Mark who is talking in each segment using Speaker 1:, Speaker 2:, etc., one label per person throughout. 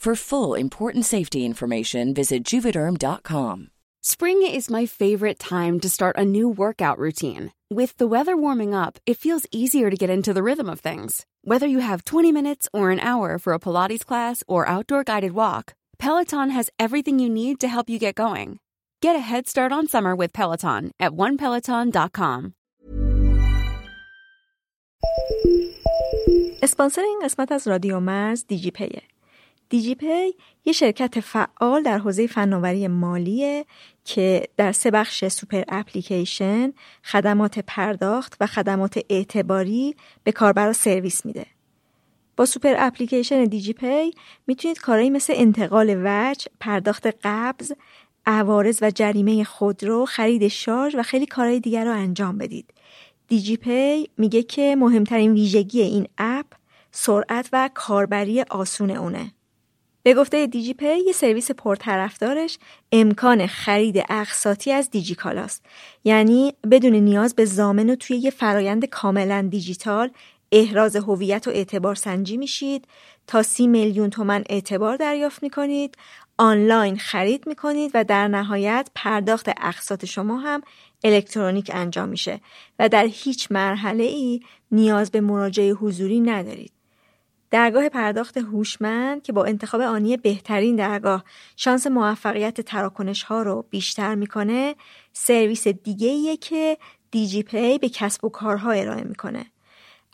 Speaker 1: For full important safety information, visit juvederm.com.
Speaker 2: Spring is my favorite time to start a new workout routine. With the weather warming up, it feels easier to get into the rhythm of things. Whether you have 20 minutes or an hour for a Pilates class or outdoor guided walk, Peloton has everything you need to help you get going. Get a head start on summer with Peloton at onepeloton.com.
Speaker 3: اسپانسر این قسمت از رادیو مرز دیجی پیه. دیجی پی یه شرکت فعال در حوزه فناوری مالیه که در سه بخش super application، خدمات پرداخت و خدمات اعتباری به کاربرا سرویس میده. با super application دیجی پی می‌تونید کارهایی مثل انتقال وجه، پرداخت قبض، عوارض و جریمه خودرو، خرید شارژ و خیلی کارهای دیگر رو انجام بدید. دیجی پی میگه که مهمترین ویژگی این app سرعت و کاربری آسون اونه. به گفته دیجی پی یه سرویس پرطرفدارش امکان خرید اقساطی از دیجی کالاست یعنی بدون نیاز به ضامن و توی یه فرایند کاملا دیجیتال احراز هویت و اعتبار سنجی میشید. تا سی میلیون تومن اعتبار دریافت می‌کنید. آنلاین خرید می‌کنید و در نهایت پرداخت اقساط شما هم الکترونیک انجام میشه و در هیچ مرحله ای نیاز به مراجعه حضوری ندارید. درگاه پرداخت هوشمند که با انتخاب آنی بهترین درگاه شانس موفقیت تراکنش ها رو بیشتر می‌کنه سرویس دیگه که دیجی پی به کسب و کارها ارائه می‌کنه.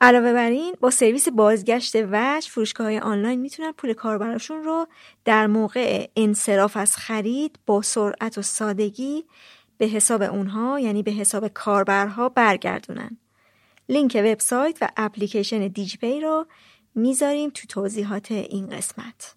Speaker 3: علاوه بر این با سرویس بازگشت وجه فروشگاه های آنلاین می‌تونن پول کاربراشون رو در موقع انصراف از خرید با سرعت و سادگی به حساب اونها یعنی به حساب کاربرها برگردونن. لینک وبسایت و اپلیکیشن دیجی پی رو می‌ذاریم تو توضیحات این قسمت.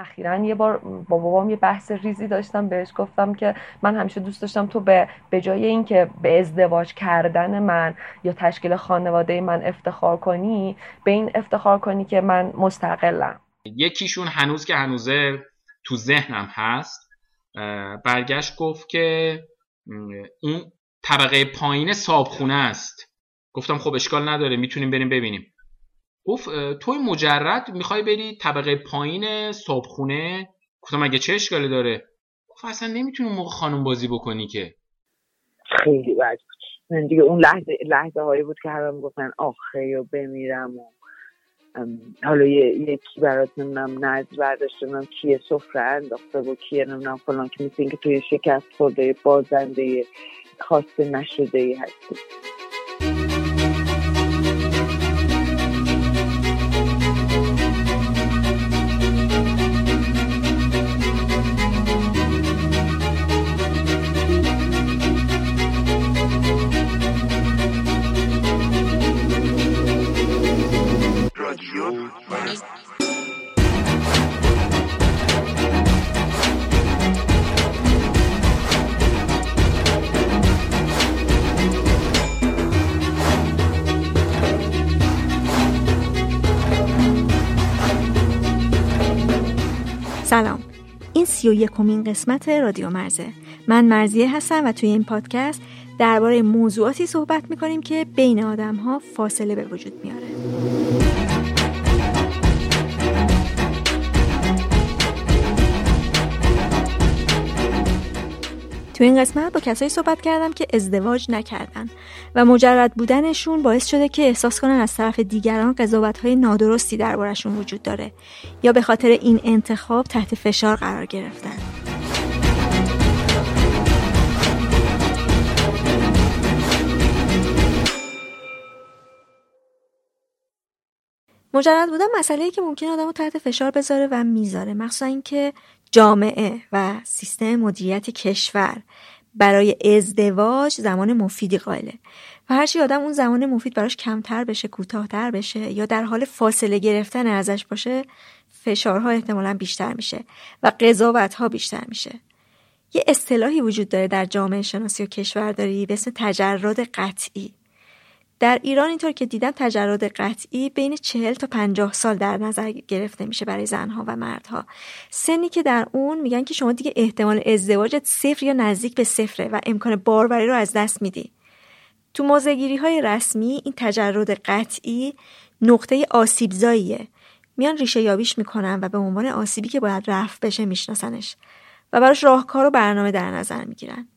Speaker 4: اخیرا یه بار با بابام یه بحث ریزی داشتم بهش گفتم که من همیشه دوست داشتم تو به به جای اینکه به ازدواج کردن من یا تشکیل خانواده من افتخار کنی به این افتخار کنی که من مستقلم.
Speaker 5: یکیشون هنوز که هنوزه تو ذهنم هست. برگشت گفت که اون طبقه پایین صابخونه است. گفتم خب اشکال نداره می‌تونیم بریم ببینیم. گفت توی مجرد می‌خوای بری طبقه پایین صابخونه گفتم مگه چه اشکالی داره؟ گفت اصلا نمی‌تونی موقع خانم بازی بکنی که.
Speaker 6: خیلی بد. من دیگه اون لحظه لحظه هایی بود که همه گفتن آخه و بمیرم و حالا یکی برات نمی‌دونم نز برداشته نمی‌دونم کیه سفره انداخته و کیه نمی‌دونم فلان که مثل اینکه توی شکست خورده بازنده خواسته نشده هستی.
Speaker 3: سلام. این سی و یکمین قسمت رادیو مرزه. من مرزیه هستم و توی این پادکست درباره موضوعاتی صحبت می‌کنیم که بین آدم ها فاصله به وجود میاره. تو این قسمت با کسایی صحبت کردم که ازدواج نکردن و مجرد بودنشون باعث شده که احساس کنن از طرف دیگران قضاوت های نادرستی دربارشون وجود داره یا به خاطر این انتخاب تحت فشار قرار گرفتن. مجرد بودن مسئله که ممکن آدم رو تحت فشار بذاره و می‌ذاره مخصوصا اینکه جامعه و سیستم مدیریت کشور برای ازدواج زمان مفیدی قائله. و هرچی آدم اون زمان مفید براش کمتر بشه کوتاهتر بشه یا در حال فاصله گرفتن ازش باشه فشارها احتمالا بیشتر میشه و قضاوت ها بیشتر میشه. یه اصطلاحی وجود داره در جامعه شناسی و کشورداری به اسم تجرد قطعی. در ایران اینطور که دیدم تجرد قطعی بین چهل تا پنجاه سال در نظر گرفته میشه برای زنها و مردها. سنی که در اون میگن که شما دیگه احتمال ازدواجت صفر یا نزدیک به صفره و امکان باروری رو از دست میدی. تو موزگیری های رسمی این تجرد قطعی نقطه آسیبزاییه. میان ریشه یابیش می‌کنن و به عنوان آسیبی که باید رفع بشه میشناسنش و براش راهکار و برنامه در نظر می‌گیرن.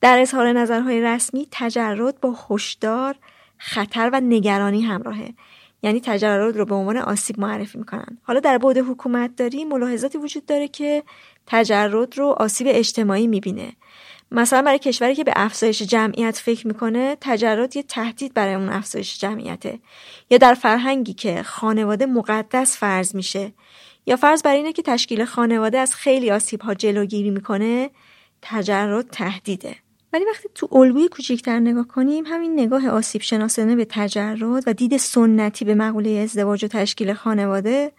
Speaker 3: در اظهار نظرهای رسمی تجرد با هشدار خطر و نگرانی همراهه. یعنی تجرد رو به عنوان آسیب معرفی می‌کنن. حالا در بعد حکومت داری ملاحظاتی وجود داره که تجرد رو آسیب اجتماعی می‌بینه. مثلا برای کشوری که به افزایش جمعیت فکر می‌کنه تجرد یه تهدید برای اون افزایش جمعیته. یا در فرهنگی که خانواده مقدس فرض میشه. یا فرض بر اینه که تشکیل خانواده از خیلی آسیب ها جلوگیری می‌کنه تجرد تهدیده. ولی وقتی تو الگوی کوچیکتر نگاه کنیم همین نگاه آسیب شناسانه به تجرد و دید سنتی به مقوله ازدواج و تشکیل خانواده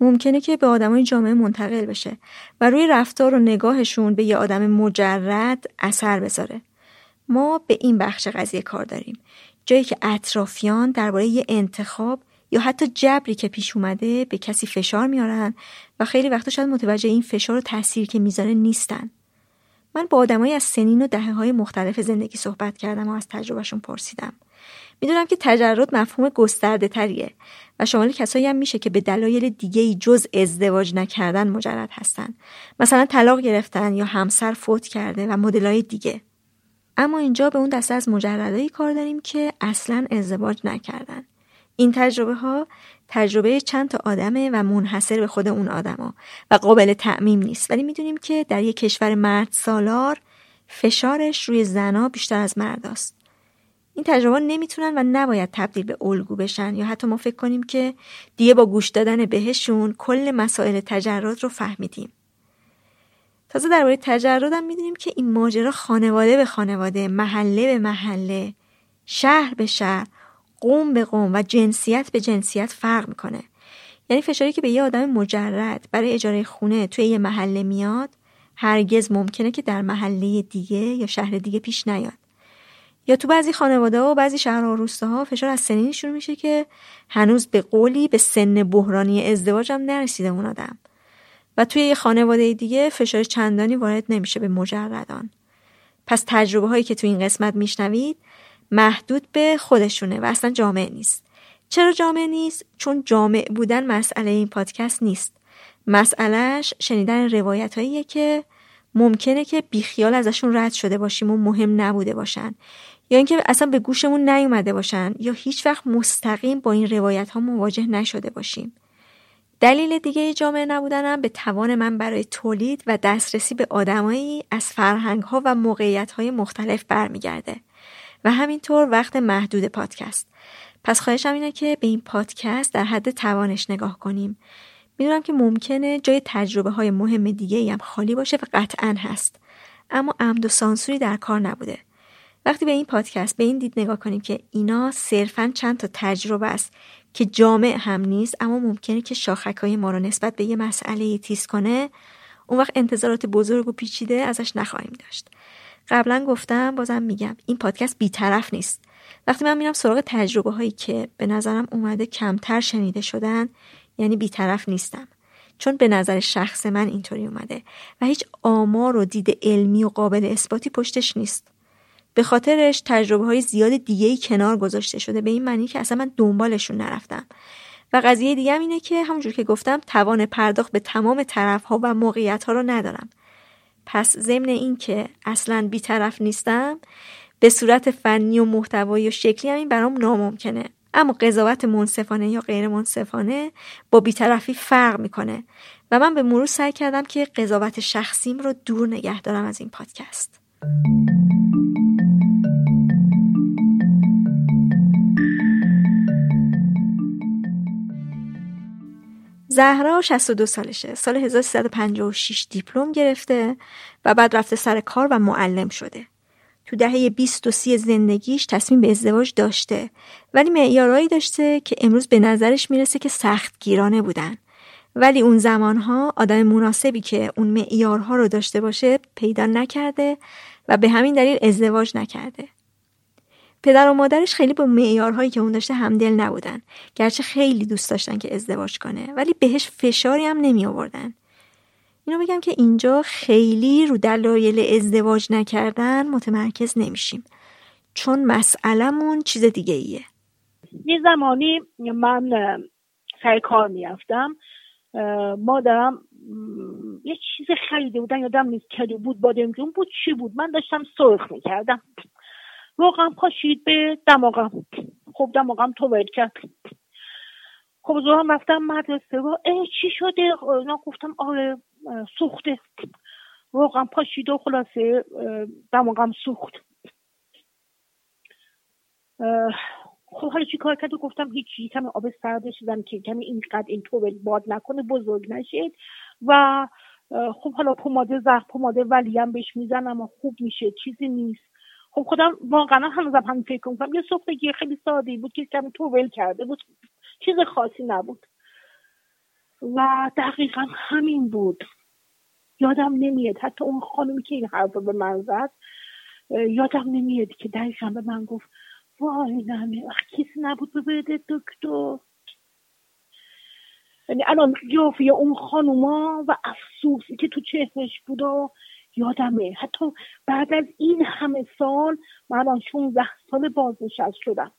Speaker 3: ممکنه که به آدمای جامعه منتقل بشه و روی رفتار و نگاهشون به یه آدم مجرد اثر بذاره. ما به این بخش قضیه کار داریم. جایی که اطرافیان درباره یه انتخاب یا حتی جبری که پیش اومده به کسی فشار میارن و خیلی وقتا شاید متوجه این فشار و تاثیر که می‌ذاره نیستن. من با آدمایی از سنین و دهه های مختلف زندگی صحبت کردم و از تجربهشون پرسیدم. می‌دونم که تجرد مفهوم گسترده تریه و شامل کسایی هم میشه که به دلایل دیگه ای جز ازدواج نکردن مجرد هستن. مثلا طلاق گرفتن یا همسر فوت کرده و مدلای دیگه. اما اینجا به اون دسته از مجردایی کار داریم که اصلا ازدواج نکردن. این تجربه ها تجربه چند تا آدمه و منحصر به خود اون آدما و قابل تعمیم نیست. ولی می‌دونیم که در یک کشور مرد سالار فشارش روی زنا بیشتر از مرداست این تجربه نمی‌تونن و نباید تبدیل به الگو بشن یا حتی ما فکر کنیم که دیگه با گوش دادن بهشون کل مسائل تجرد رو فهمیدیم. تازه درباره هم می‌دونیم که این ماجرا خانواده به خانواده محله به محله شهر به شهر قوم به قوم و جنسیت به جنسیت فرق می‌کنه. یعنی فشاری که به یه آدم مجرد برای اجاره خونه توی یه محله میاد هرگز ممکنه که در محله دیگه یا شهر دیگه پیش نیاد. یا تو بعضی خانواده و بعضی شهرها و روستاها فشار از سنینی شروع میشه که هنوز به قولی به سن بحرانی ازدواج هم نرسیده اون آدم. و توی یه خانواده دیگه فشار چندانی وارد نمیشه به مجردان. پس تجربه هایی که تو این قسمت میشنوید محدود به خودشونه و اصلا جامعه نیست. چرا جامعه نیست؟ چون جامع بودن مسئله این پادکست نیست. مسئلهش شنیدن روایت هاییه که ممکنه که بیخیال ازشون رد شده باشیم و مهم نبوده باشن. یا اینکه اصلا به گوشمون نیومده باشن. یا هیچ وقت مستقیم با این روایت ها مواجه نشده باشیم. دلیل دیگه جامعه نبودنم به توان من برای تولید و دسترسی به آدمایی از فرهنگ ها و موقعیت های مختلف برمیگرده. و همینطور وقت محدود پادکست. پس خواهشم اینه که به این پادکست در حد توانش نگاه کنیم. می‌دونم که ممکنه جای تجربه های مهم دیگه هم خالی باشه و قطعا هست. اما عمد و سانسوری در کار نبوده. وقتی به این پادکست به این دید نگاه کنیم که اینا صرفا چند تا تجربه است که جامع هم نیست اما ممکنه که شاخک های ما رو نسبت به یه مسئله تیز کنه اون وقت انتظارات بزرگ و پیچیده ازش نخواهیم داشت. قبلا گفتم بازم میگم این پادکست بیطرف نیست. وقتی من میرم سراغ تجربه هایی که به نظرم اومده کمتر شنیده شدن یعنی بیطرف نیستم. چون به نظر شخص من اینطوری اومده و هیچ آمار و دید علمی و قابل اثباتی پشتش نیست. به خاطرش تجربه های زیاد دیگه ای کنار گذاشته شده به این معنی که اصلا من دنبالشون نرفتم. و قضیه دیگه اینه که همونجور که گفتم توان پرداخت به تمام طرف ها و موقعیت ها رو ندارم. پس ضمن این که اصلا بیطرف نیستم به صورت فنی و محتوایی و شکلی هم این برام ناممکنه. اما قضاوت منصفانه یا غیر منصفانه با بیطرفی فرق می‌کنه و من به مرور سعی کردم که قضاوت شخصیم رو دور نگه دارم از این پادکست. زهرا 62 سالشه. سال 1356 دیپلم گرفته و بعد رفته سر کار و معلم شده. تو دهه 20 و 30 زندگیش تصمیم به ازدواج داشته. ولی معیارهایی داشته که امروز به نظرش می‌رسه که سخت گیرانه بودن. ولی اون زمانها آدم مناسبی که اون معیارها رو داشته باشه پیدا نکرده و به همین دلیل ازدواج نکرده. پدر و مادرش خیلی با معیارهایی که اون داشته همدل نبودن. گرچه خیلی دوست داشتن که ازدواج کنه ولی بهش فشاری هم نمی آوردن. اینو بگم که اینجا خیلی رو دلایل ازدواج نکردن متمرکز نمیشیم. چون مسئلهمون چیز دیگه ایه
Speaker 7: یه زمانی من سر کار می‌رفتم. مادرم یه چیز خریده بودن یادم نیست کدو بود بادمجون بود چی بود. من داشتم سرخ می‌کردم. روغم پاشید به دماغم. خب دماغم تو کرد. خب زورم رفتم مدرسه و ای چی شده؟ اینا گفتم آره سوخته. روغم پاشید و خلاصه دماغم سوخت. خب حالا چی کار کرد؟ و گفتم هیچی کمی آب سردش شدم که کمی اینقدر این تو باد نکنه بزرگ نشید. و خب حالا پماده زخ پماده ولیم بهش می‌زنم و خوب میشه چیزی نیست. خب خودم واقعا هنوزم هم فکر کنم یه سفتگی خیلی ساده بود که کمی توول کرده بود. چیز خاصی نبود. و دقیقا همین بود. یادم نمیاد. حتی اون خانمی که این حرف به من زد یادم نمیاد که دقیقا به من گفت وای نمی کسی نبود ببرده دکتر. یعنی الان قیافه اون خانوما و افسوسی که تو چهرش بود و یادمه. حتی بعد از این همه سال من الان 16 سال بازنشست شدم.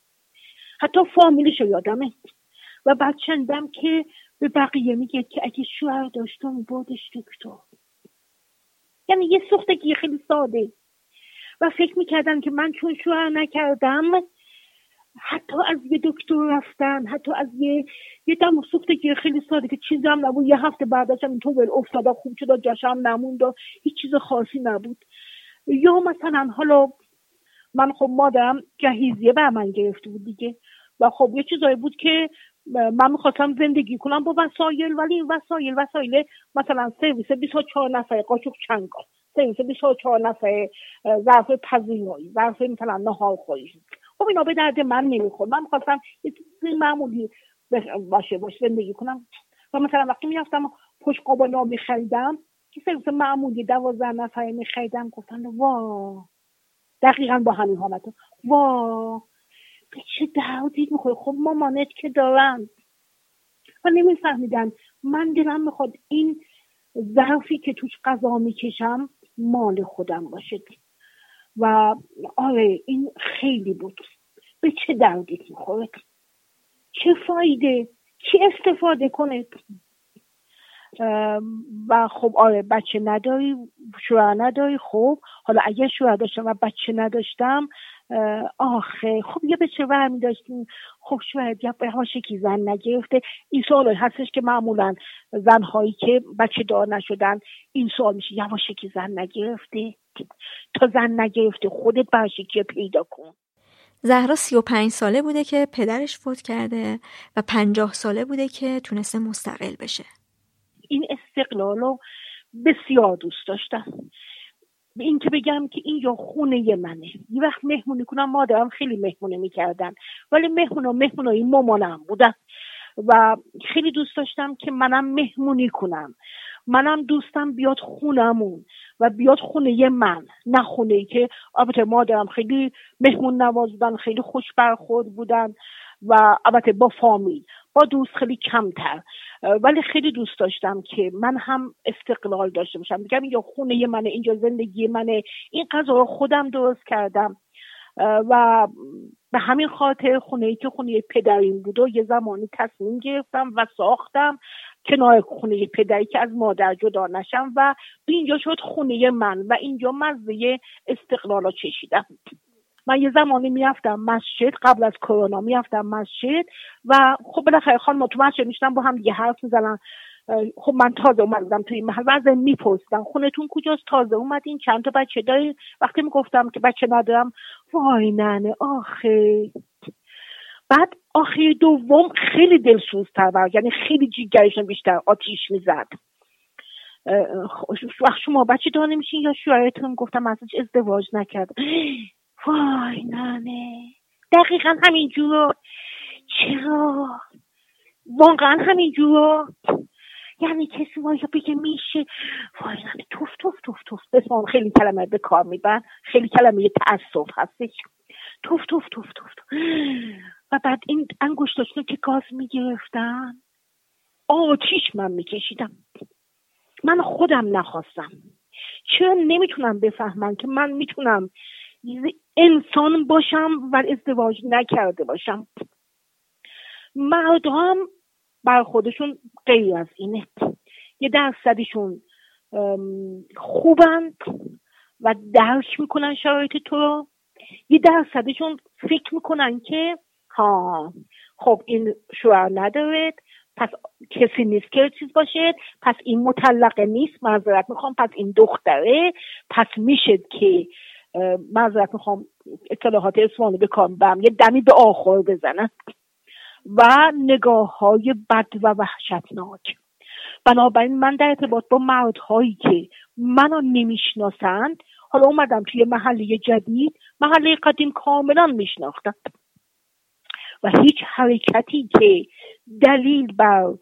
Speaker 7: حتی فامیلش رو یادمه. و بعد چندم که به بقیه میگه که اگه شوهر داشتم بادش دکتر. یعنی یه سختگی خیلی ساده. و فکر می‌کردن که من چون شوهر نکردم حتی از یه دکتر رفتن حتی از یه یه دم سوختگی خیلی ساده که چیزی هم نبود. یه هفته بعدش هم تو افتاده خوب شد جاشم نموند و هیچ چیز خاصی نبود. یا مثلا حالا من خب مادرم جهیزیه به من گرفته بود دیگه. و خب یه چیزایی بود که من می‌خواستم زندگی کنم با وسایل ولی این وسایل وسایل مثلا سرویس 24 نفره قاچوق چنگ سرویس 24 نفره ظرف پذیرایی ظرف مثلا نهار خوری خب اینا به درد من نمی‌خورد. من می‌خواستم یه چیزی معمولی باشه باشه زندگی کنم. و مثلا وقتی می‌رفتم پشت قابانا میخریدم که سرویس معمولی دوازده نفره میخریدم گفتن وا دقیقا با همین حالت وا به چه دردی می‌خوره؟ خب مامانت که دارن. و نمیفهمیدن. من دلم می‌خواد این ظرفی که توش غذا می‌کشم مال خودم باشه. و آره این خیلی بود. به چه دردی می‌خوره؟ چه فایده؟ چی استفاده کنه؟ و خب آره بچه نداری شوهر نداری خب. حالا اگر شوهر داشتم و بچه نداشتم آخه. خب یه بچه ورمی داشتیم؟ خب شاید یا به کی زن نگرفته؟ این سوال هستش که معمولا زنهایی که بچه دار نشدن این سوال میشه یواشکی زن نگرفته؟ تا زن نگرفته خودت برشکی پیدا کن
Speaker 3: زهرا سی و پنج ساله بوده که پدرش فوت کرده و پنجاه ساله بوده که تونسته مستقل بشه.
Speaker 7: این استقلال رو بسیار دوست داشتم. این که بگم که این یا خونه منه. یه وقت مهمونی کنم مادرم خیلی مهمونه می‌کردن. ولی مهمونا مهمونای مامانم بودن. و خیلی دوست داشتم که منم مهمونی کنم. منم دوستم بیاد خونمون. و بیاد خونه من نه خونه ای که البته مادرم خیلی مهمون نواز بودن خیلی خوش برخورد بودن و البته با فامیل با دوست خیلی کمتر. ولی خیلی دوست داشتم که من هم استقلال داشته باشم. میگم یا خونه منه اینجا زندگی منه. این غذا رو خودم درست کردم. و به همین خاطر خونه ای که خونه پدریم بود و یه زمانی تصمیم گرفتم و ساختم کنار خونه پدری که از مادر جدا نشم و اینجا شد خونه من و اینجا مزه استقلال چشیدم. من یه زمانی می‌رفتم مسجد قبل از کرونا می‌رفتم مسجد و خب بالاخره خانم تو مسجد میشتم با هم دیگه حرف می‌زنن خب من تازه اومدم توی این محل و میپرسیدم خونتون کجاست؟ تازه اومدین. چند تا بچه داری وقتی می‌گفتم که بچه ندارم وای ننه آخه. بعد آخه دوم خیلی دلسوزتر و یعنی خیلی جیگرشون بیشتر آتیش می‌زد. وقت شما بچه دار نمیشین یا شوهرتون؟ گفتم ازش ازدواج نکرد. وای ننه دقیقا همینجور. چرا؟ واقعا همینجور. یعنی کسی وای بگه میشه. وای ننه توف توف توف توف. بسان خیلی کلمه به کار میبن خیلی کلمه تأصف هستش. توف توف توف توف. و بعد این انگشتاشون که گاز می‌گرفتن آتیش من میکشیدم. من خودم نخواستم. چرا نمی‌تونم بفهمم که من می‌تونم انسان باشم و ازدواج نکرده باشم؟ مردم بر خودشون غیر از اینه. یه درصدشون خوبند و درک می‌کنن شرایط تو رو. یه درصدشون فکر می‌کنن که ها. خب این شوهر ندارد پس کسی نیست که چیز باشه. پس این مطلقه نیست. معذرت می‌خوام. پس این دختره. پس میشه که معذرت می‌خوام اطلاعات اسمانی بکنم یه دمی به آخر بزنن و نگاه های بد و وحشتناک. بنابراین من در ارتباط با مردهایی که منو نمی‌شناسند حالا اومدم توی محله جدید محله قدیم کاملا میشناختم. و هیچ حرکتی که دلیل بر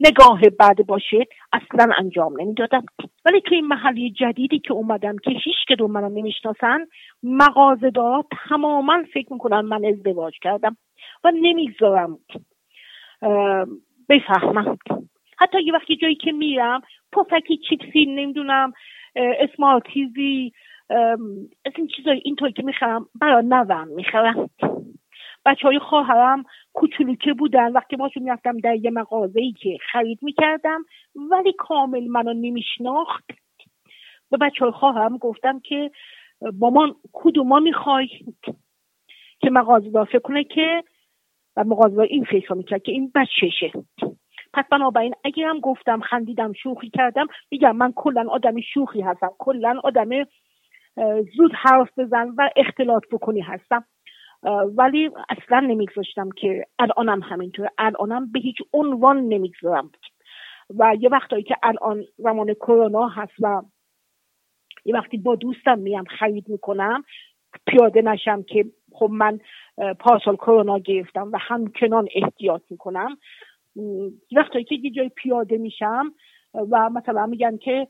Speaker 7: نگاه بد باشه اصلا انجام نمی‌دادم. ولی توی محله جدیدی که اومدم که هیچ که منو نمی‌شناسن مغازهدار تماما فکر می‌کنن من ازدواج کردم و نمی‌گذارم بفهمم. حتی یه وقتی جایی که میرم پفکی چیپسی نمی‌دونم اسمارتیزی از این چیزایی اینطور که می‌خرم برای نوم می‌خرم بچه های خواهرم کوچولوکه بودن وقتی باشون می‌رفتم در یه مغازه ای که خرید می‌کردم ولی کامل منو نمیشناخت به بچه های خواهرم گفتم که مامان کدوما می‌خوای که مغازه فکر کنه که و مغازه این فکر می‌کرد که این بچهشه پس بنابراین اگه هم گفتم خندیدم شوخی کردم میگم من کلا آدم شوخی هستم کلا آدم زود حرف بزن و اختلاط بکنی هستم. ولی اصلا نمیگذاشتم که الانم همینطوره. الانم به هیچ عنوان نمی‌گذارم. و یه وقتایی که الان زمان کرونا هست و یه وقتی با دوستم میام خرید می‌کنم پیاده نشم که خب من پارسال کرونا گرفتم و همچنان احتیاط می‌کنم. وقتایی که یه جای پیاده میشم و مثلا میگن که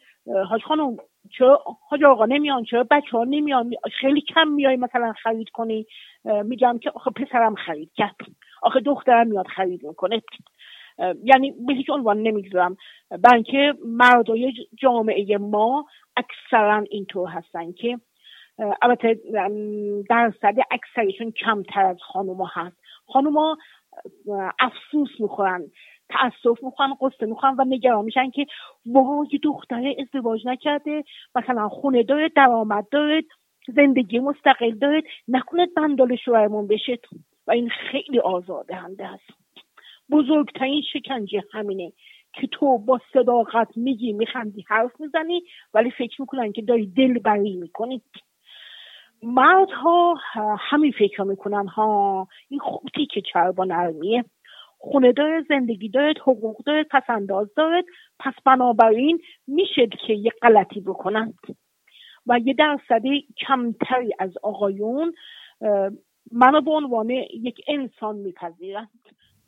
Speaker 7: حاج خانم چرا حاج آقا نمیان؟ چرا بچه ها نمیان؟ خیلی کم میای مثلا خرید کنی. میگم که آخه پسرم خرید کرد. آخه دخترم میاد خرید می‌کنه. یعنی به هیچ عنوان نمی‌گذارم. بلکه مردای جامعه ما اکثرا اینطور هستن که البته درصد اکثرشون کمتر از خانوما هست. خانوما افسوس می‌خورن. تاسف می‌خوان قصه می‌خوان و نگران میشن که وای دختره ازدواج نکرده. مثلا خونه داره درآمد داره زندگی مستقل داره نکنه بندال شوهرمون بشه. و این خیلی آزاردهنده است. بزرگترین شکنجه همینه که تو با صداقت میگی میخندی حرف می‌زنی ولی فکر می‌کنن که داری دل بری می‌کنی. مردها همین فکر می‌کنن ها این خوتی که چربا نرمیه. خونه داره زندگی دارد حقوق دارد پسنداز دارد پس بنابراین میشه که یه غلطی بکنن. و یه درصدی کمتری از آقایون منو به عنوان یک انسان میپذیرند.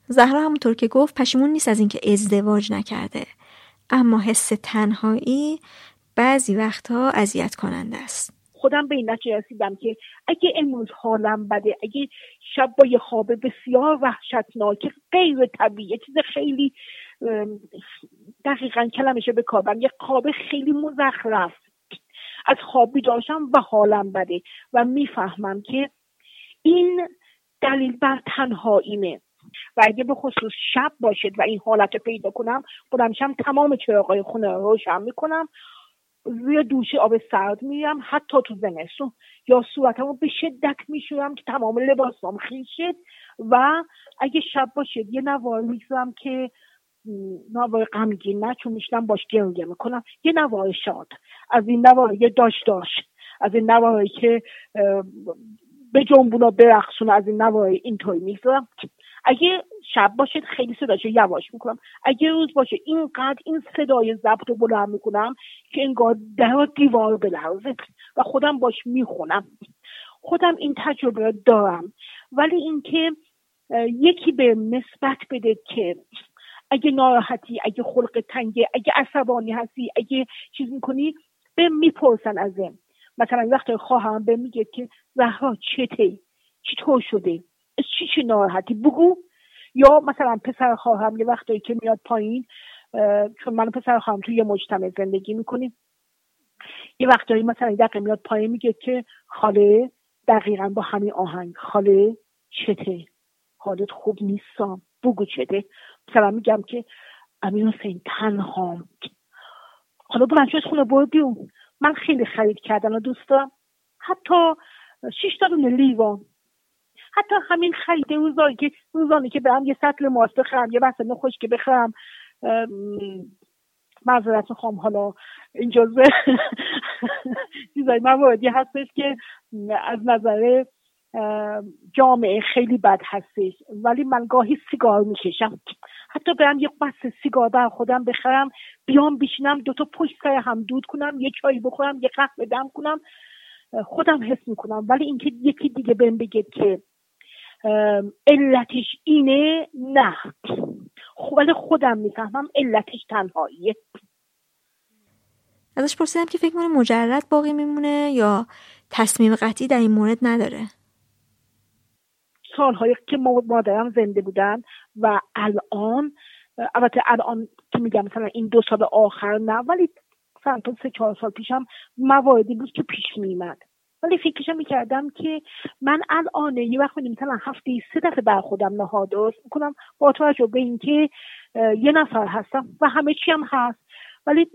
Speaker 3: زهرا همونطور که گفت پشیمون نیست از اینکه ازدواج نکرده. اما حس تنهایی بعضی وقتها اذیت کننده است.
Speaker 7: خودم به این نتیجه رسیدم که اگه امروز حالم بده اگه شب با یه خواب بسیار وحشتناک غیر طبیعی چیز خیلی دقیقا کلمشه به کارم یه خواب خیلی مزخرف از خوابی داشتم و حالم بده و می‌فهمم که این دلیل بر تنهاییمه و اگه به خصوص شب باشد و این حالت رو پیدا کنم بلندشم تمام چراغای خونه رو روشن می‌کنم. روی دوش آب سرد میرم حتی تو زمستون. یا صورتمو به شدت میشورم که تمام لباسام خیس شد. و اگه شب باشد یه نوار می‌گذارم که نوار غمگین نه چون میشنم باش گریه می‌کنم. یه نوار شاد. از این نوار یه داشت داشت از این نواری که به جنبونا برقصون از این نوای اینطوری می‌گذارم. اگه شب باشه خیلی صداشو یواش می‌کنم. اگه روز باشه اینقدر این صدای ضبط رو بلند می‌کنم که انگار در دیوار بلرزه و خودم باش می‌خونم. خودم این تجربه دارم. ولی اینکه یکی به نسبت بده که اگه ناراحتی اگه خلق تنگه اگه عصبانی هستی اگه چیز می‌کنی به می‌پرسن ازم مثلا وقتی خواهم به میگه که زهرا چته چطور شده؟ از چی چی ناراحتی؟ بگو. یا مثلا پسر خواهم یه وقتی که میاد پایین چون من پسر خواهم توی یه مجتمع زندگی می‌کنیم. یه وقتایی مثلا دقیقه میاد پایین میگه که خاله دقیقا با همین آهنگ خاله چته؟ حالت خوب نیستم بگو چته؟ مثلا میگم که امین حسین تنهام حالا بلند شد خونه بیرون. من خیلی خرید کردن و دوست حتی شیش تا دونه لیوان. حتی همین خرید روزانی که روزانی که برم یه سطل ماست بخرم یه خوش که بخرم. معذرت می‌خوام. حالا این جزء چیزای مواردی هستش که از نظر جامعه خیلی بد هستش. ولی من گاهی سیگار می‌کشم. حتی برم یه بسته سیگار بر خودم بخرم بیام بشینم دوتا پشت سر هم دود کنم یه چای بخورم یه قهوه دم کنم خودم حس می‌کنم. ولی اینکه یکی دیگه بهم بگه که علتش اینه نه. ولی خودم می‌فهمم علتش تنهاییه.
Speaker 3: ازش پرسیدم که فکر مونه مجرد باقی میمونه یا تصمیم قطعی در این مورد نداره؟
Speaker 7: سالهایی که مادرم زنده بودن و الان البته الان که میگم مثلا این دو سال آخر نه ولی مثلا سه چهار سال پیشم مواردی بود که پیش میمد ولی فکرشم می‌کردم که من الان یه وقت مثلا هفته سه دفعه بر خودم نهار درست می‌کنم با توجه به اینکه یه نفر هستم و همه چی هم هست. ولی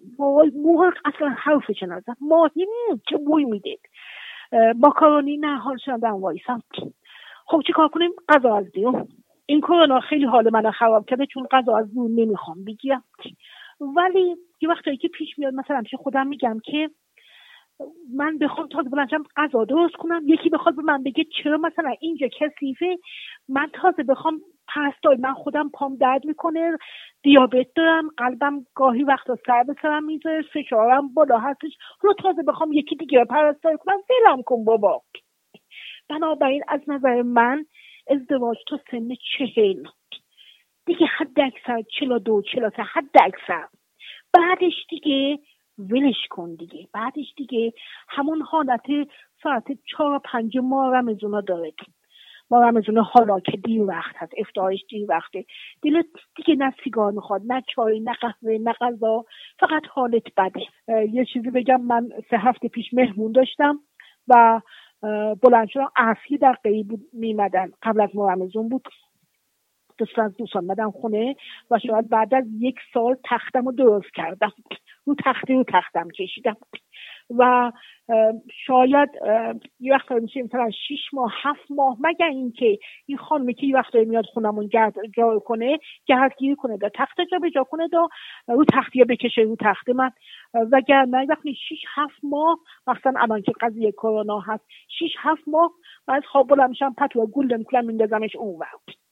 Speaker 7: موها اصلا حرفش نزد ماهی چه بوی میده. ماکارونی نه حال شدم وایسم. خب چی کار کنیم؟ غذا از بیرون. این کرونا خیلی حال من خراب کرده چون غذا از نمی‌خوام بگیرم. ولی یه وقتایی که پیش میاد مثلا پیش خودم میگم که من بخوام تازه بلنشم غذا درست کنم. یکی بخواد به من بگه چرا مثلا اینجا کثیفه من تازه بخوام پرستای من خودم پام درد می‌کنه دیابت دارم قلبم گاهی وقتا سر به سرم می‌ذاره فشارم بالا هستش. رو تازه بخوام یکی دیگه پرستای کنم فیلم کن بابا. بنابراین از نظر من ازدواج تا سن چهل دیگه حد اکثر چلا دو چلا سه حد اکثر بعدش دیگه ولش کن دیگه. بعدش دیگه همون حالت ساعت چهار پنج ماه رمزونا داره ما رمزون حالا که دیر وقت هست افتارش دیر وقته. دلت دیگه نه سیگار می‌خواد نه چای نه قهوه نه غذا فقط حالت بده. یه چیزی بگم من سه هفته پیش مهمون داشتم و بلند شدم در بود میمدن. قبل از ما رمزون بود. از دوستان مدن خونه و شاید بعد از یک سال تختم رو درست کردم. رو تختی رو تختم کشیدم. و شاید یه وقت میشه مثلا شیش ماه هفت ماه مگر اینکه این خانمی که یه وقت میاد خونمون گرد جا کنه گردگیری کنه دا تخت جا به جا کنه دا رو تختی بکشه رو تخت من. وگرنه وقتی شیش هفت ماه مثلا الان که قضیه کرونا هست شیش هفت ماه من از خواب بلند میشم پتو گل می‌کنم میندازمش اون وقت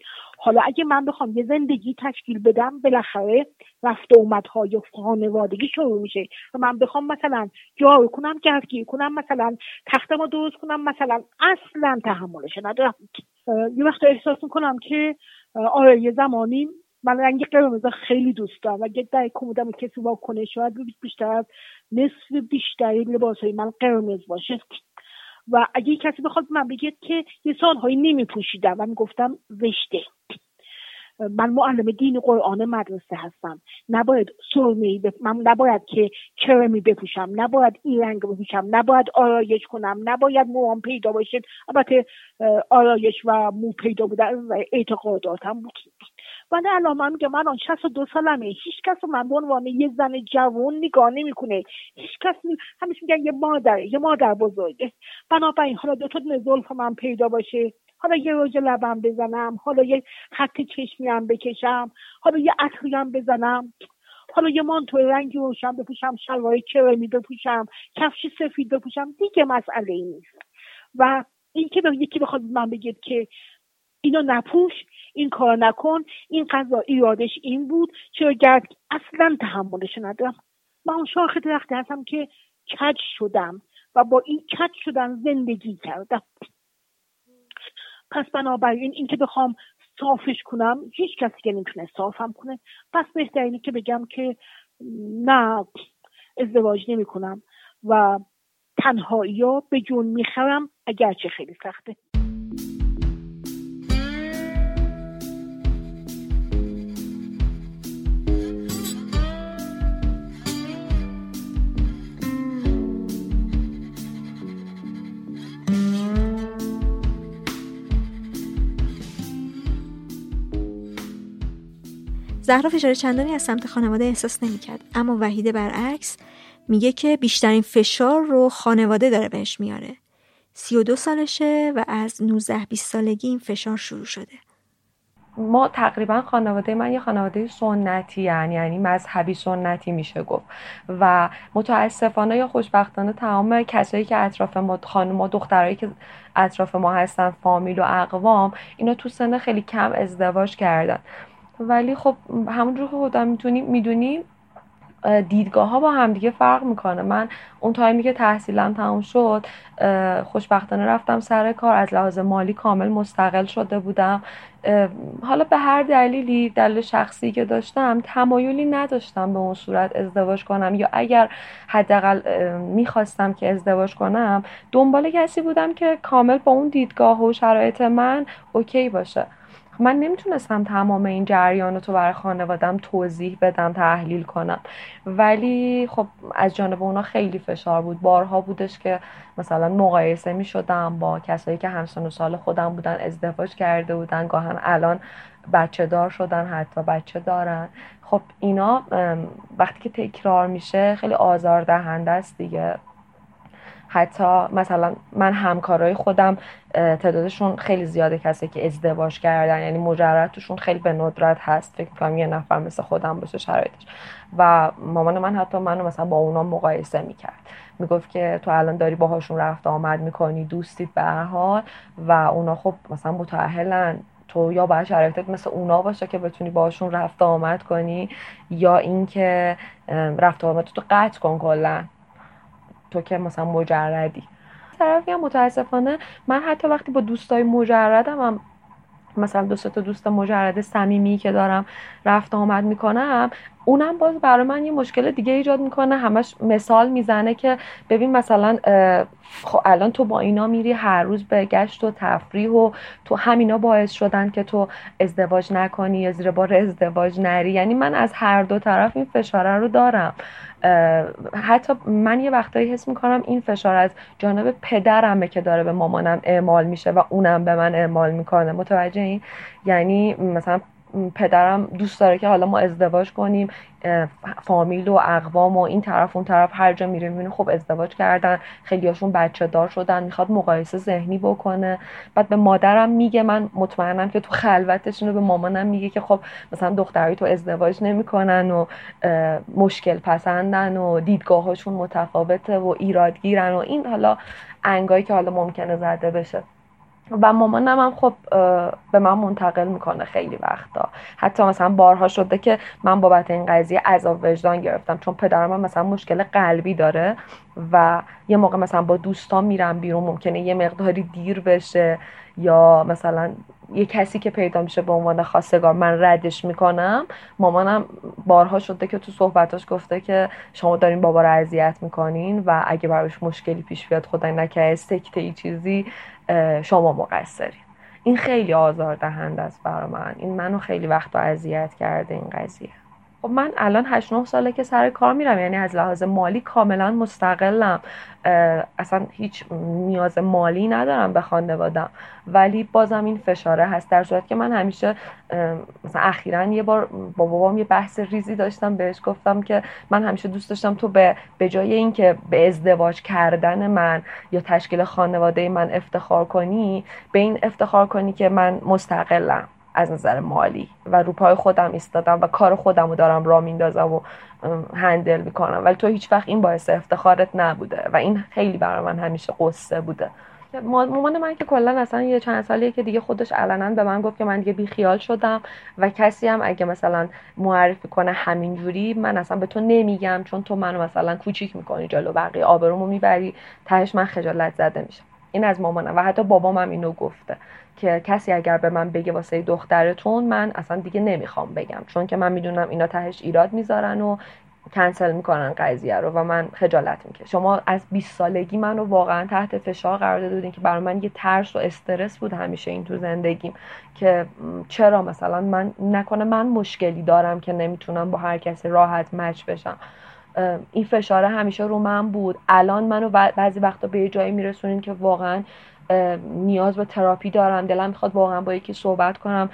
Speaker 7: حالا اگه من بخوام یه زندگی تشکیل بدم بالاخره رفت اومدهای خانوادگی شروع میشه. و من بخوام مثلا جارو کنم گردگیری کنم مثلا تختم درست کنم مثلا اصلا تحملش ندارم. یه وقت احساس می‌کنم که آره یه زمانی من رنگ قرمز خیلی دوست دارم. و اگه در کمودم کسی با کنه شاید بیشتر از نصف بیشتری لباس های من قرمز باشه. و اگه کسی بخواد من بگید که یه نمی پوشیدم و می‌گفتم زشته من معلم دین قرآن مدرسه هستم. نباید سرمه بپ... من نباید که کرمی بپوشم. نباید این رنگ بپوشم. نباید آرایش کنم. نباید موام پیدا باشه البته آرایش و مو پیدا بودن اعتقاداتم بود. ولی الان من میگم من آن دو سالمه. هیچ کس رو من به عنوان یه زن جوان نگاه نمی‌کنه. هیچ کس نی... همیشه میگن یه مادر یه مادر بزرگه. بنابراین حالا دو تا زلف من پیدا باشه. حالا یه رژ لبم بزنم حالا یه خط چشمی هم بکشم حالا یه عطری هم بزنم. حالا یه مانتو رنگی روشن بپوشم شلوار کرمی بپوشم کفش سفید بپوشم دیگه مسئله ای نیست. و این که یکی بخواد من بگید که اینو نپوش این کار نکن این قضا ایرادش این بود چرا گرد اصلا تحملش ندارم. من اون شاخ درختی هستم که کج شدم و با این کج شدن زندگی کردم. پس بنابراین اینکه بخوام صافش کنم هیچ کسی که نمی‌تونه صافم کنه. پس بهترینه که بگم که نه ازدواج نمی کنم و تنهایی ها به جون می‌خرم اگرچه خیلی سخته.
Speaker 3: زهرا فشار چندانی از سمت خانواده احساس نمی‌کرد. اما وحیده برعکس میگه که بیشترین فشار رو خانواده داره بهش میاره. سی و دو سالشه و از 19 20 سالگی این فشار شروع شده.
Speaker 4: ما تقریبا خانواده من یه خانواده سنتی یعنی یعنی مذهبی سنتی میشه گفت. و متاسفانه یا خوشبختانه تمام کسایی که اطراف ما خانم و دخترایی که اطراف ما هستن فامیل و اقوام اینا تو سن خیلی کم ازدواج کردن. ولی خب همونجور که خودم می‌تونیم می‌دونیم دیدگاه ها با همدیگه فرق می‌کنه. من اون تایمی که تحصیلم تموم شد خوشبختانه رفتم سر کار. از لحاظ مالی کامل مستقل شده بودم. حالا به هر دلیلی دلیل شخصی که داشتم تمایلی نداشتم به اون صورت ازدواج کنم. یا اگر حداقل می‌خواستم که ازدواج کنم دنبال کسی بودم که کامل با اون دیدگاه و شرایط من اوکی باشه. من نمی‌تونستم تمام این جریان رو تو برای خانوادم توضیح بدم تحلیل کنم. ولی خب از جانب اونا خیلی فشار بود. بارها بودش که مثلا مقایسه می شدم با کسایی که همسن و سال خودم بودن ازدواج کرده بودن گاهن الان بچه دار شدن حتی بچه دارن. خب اینا وقتی که تکرار میشه خیلی آزار دهنده است دیگه. حتی مثلا من همکارای خودم تعدادشون خیلی زیاده کسی که ازدواج کردن یعنی مجرد توشون خیلی به ندرت هست. فکر کنم یه نفر مثل خودم باشه شرایطش. و مامان من حتی منو مثلا با اونا مقایسه می‌کرد. می‌گفت که تو الان داری باهاشون رفت آمد می‌کنی دوستید به هر حال. و اونا خب مثلا متأهلن. تو یا باید شرایطت مثل اونا باشه که بتونی باشون رفت آمد کنی یا اینکه رفت آمد تو قطع کن کلا. تو که مثلا مجردی. طرفی هم متاسفانه من حتی وقتی با دوستای مجردم هم مثلا دو تا دوست مجرد صمیمی که دارم رفت آمد می‌کنم اونم باز برای من یه مشکل دیگه ایجاد می‌کنه. همش مثال می‌زنه که ببین مثلا خب الان تو با اینا میری هر روز به گشت و تفریح و تو همینا باعث شدن که تو ازدواج نکنی یا زیر بار ازدواج نری. یعنی من از هر دو طرف این فشاره رو دارم. حتی من یه وقتایی حس می‌کنم این فشار از جانب پدرمه که داره به مامانم اعمال میشه و اونم به من اعمال می‌کنه. متوجه این؟ یعنی مثلا پدرم دوست داره که حالا ما ازدواج کنیم فامیل و اقوام و این طرف اون طرف هر جا میره می‌بینه خب ازدواج کردن خیلیاشون بچه دار شدن می‌خواد مقایسه ذهنی بکنه. بعد به مادرم میگه من مطمئنم که تو خلوتش رو به مامانم میگه که خب مثلا دختری تو ازدواج نمی‌کنن و مشکل پسندن و دیدگاهاشون متفاوته و ایرادگیرن و این حالا انگایی که حالا ممکنه زده بشه. و مامانم هم خب به من منتقل می‌کنه خیلی وقتا. حتی مثلا بارها شده که من بابت این قضیه عذاب وجدان گرفتم چون پدرم هم مثلا مشکل قلبی داره و یه موقع مثلا با دوستان میرم بیرون ممکنه یه مقداری دیر بشه یا مثلا یه کسی که پیدا میشه به عنوان خواستگار من ردش می‌کنم. مامانم بارها شده که تو صحبتاش گفته که شما دارین بابا رو اذیت می‌کنین و اگه براش مشکلی پیش بیاد خدای نکرده سکته ای چیزی شما مقصرین این خیلی آزار دهنده است برای من. این منو خیلی وقت اذیت کرده این قضیه. خب من الان 8 9 ساله که سر کار میرم یعنی از لحاظ مالی کاملا مستقلم. اصلا هیچ نیاز مالی ندارم به خانوادم ولی بازم این فشاره هست در صورت که من همیشه مثلا اخیرا یه بار با بابام یه بحث ریزی داشتم بهش گفتم که من همیشه دوست داشتم تو به به جای اینکه به ازدواج کردن من یا تشکیل خانواده من افتخار کنی به این افتخار کنی که من مستقلم. از نظر مالی و رو پای خودم ایستادم و کار خودم رو دارم را میندازم و هندل می‌کنم. ولی تو هیچ وقت این باعث افتخارت نبوده و این خیلی برای من همیشه قصه بوده. مامان من که کلا اصلا یه چند سالیه که دیگه خودش علنا به من گفت که من دیگه بیخیال شدم و کسی هم اگه مثلا معرفی کنه همینجوری من اصلا به تو نمیگم چون تو منو مثلا کوچیک می‌کنی جلو بقیه آبرومو می‌بری تهش من خجالت زده میشم. این از مامانم و حتی بابام هم اینو گفته. که کسی اگر به من بگه واسه دخترتون من اصلا دیگه نمی‌خوام بگم. چون که من می‌دونم اینا تهش ایراد می‌ذارن و کنسل می‌کنن قضیه رو و من خجالت می‌کشم. شما از 20 سالگی من رو واقعا تحت فشار قرار داده بودین که برای من یه ترس و استرس بود همیشه این تو زندگیم که چرا مثلا من نکنه من مشکلی دارم که نمی‌تونم با هر کسی راحت مچ بشم. این فشاره همیشه رو من بود. الان منو بعضی وقتا به یه جایی میرسونین که واقعا نیاز به تراپی دارم. دلم می‌خواد واقعا با یکی صحبت کنم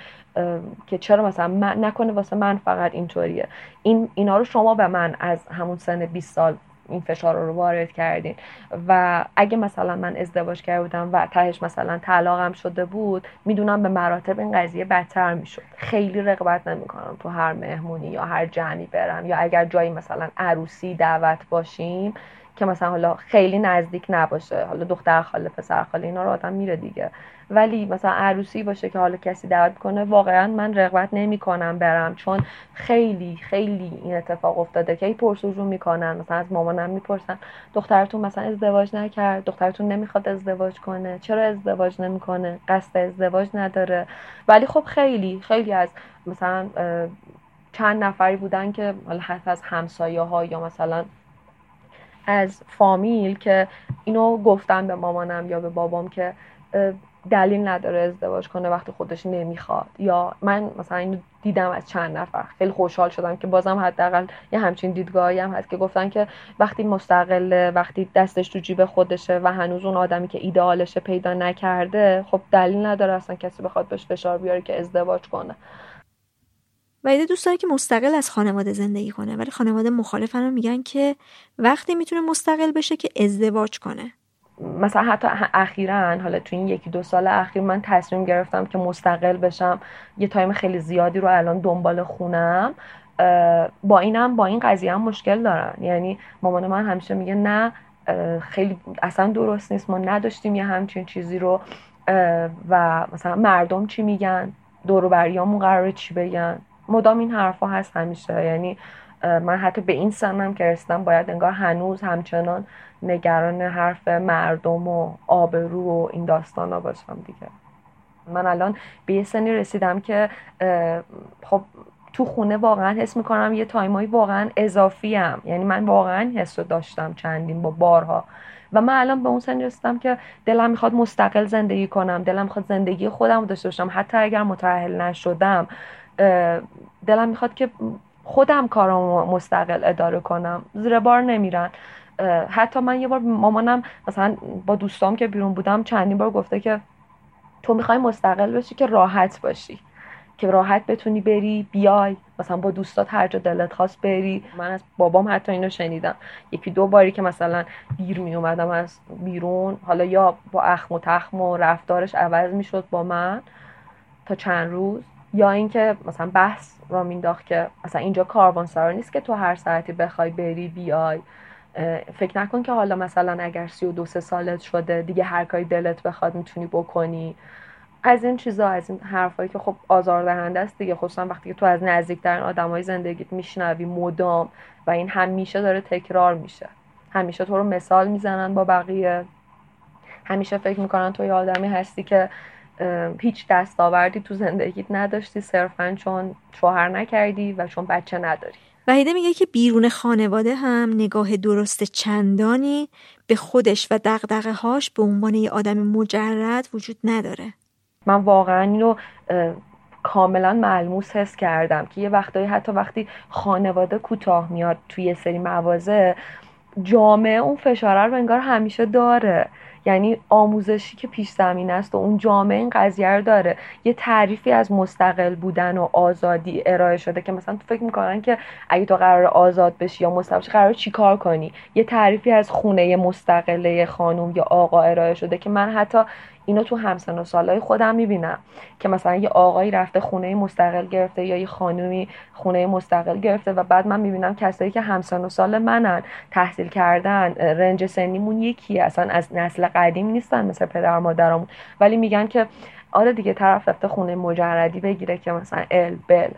Speaker 4: که چرا مثلا من نکنه واسه من فقط اینطوریه. این اینا رو شما به من از همون سن 20 سال این فشار رو وارد کردین. و اگه مثلا من ازدواج کرده بودم و تهش مثلا طلاقم شده بود می‌دونم به مراتب این قضیه بدتر می‌شد. خیلی رقبت نمی‌کنم تو هر مهمونی یا هر جمعی برم. یا اگر جایی مثلا عروسی دعوت باشیم که مثلا حالا خیلی نزدیک نباشه حالا دختر خاله پسر خاله اینا رو آدم میره دیگه. ولی مثلا عروسی باشه که حالا کسی دعوت کنه واقعا من رغبت نمی‌کنم برم چون خیلی خیلی این اتفاق افتاده که ای پرسجو می‌کنن مثلا از مامانم می‌پرسن دخترتون مثلا ازدواج نکرد؟ دخترتون نمی‌خواد ازدواج کنه؟ چرا ازدواج نمی‌کنه؟ قصد ازدواج نداره؟ ولی خب خیلی خیلی از مثلا چند نفری بودن که حالا حتی از همسایه ها یا مثلا از فامیل که اینو گفتن به مامانم یا به بابام که دلیل نداره ازدواج کنه وقتی خودش نمی‌خواد. یا من مثلا اینو دیدم از چند نفر. خیلی خوشحال شدم که بازم حداقل یه همچین دیدگاهی هم هست که گفتن که وقتی مستقله وقتی دستش تو جیب خودشه و هنوز اون آدمی که ایدئالشه پیدا نکرده خب دلیل نداره اصلا کسی بخواد بهش فشار بیاره که ازدواج کنه.
Speaker 3: ویده دوست داره که مستقل از خانواده زندگی کنه ولی خانواده مخالفن رو میگن که وقتی می‌تونه مستقل بشه که ازدواج کنه.
Speaker 4: مثلا حتی اخیرا حالا تو این یکی دو سال اخیر من تصمیم گرفتم که مستقل بشم یه تایم خیلی زیادی رو الان دنبال خونم با اینم با این قضیه هم مشکل دارن. یعنی مامان من همیشه میگه نه خیلی اصلا درست نیست ما نداشتیم یه همچین چیزی رو و مثلا مردم چی میگن؟ دوروبریامون قراره چی بگن؟ مدام این حرفها هست همیشه. یعنی من حتی به این سنم که رسیدم باید انگار هنوز همچنان نگران حرف مردم و آبرو و این داستان ها باشم دیگه. من الان به یه سنی رسیدم که خب تو خونه واقعا حس می‌کنم یه تایمایی واقعا اضافی هم. یعنی من واقعا حس رو داشتم چندین با بارها. و من الان به اون سنی رسیدم که دلم می‌خواد مستقل زندگی کنم دلم می‌خواد زندگی خودم داشته باشم. حتی اگر متأهل نشدم دلم می‌خواد که خودم کارامو مستقل اداره کنم. زیر بار نمیرن. حتی من یه بار مامانم مثلا با دوستام که بیرون بودم چندین بار گفته که تو می‌خوای مستقل بشی که راحت باشی. که راحت بتونی بری بیای. مثلا با دوستات هر جا دلت خواست بری. من از بابام حتی اینو شنیدم. یکی دو باری که مثلا دیر می اومدم از بیرون. حالا یا با اخم و تخم و رفتارش عوض می‌شد با من تا چند روز. یا اینکه مثلا بحث را مینداخت که مثلا اینجا کاروانسرا نیست که تو هر ساعتی بخوای بری بیای. فکر نکن که حالا مثلا اگر سی و دو سه سالت شده دیگه هر کاری دلت بخواد می‌تونی بکنی. از این چیزا از این حرفایی که خب آزاردهنده است دیگه خصوصا وقتی که تو از نزدیکترین آدمای زندگیت میشنوی مدام و این همیشه داره تکرار میشه. همیشه تو رو مثال می‌زنن با بقیه. همیشه فکر می‌کنن تو یه آدمی هستی که هیچ دستاوردی تو زندگیت نداشتی صرفا چون شوهر نکردی و چون بچه نداری.
Speaker 3: وحیده میگه که بیرون خانواده هم نگاه درست چندانی به خودش و دقدقه هاش به عنوان یه آدم مجرد وجود نداره.
Speaker 4: من واقعا اینو کاملا ملموس حس کردم که یه وقتایی حتی وقتی خانواده کوتاه میاد توی یه سری مواضع جامعه اون فشاره رو انگار همیشه داره. یعنی آموزشی که پیش زمین است و اون جامعه این قضیه رو داره. یه تعریفی از مستقل بودن و آزادی ارائه شده که مثلا تو فکر می‌کنن که اگه تو قرار آزاد بشی یا مستقل بشی قرار چیکار کنی؟ یه تعریفی از خونه مستقله خانوم یا آقا ارائه شده که من حتی اینو تو همسن و سالای خودم می‌بینم که مثلا یه آقایی رفته خونه مستقل گرفته یا یه خانومی خونه مستقل گرفته و بعد من می‌بینم کسایی که همسن و سال منن تحصیل کردن رنج سنیمون یکیه اصلا از نسل قدیم نیستن مثل پدر مادرمون. ولی میگن که آره دیگه طرف رفته خونه مجردی بگیره که مثلا ال بل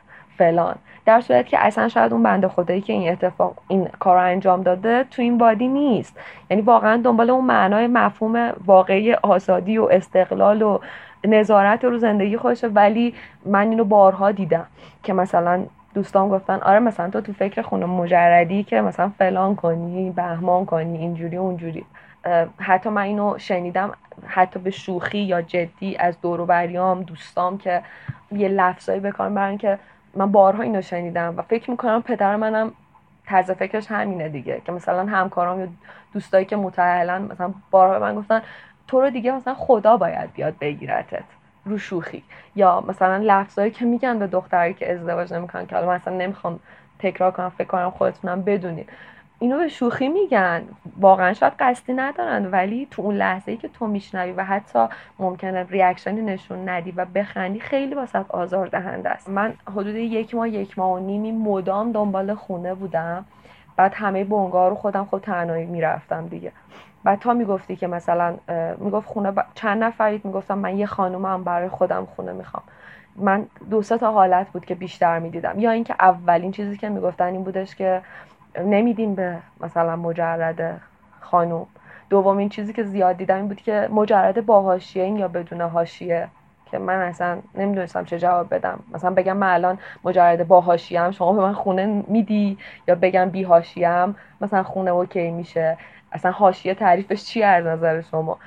Speaker 4: فلان. در صورت که اصلا شاید اون بنده خدایی که این اتفاق این کار رو انجام داده تو این بادی نیست. یعنی واقعا دنبال اون معنای مفهوم واقعی آزادی و استقلال و نظارت رو زندگی خودشه. ولی من اینو بارها دیدم که مثلا دوستان گفتن آره مثلا تو تو فکر خونه مجردی که مثلا فلان کنی بهمان کنی اینجوری اونجوری. حتی من اینو شنیدم حتی به شوخی یا جدی از دور و دوستام که یه لفظایی بکنم برن که من بارها اینو شنیدم و فکر می‌کنم پدر منم طرز فکرش همینه دیگه که مثلا همکارام یا دوستایی که متعهلا مثلا بارها من گفتن تو رو دیگه مثلا خدا باید بیاد بگیرتت رو شوخی. یا مثلا لفظایی که میگن به دختری که ازدواج نمی‌کنن که حالا مثلا نمی‌خوام تکرار کنم فکر کنم خودتونم بدونید اینو به شوخی میگن. واقعا شاید قصدی ندارن ولی تو اون لحظه ای که تو میشنوی و حتی ممکنه ریاکشنی نشون ندی و بخندی خیلی واسه آزار دهنده است. من حدود یک ماه یک ماه و نیمی مدام دنبال خونه بودم. بعد همه بونگا رو خودم خود تنهایی می‌رفتم دیگه. بعد تا می‌گفتی که مثلا می‌گفت خونه چند نفرید؟ می‌گفتم من یه خانومم برای خودم خونه می‌خوام. من دو تا حالت بود که بیشتر می‌دیدم. یا اینکه اولین چیزی که می‌گفتن این بودش که نمیدیم به مثلا مجرد خانوم دومین چیزی که زیاد دیدم این بود که مجرد با حاشیه این یا بدون حاشیه که من اصلا نمی‌دونستم چه جواب بدم. مثلا بگم من الان مجرد با حاشیه شما به من خونه میدی یا بگم بی حاشیه مثلا خونه okay میشه. اصلا حاشیه تعریفش چی از نظر شما؟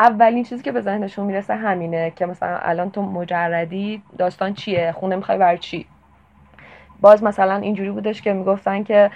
Speaker 4: اولین چیزی که به ذهنشون می‌رسه همینه که مثلا الان تو مجردی داستان چیه؟ خونه می‌خوای بر چی؟ باز مثلا اینجوری بودش که می‌گفتن که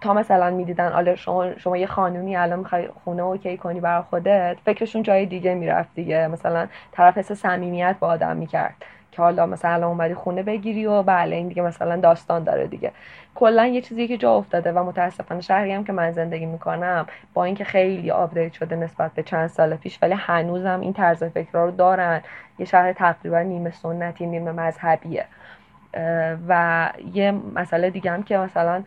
Speaker 4: تا مثلا می‌دیدن عه شما شما یه خانومی الان می‌خوای خونه okay کنی برای خودت فکرشون جای دیگه می‌رفت دیگه. مثلا طرف حس صمیمیت با آدم می‌کرد که حالا مثلا اومدی خونه بگیری و بله این دیگه مثلا داستان داره دیگه. کلا یه چیزی که جا افتاده و متاسفانه شهری هم که من زندگی می‌کنم با اینکه خیلی آپدیت شده نسبت به چند سال پیش ولی هنوزم این طرز فکر رو دارن. یه شهر تقریبا نیمه سنتی نیمه مذهبیه. و یه مسئله دیگه هم که مثلا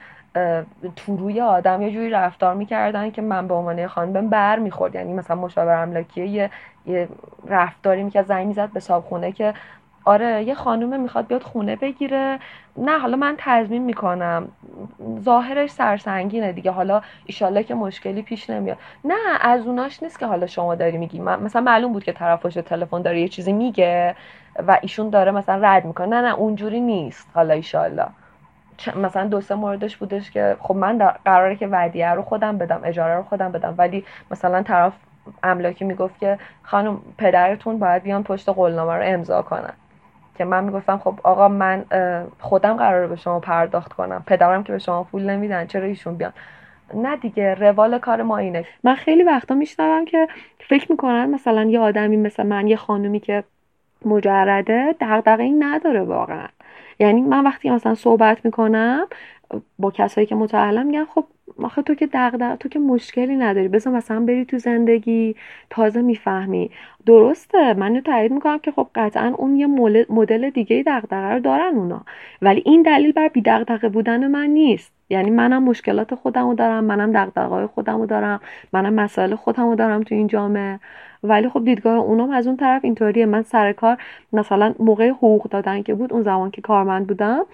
Speaker 4: تو روی آدم یه جوری رفتار می‌کردن که من به عنوان خانم بر می‌خورد. یعنی مثلا مشاور املاکی یه, رفتاری می‌کرد زنگ می‌زد به صاحب که آره یه خانومه می‌خواد بیاد خونه بگیره. نه حالا من تضمین می‌کنم. ظاهرش سرسنگینه دیگه. حالا ایشالله که مشکلی پیش نمیاد. نه از اوناش نیست که حالا شما داری میگی. مثلا معلوم بود که طرف تلفن داره یه چیزی میگه و ایشون داره مثلا رد می‌کنه. نه نه اونجوری نیست. حالا ایشالله. مثلا دو سه موردش بودش که خب من قراره که ودیعه رو خودم بدم اجاره رو خودم بدم. ولی مثلا طرف املاکی می‌گفت که خانم پدرتون باید بیان پشت قولنامه رو امضا کنن. که من می‌گفتم خب آقا من خودم قراره به شما پرداخت کنم. پدرم که به شما پول نمیدن چرا ایشون بیان؟ نه دیگه روال کار ما اینه. من خیلی وقتا میشنوم که فکر می‌کنن مثلا یه آدمی مثل من یه خانومی که مجرده دغدغه این نداره واقعا. یعنی من وقتی مثلا صحبت می‌کنم با کسایی که متعلم میگن خب آخه تو که دغدغه تو که مشکلی نداری. بذار مثلا بری تو زندگی تازه می‌فهمی. درسته من تایید می‌کنم که خب قطعا اون یه مدل دیگه دغدغه رو دارن اونا. ولی این دلیل بر بی دغدغه بودن من نیست. یعنی منم مشکلات خودمو دارم منم دغدغه‌های خودمو دارم منم مسائل خودمو دارم تو این جامعه. ولی خب دیدگاه اونم از اون طرف اینطوریه. من سر کار مثلا موقع حقوق دادن که بود اون زمان که کارمند بودم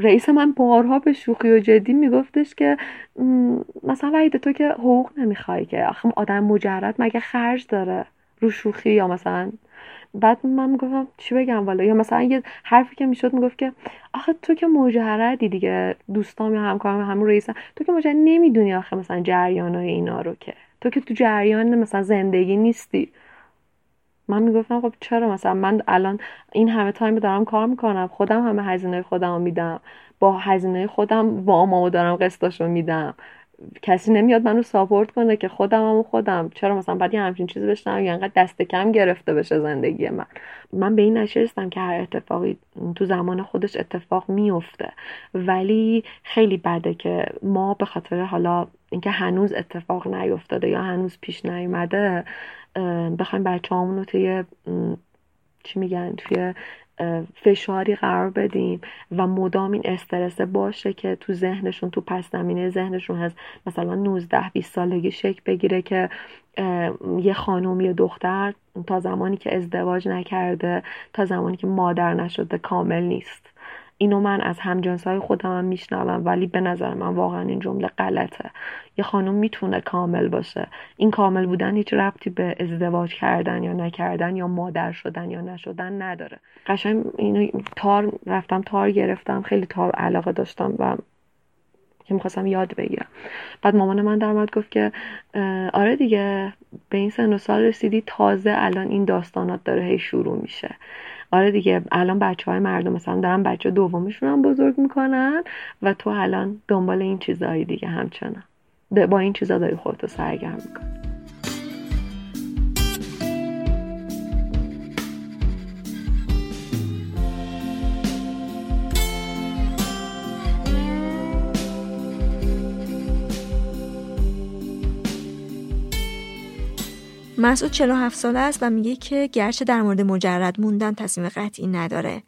Speaker 4: رئیس من بارها به شوخی و جدی میگفتش که مثلا وحید تو که حقوق نمی‌خوای که. آخه آدم مجرد مگه خرج داره رو شوخی یا مثلا؟ بعد من می‌گفتم چی بگم والا؟ یا مثلا یه حرفی که می‌شد می‌گفت که آخه تو که مجردی دیگه دوستام یا همکارم همون رئیسن تو که مجرد نمی‌دونی آخه مثلا جریان های اینا رو که. تو که تو جریان مثلا زندگی نیستی. من می‌گفتم خب چرا مثلا من الان این همه تایم دارم کار می‌کنم خودم همه هزینه خودم میدم با هزینه خودم وامامو دارم قسطاشو میدم. کسی نمیاد منو ساپورت کنه که خودم هم خودم. چرا مثلا بعد یه همچین چیزی بشنم یا انقدر دست کم گرفته بشه زندگی من؟ من به این نشستم که هر اتفاقی تو زمان خودش اتفاق میفته ولی خیلی بده که ما به خاطر حالا اینکه هنوز اتفاق نیفتاده یا هنوز پیش نیومده بخوایم بچه رو توی چی میگن توی فشاری قرار بدیم و مدام این استرس باشه که تو ذهنشون تو پس زمینه ذهنشون هست. مثلا 19 20 سالگی شکل بگیره که یه خانم یه دختر تا زمانی که ازدواج نکرده تا زمانی که مادر نشده کامل نیست. اینو من از همجنسای خودم هم میشنوم ولی به نظر من واقعا این جمله غلطه. یه خانم می‌تونه کامل باشه. این کامل بودن هیچ ربطی به ازدواج کردن یا نکردن یا مادر شدن یا نشدن نداره. قشنگ اینو تار رفتم تار گرفتم خیلی تار علاقه داشتم و که می‌خواستم یاد بگیرم. بعد مامان من در گفت که آره دیگه به این سن و سال رسیدی تازه الان این داستانات داره هی شروع میشه. آره دیگه الان بچه های مردم مثلا دارن بچه دومشون هم بزرگ می‌کنن و تو الان دنبال این چیزهایی دیگه همچنان. با این چیزا داری خودتو سرگرم می‌کنی.
Speaker 3: مسعود 47 ساله است و میگه که گرچه در مورد مجرد موندن تصمیم قطعی نداره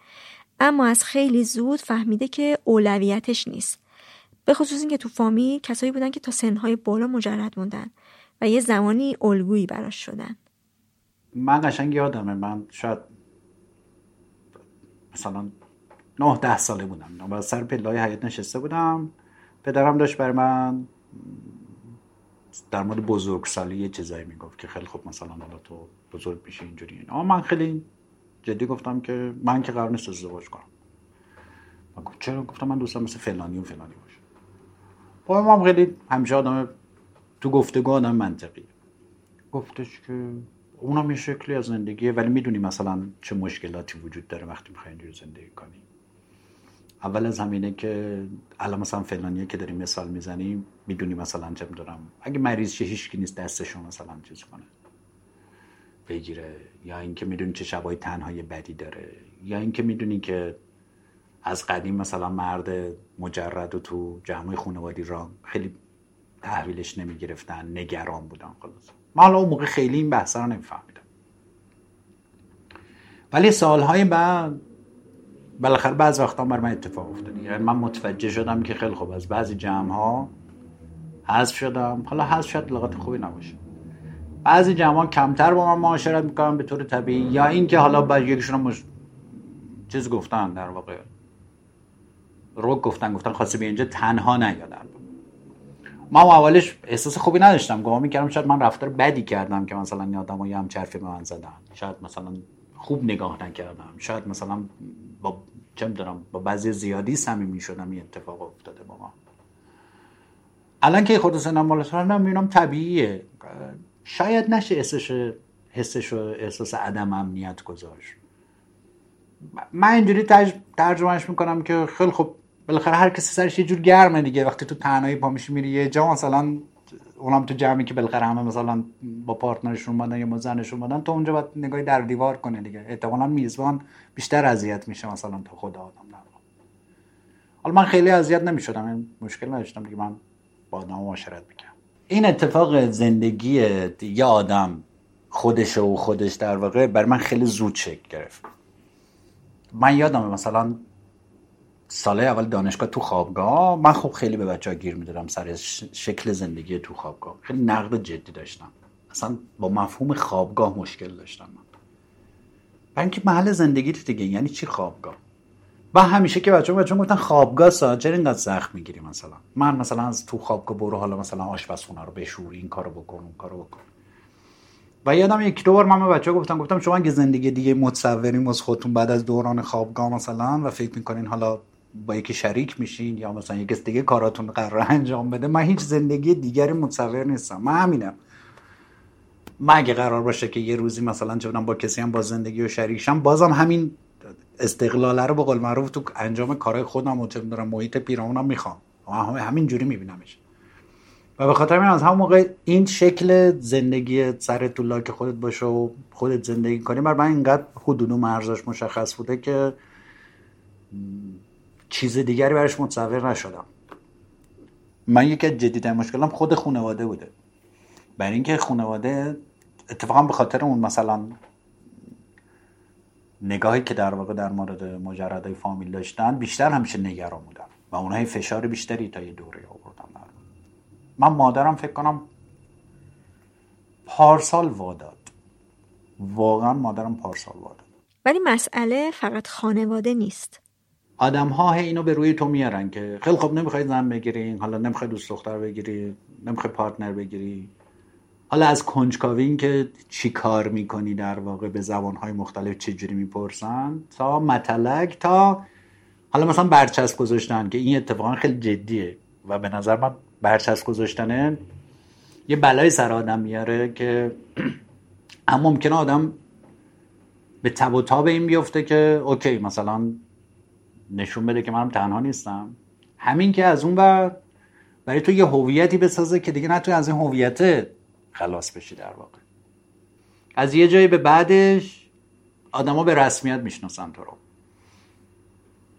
Speaker 3: اما از خیلی زود فهمیده که اولویتش نیست. به خصوص اینکه تو فامیل کسایی بودن که تا سنهای بالا مجرد موندن و یه زمانی الگویی براش شدن.
Speaker 8: من قشنگ یادمه من شاید مثلا نه ده ساله بودم. و سر پلای حیات نشسته بودم. پدرم داشت بر من در مورد بزرگسالی یه چیزایی می‌گفت که خیلی خوب مثلا حالا تو بزرگ میشه اینجوری اما من خیلی جدی گفتم که من که قرار نیست ازدواج کنم. من گفت چرا؟ گفتم من دوستم مثل فلانی و فلانی باشه. با من خیلی همیشه آدم تو گفتگو آدم منطقی گفتش که اونم یه شکلی از زندگیه ولی می‌دونی مثلا چه مشکلاتی وجود داره وقتی می‌خوای اینجوری زندگی کنی. اول از همینه که الان مثلا فلانیه که داریم مثال می‌زنیم می‌دونی مثلا چه می‌دونم اگه مریض شه هیچکی نیست دستشون مثلا چیز کنه بگیره. یا اینکه می‌دونی چه شبای تنهای بدی داره. یا اینکه می‌دونی که از قدیم مثلا مرد مجرد و تو جمعه خانوادی را خیلی تحویلش نمی‌گرفتن نگران بودن خلاص. من حالا اون موقع خیلی این بحث رو نمیفهمیدم. ولی سالهای بعد بالاخره بعض وقتا بر من اتفاق افتاد یعنی من متوجه شدم که خیلی خوب از بعضی جمع ها حذف شدم. حالا حذف شد لغت خوبی نباشه. بعضی جمع کمتر با من معاشرت می‌کنم به طور طبیعی. یا اینکه حالا با یکیشون مش... چیز گفتن در واقع. رو گفتن گفتن خواسته به اینجا تنها نیادن. ما اولش احساس خوبی نداشتم. گمان می‌کردم شاید من رفتار بدی کردم که مثلا این آدم هم چرفی به من زدن. شاید مثلا خوب نگاه نکردم. شاید مثلا با چه می‌دونم با بعضی زیادی صمیمی شدم این اتفاق افتاده با ما. الان که خود سنم بالا می‌بینم طبیعیه. شاید نشه حسش حسش احساس عدم امنیت گذاشت. من اینجوری ترج... ترجمهش می‌کنم که خیلی خوب بالاخره هر کسی سرش یه جور گرمه دیگه. وقتی تو تنهایی پا میشی میری یه جا مثلا اونم تو جمعی که بالاخره همه مثلا با پارتنرشون اومدن یا با اومدن تو اونجا باید نگاهی در دیوار کنه دیگه. احتمالا میزبان بیشتر اذیت میشه مثلا تا خود آدم در حالا من خیلی اذیت نمی‌شدم این مشکل نداشتم دیگه من با آدم معاشرت می‌کنم این اتفاق زندگی یه آدم خودش و خودش در واقع بر من خیلی زود شکل گرفت. من یادم مثلا ساله اول دانشگاه تو خوابگاه. من خب خیلی به بچه ها گیر می‌دادم سر شکل زندگی تو خوابگاه. خیلی نقد جدی داشتم. اصلا با مفهوم خوابگاه مشکل داشتم من. اینکه محل زندگی دیگه یعنی چی خوابگاه؟ و همیشه که بچه بچه گفتن خوابگاه ساعت چرا اینقدر سخت می‌گیری مثلا؟ من مثلا از تو خوابگاه برو حالا مثلا آشپزخونه رو بشور این کارو بکن اون کارو بکن. و یادم یک دو بار من به بچه گفتم گفتم شما اگه زندگی دیگه متصوریم از خودتون بعد از دوران خوابگاه مثلا و فکر می‌کنین حالا با یکی شریک میشین یا مثلا یکی دیگه کاراتون قرار انجام بده من هیچ زندگی دیگری متصور نیستم. من همینم. من اگه قرار باشه که یه روزی مثلا چه با کسی هم با زندگی و شریکشم بازم همین استقلاله رو به قول معروف تو انجام کارهای خودم و دارم محیط پیرامونم می‌خوام. همین جوری میبینمش. و به خاطر از همون موقع این شکل زندگی سر تو لاک خودت باشه و خودت زندگی کنی بر من اینقدر حدود و مرزاش مشخص بوده که چیز دیگری برش متصور نشدم. من یکی از جدیترین مشکلم خود خانواده بوده. برای اینکه خانواده اتفاقا به خاطر اون مثلا نگاهی که در واقع در مورد مجردهای فامیل داشتن بیشتر همیشه نگران بودن و اونها فشار بیشتری تا یه دوره آوردن من مادرم فکر کنم پارسال واداد واقعا مادرم پارسال واداد
Speaker 3: ولی مسئله فقط خانواده نیست.
Speaker 8: آدم ها اینو به روی تو میارن که خیلی خوب نمی‌خوای زن بگیری حالا نمی‌خوای دوست دختر بگیری نمی‌خوای پارتنر بگیری حالا از کنجکاوی که چی کار می‌کنی در واقع به زبانهای مختلف چجوری می‌پرسن تا متلک تا حالا مثلا برچسب گذاشتن که این اتفاقا خیلی جدیه و به نظر من برچسب گذاشتنه یه بلای سر آدم میاره که اما ممکنه آدم به تب و تاب این بیفته که اوکی مثلا نشون بده که منم تنها نیستم. همین که از اون بر برای تو یه هویتی بسازه که دیگه نتونی از این هویت خلاص بشی در واقع. از یه جایی به بعدش آدما به رسمیت می‌شناسن تو رو.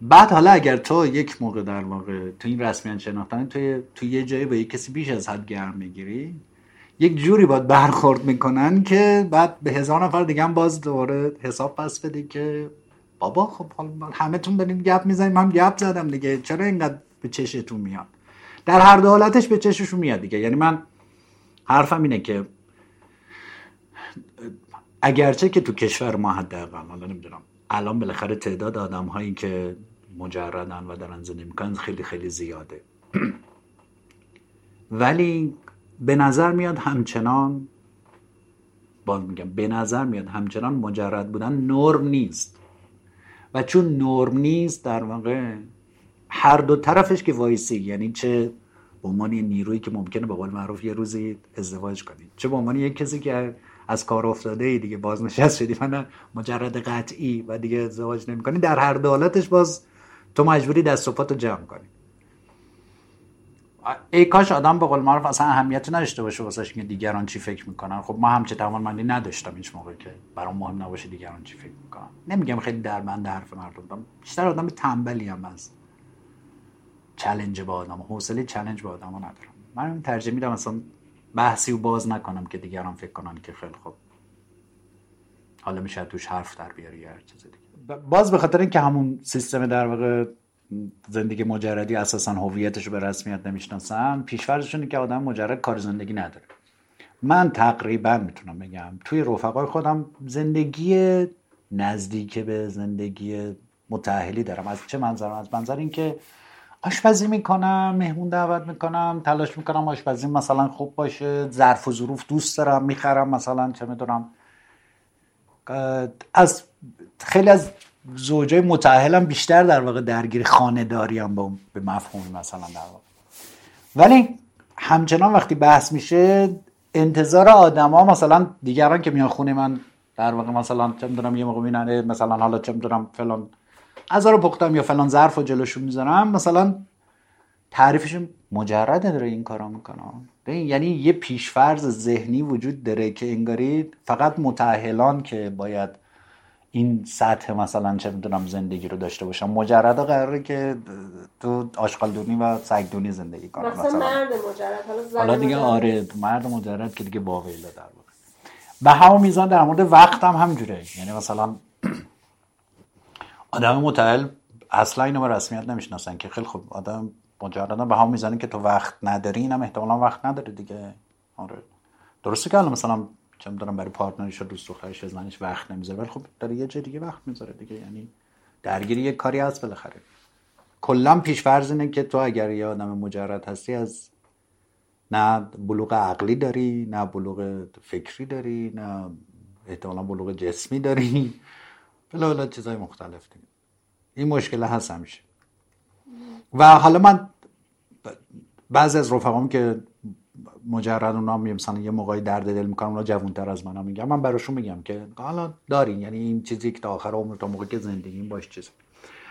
Speaker 8: بعد حالا اگر تو یک موقع در واقع تو این رسمیت شناختن تو تو یه جایی با یک کسی بیش از حد گرم می‌گیری یک جوری باید برخورد می‌کنن که بعد به هزار نفر دیگه هم باز دوباره حساب پس بده که بابا خب همه تون داریم گپ می‌زنیم هم گپ زدم دیگه چرا اینقدر به چشتون میاد؟ در هر دو حالتش به چششون میاد دیگه. یعنی من حرفم اینه که اگرچه که تو کشور ما حداقل حالا نمی‌دونم الان بالاخره تعداد آدم هایی که مجردن و دارن زندگی می‌کنن خیلی خیلی زیاده. ولی به نظر میاد همچنان باز میگم به نظر میاد همچنان مجرد بودن نرم نیست. و چون نرم نیست در واقع هر دو طرفش که وایسی یعنی چه به عنوان نیرویی که ممکنه به قول معروف یه روزی ازدواج کنید چه به عنوان یک کسی که از کار افتاده ای دیگه بازنشست شدی من مجرد قطعی و دیگه ازدواج نمی‌کنی در هر دولتش باز تو مجبوری دست و جمع کنی. ای کاش آدم به قول معروف اصلا اهمیتی نداشته باشه واسه که دیگران چی فکر می‌کنن. خب ما همچه توانمندی نداشتم هیچ موقع که برام مهم نباشه دیگران چی فکر می‌کنن. نمیگم خیلی درمند حرف مردم بودم. بیشتر آدم تنبلی هم از چلنج با آدم. حوصله چلنج با آدم ندارم. من ترجیح میدم اصلا بحثی و باز نکنم که دیگران فکر کنن که خیلی خوب حالا میشه توش حرف در بیاری یا چیز دیگه. باز به خاطر اینکه همون سیستم در واقع زندگی مجردی اساسا هویتش به رسمیت نمی‌شناسن. پیشفرزشون که آدم مجرد کار زندگی نداره. من تقریبا می‌تونم بگم توی رفقای خودم زندگی نزدیک به زندگی متأهلی دارم. از چه منظر از منظر اینکه آشپزی می‌کنم مهمون دعوت می‌کنم تلاش می‌کنم آشپزی مثلا خوب باشه ظرف و ظروف دوست دارم می‌خرم مثلا چه می‌دونم. از خیلی از زوجای متأهلم بیشتر در واقع درگیر خانه داریم با به مفهومی مثلا در واقع. ولی همچنان وقتی بحث میشه انتظار آدما مثلا دیگران که میان خونه من در واقع مثلا چه می‌دونم یه موقع میننه مثلا حالا چه می‌دونم فلان غذا رو پختم یا فلان ظرف رو جلوشون می‌ذارم مثلا تعریفشون مجرده داره این کارا می‌کنم یعنی یه پیشفرز ذهنی وجود داره که انگاری فقط متأهلان که باید این سطح مثلا چه می‌دونم زندگی رو داشته باشم مجرد قراره که تو آشغالدونی و سگدونی زندگی کنم
Speaker 4: مثلا, مثلا. مرد مجرد
Speaker 8: حالا, دیگه آره مرد مجرد که دیگه باقیله در واقع. به همون میزان در مورد وقت هم همجوره یعنی مثلا آدم متعل اصلا اینو به رسمیت نمی‌شناسن که خیلی خوب آدم مجردن به هم می‌زنن که تو وقت نداری اینم احتمالا وقت نداره دیگه. آره. درسته که الان مثلا چه دارم برای پارتنرش دوست دخترش زنش وقت نمی‌ذاره ولی خب داره یه جای دیگه وقت می‌ذاره دیگه. یعنی درگیری یک کاری هست بالاخره. کلا پیشفرض اینه که تو اگر یه آدم مجرد هستی از نه بلوغ عقلی داری نه بلوغ فکری داری نه احتمالا بلوغ جسمی داری. بلا چیزای مختلف دیگه این مشکل هست همیشه. و حالا من بعضی از رفقام که مجرد اونا مثلا یه موقعی درد دل می‌کنم اونا جوانتر از منم میگم من براشون میگم که حالا دارین یعنی این چیزی که تا آخر عمر تا موقعی که زندگی باش چیز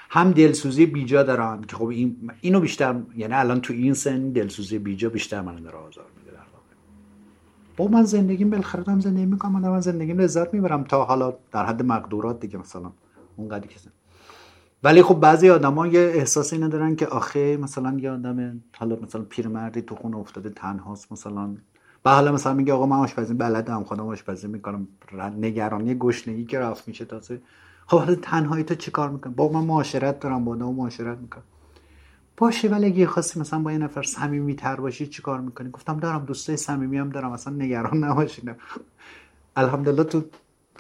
Speaker 8: هم دلسوزی بیجا دارن که خب این اینو بیشتر یعنی الان تو این سن دلسوزی بیجا بیشتر من داره آزار میده در واقع. با من زندگیم بالاخره هم زندگی می‌کنم من, من زندگیم لذت می‌برم تا حالا در حد مقدورات دیگه مثلا. اونقدری که ولی خب بعضی آدما یه احساس اینو دارن که آخه مثلا یه آدم حالا مثلا پیرمردی تو خونه افتاده تنهاست مثلا. و حالا مثلا میگه آقا من آشپزی بلدم خودم آشپزی می‌کنم. نگرانی گشنگی که رفت میشه تازه. خب حالا تنهایی تو چیکار می‌کنم با من معاشرت دارم با آدم معاشرت می‌کنم. باشه ولی اگه خواستی مثلا با یه نفر صمیمی تر باشی چیکار می‌کنی؟ گفتم دارم دوستای صمیمی هم دارم اصلا نگران نباشین الحمدلله تو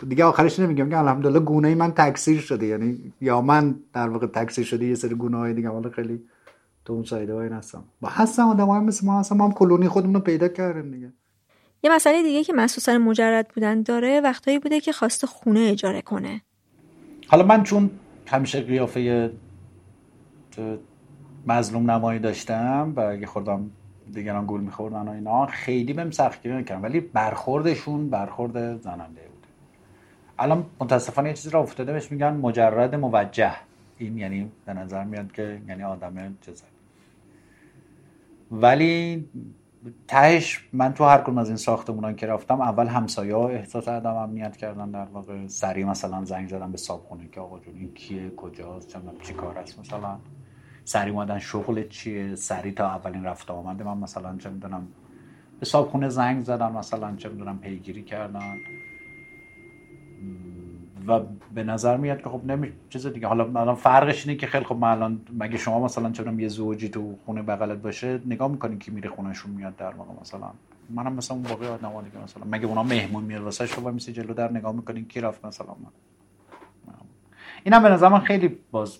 Speaker 8: دیگه آخرش نمیگم که الحمدلله گونه من تکثیر شده. یعنی یا من در واقع تکثیر شده یه سری گونه های دیگه. حالا خیلی تو اون سایده های هستم و هستم آدم های مثل ما هستم ما هم کلونی خودمون رو پیدا کردیم دیگه.
Speaker 3: یه مسئله دیگه که مخصوصا مجرد بودن داره وقتایی بوده که خواست خونه اجاره کنه.
Speaker 8: حالا من چون همیشه قیافه مظلوم نمایی داشتم و اگه خودم دیگران گول میخوردن و اینا خیلی بهم سختگیری نکردم ولی برخوردشون برخورد زننده بود. الان متاسفانه یه چیزی را افتاده بهش میگن مجرد موجه. این یعنی به نظر میاد که یعنی آدم جزایی ولی تهش من تو هر کدوم از این ساختمونان که رفتم اول همسایه ها احساس عدم امنیت کردن در واقع. سری مثلا زنگ زدم به صابخونه که آقا جون این کیه؟ کجاست؟ چه چی کار است؟ مثلا سری اومدن شغل چیه؟ سری تا اولین رفت آمده من مثلا چه می‌دونم به صابخونه زنگ زدم مثلا چه می‌دونم پیگیری کردن. و به نظر میاد که خب نمی چیز دیگه. حالا الان فرقش اینه که خیلی خب الان مگه شما مثلا چون یه زوجی تو خونه بغلت باشه نگاه می‌کنین که میره خونهشون میاد در واقع مثلا؟ منم مثلا اون باقی آدم دیگه مثلا مگه اونا مهمون میاد واسه شما میسی جلو در نگاه می‌کنین کی رفت مثلا من اینم به نظر من خیلی باز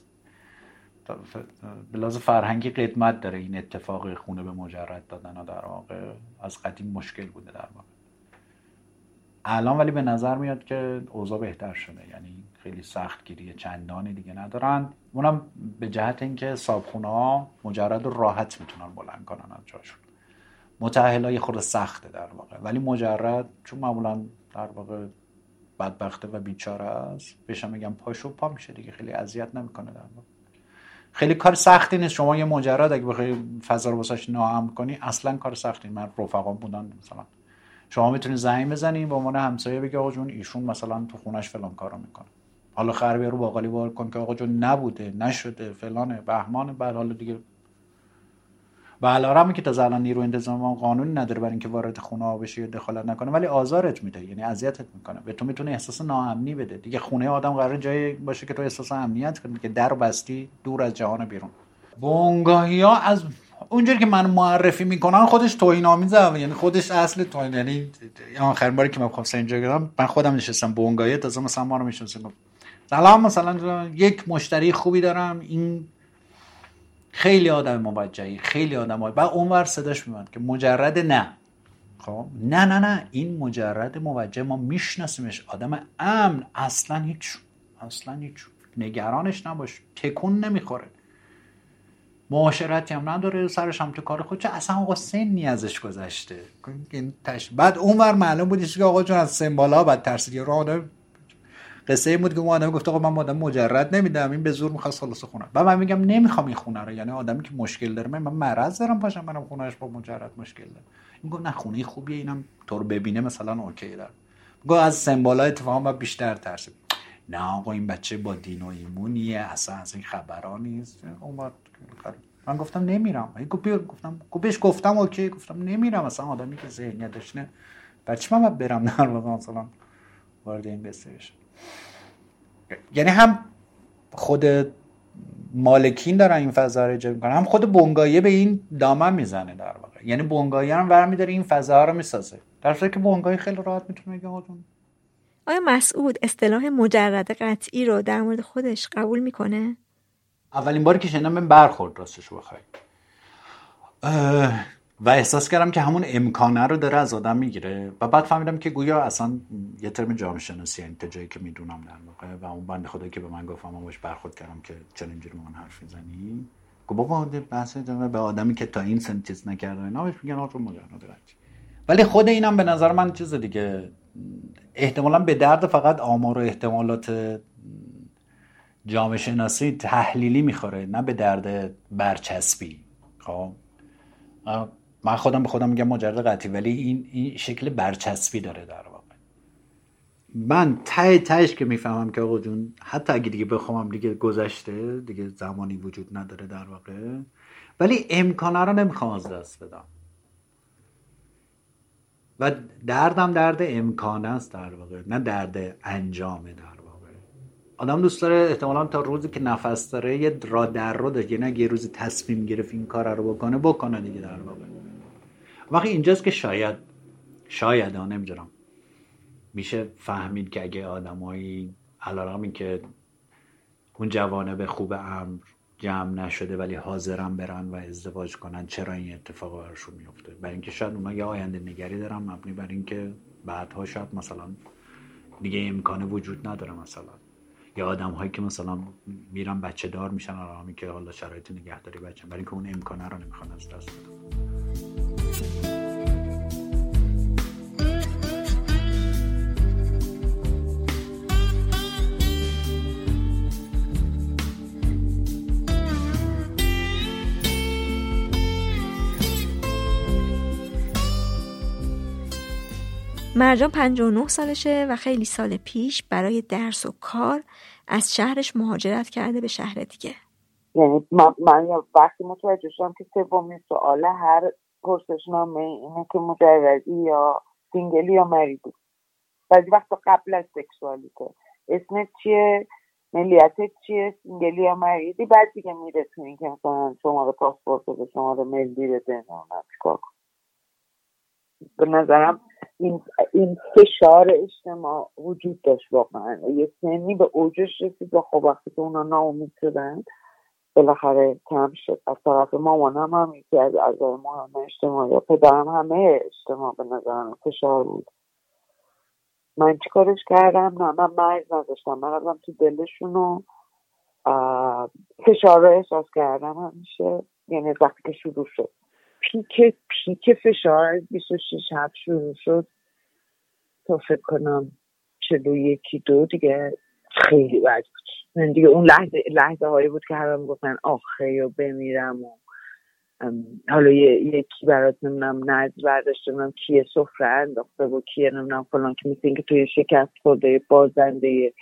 Speaker 8: به فرهنگی قدمت داره این اتفاق خونه به مجرد دادن در واقع از قدیم مشکل بوده در واقع. الان ولی به نظر میاد که اوضاع بهتر شده. یعنی خیلی سخت گیری چندانی دیگه ندارن. اونم به جهت اینکه صابخونه ها مجرد و راحت می‌تونن بلند کنن از جاشون. متأهل یه خورده سخته در واقع. ولی مجرد چون معمولا در واقع بدبخته و بیچاره است بهشم میگم پاشو پا میشه دیگه. خیلی اذیت نمی‌کنه در واقع. خیلی کار سختی نیست. شما یه مجرد اگه بخوای فضا رو واسش ناامن کنی اصلا کار سختی. من رفقام بودن مثلا شما می‌تونید زنگ بزنید به عنوان همسایه بگی آقا جون ایشون مثلا تو خونش فلان کارو می‌کنه. حالا خربه رو باقالی بار کن که آقا جون نبوده نشده فلانه بهمانه. بعد حالا دیگه و علارمی که تا الان نیرو انتظام قانونی نداره برای اینکه وارد خونه بشه یا دخالت نکنه ولی آزارت میده یعنی اذیتت می‌کنه. به تو می‌تونه احساس ناامنی بده. دیگه خونه آدم قرار جایی باشه که تو احساس امنیت کنی که در بستی دور از جهان بیرون. بونگاهی از اونجوری که من معرفی می‌کنم خودش توهین آمیزه یعنی خودش اصل توهین یعنی آخرین باری که من خواستم اینجا گرفتم من خودم نشستم بونگاهی تازه مثلا ما رو می‌شناسم سلام مثلا یک مشتری خوبی دارم. این خیلی آدم موجهی خیلی آدم و اونور صداش میاد که مجرد نه. خب؟ نه نه نه. این مجرد موجه ما میشناسیمش. آدم امن. اصلا هیچ اصلا هیچ. نگرانش نباش. تکون نمی‌خوره. معاشرتی هم نداره سرش هم تو کار خودش اصلا آقا سنی ازش گذشته. بعد اونور معلوم بودیش که آقا جون از سن بالا بعد ترسید. یه آدم قصه این بود که اون آدم گفت آقا من آدم مجرد نمیدم. این به زور می‌خواست خلاص خونه. و من میگم نمی‌خوام این خونه رو. یعنی آدمی که مشکل داره. من مرض دارم پاشم منم خونهش با مجرد مشکل دارم این گفت نه خونه خوبیه اینم تو رو ببینه مثلا اوکی دار گفت از سمبالا اتفاقا بیشتر ترسید. نه آقا این بچه با دین و ایمونیه اصلا از این خبرها نیست. من گفتم نمیرم. گفت گفتم بهش گفتم اوکی گفتم نمیرم. اصلا آدمی که ذهنیتش نه بچه من برم در واقع مثلا وارد این قصه یعنی هم خود مالکین دارن این فضا رو ایجاد می‌کنن هم خود بنگایه به این دامن می‌زنه در واقع. یعنی بنگایه هم برمیداره این فضا رو می‌سازه. در که بنگایه خیلی راحت می‌تونه بگه
Speaker 3: آیا مسعود اصطلاح مجرد قطعی رو در مورد خودش قبول می‌کنه؟
Speaker 8: اولین باری که شنیدم من برخورد راستش بخوای. و احساس کردم که همون امکانه رو داره از آدم می‌گیره و بعد فهمیدم که گویا اصلا یه ترم جامعه شناسی این جایی که می‌دونم در واقع و اون بنده خدایی که به من گفتم من باش برخورد کردم که چرا اینجوری من حرف می‌زنی؟ گفت بابا بحث به آدمی که تا این سن چیز نکرده اینا بهش میگن آقا مجرد ولی خود اینم به نظر من چیز دیگه احتمالا به درد فقط آمار و احتمالات جامعه شناسی تحلیلی می‌خوره نه به درد برچسبی. خب؟ من خودم به خودم میگم مجرد قطعی ولی این, این شکل برچسبی داره در واقع. من ته تهش که می‌فهمم که آقا جون حتی اگه دیگه بخوام دیگه گذشته دیگه زمانی وجود نداره در واقع ولی امکانه رو نمی‌خوام از دست بدم. و دردم درد امکانه است در واقع نه درد انجامه در آدم دوست داره احتمالا تا روزی که نفس داره یه را در رو داره یعنی یه روزی تصمیم گرفت این کار رو بکنه بکنه دیگه در واقع. وقتی اینجاست که شاید شاید ها نمی‌دونم. میشه فهمید که اگه آدمایی علیرغم این که اون جوانه به خوب امر جمع نشده ولی حاضرم برن و ازدواج کنن چرا این اتفاق براشون میفته برای اینکه شاید اونا یه آینده نگری دارن مبنی بر اینکه بعدها شاید مثلا دیگه امکانه وجود نداره مثلا. یا آدم هایی که مثلا میرن بچه دار میشن آرامی که حالا شرایط نگهداری بچه برای اینکه اون امکانه رو نمی‌خوان از دست بدن.
Speaker 3: مرجان 59 سالشه و خیلی سال پیش برای درس و کار از شهرش مهاجرت کرده به شهر دیگه.
Speaker 6: یعنی من, وقتی متوجه شدم که سومین سوال هر پرسشنامه اینه که مجردی یا single ی یا married ی بعضی وقت قبل از sexuality. اسمت چیه؟ ملیتت چیه؟ single ی یا married ی بعد دیگه میره تو این که مثلا شماره پاسپورت به شماره ملی بده چیکار به نظرم این, این فشار اجتماع وجود داشت واقعا. یه سنی به اوجش رسید و خب وقتی که اونا ناامید شدن بالاخره کم شد. از طرف مامانم هم یکی از اعضای مهم اجتماع یا پدرم همه اجتماع به نظرم فشار بود. من چیکارش کردم؟ نه من مرز نداشتم من رفتم تو دلشون و فشار رو احساس کردم همیشه. یعنی وقتی که شروع شد. پیک پیک فشار 26 هفت شروع شد. تا فکر کنم چلو یکی دو دیگه خیلی بد بود. دیگه اون لحظه لحظه هایی بود که همه می‌گفتن آخه و بمیرم و حالا یکی برات نمی‌دونم نز برداشته نمی‌دونم کیه سفره انداخته و کیه نمی‌دونم فلان که مثل اینکه توی شکست خورده بازنده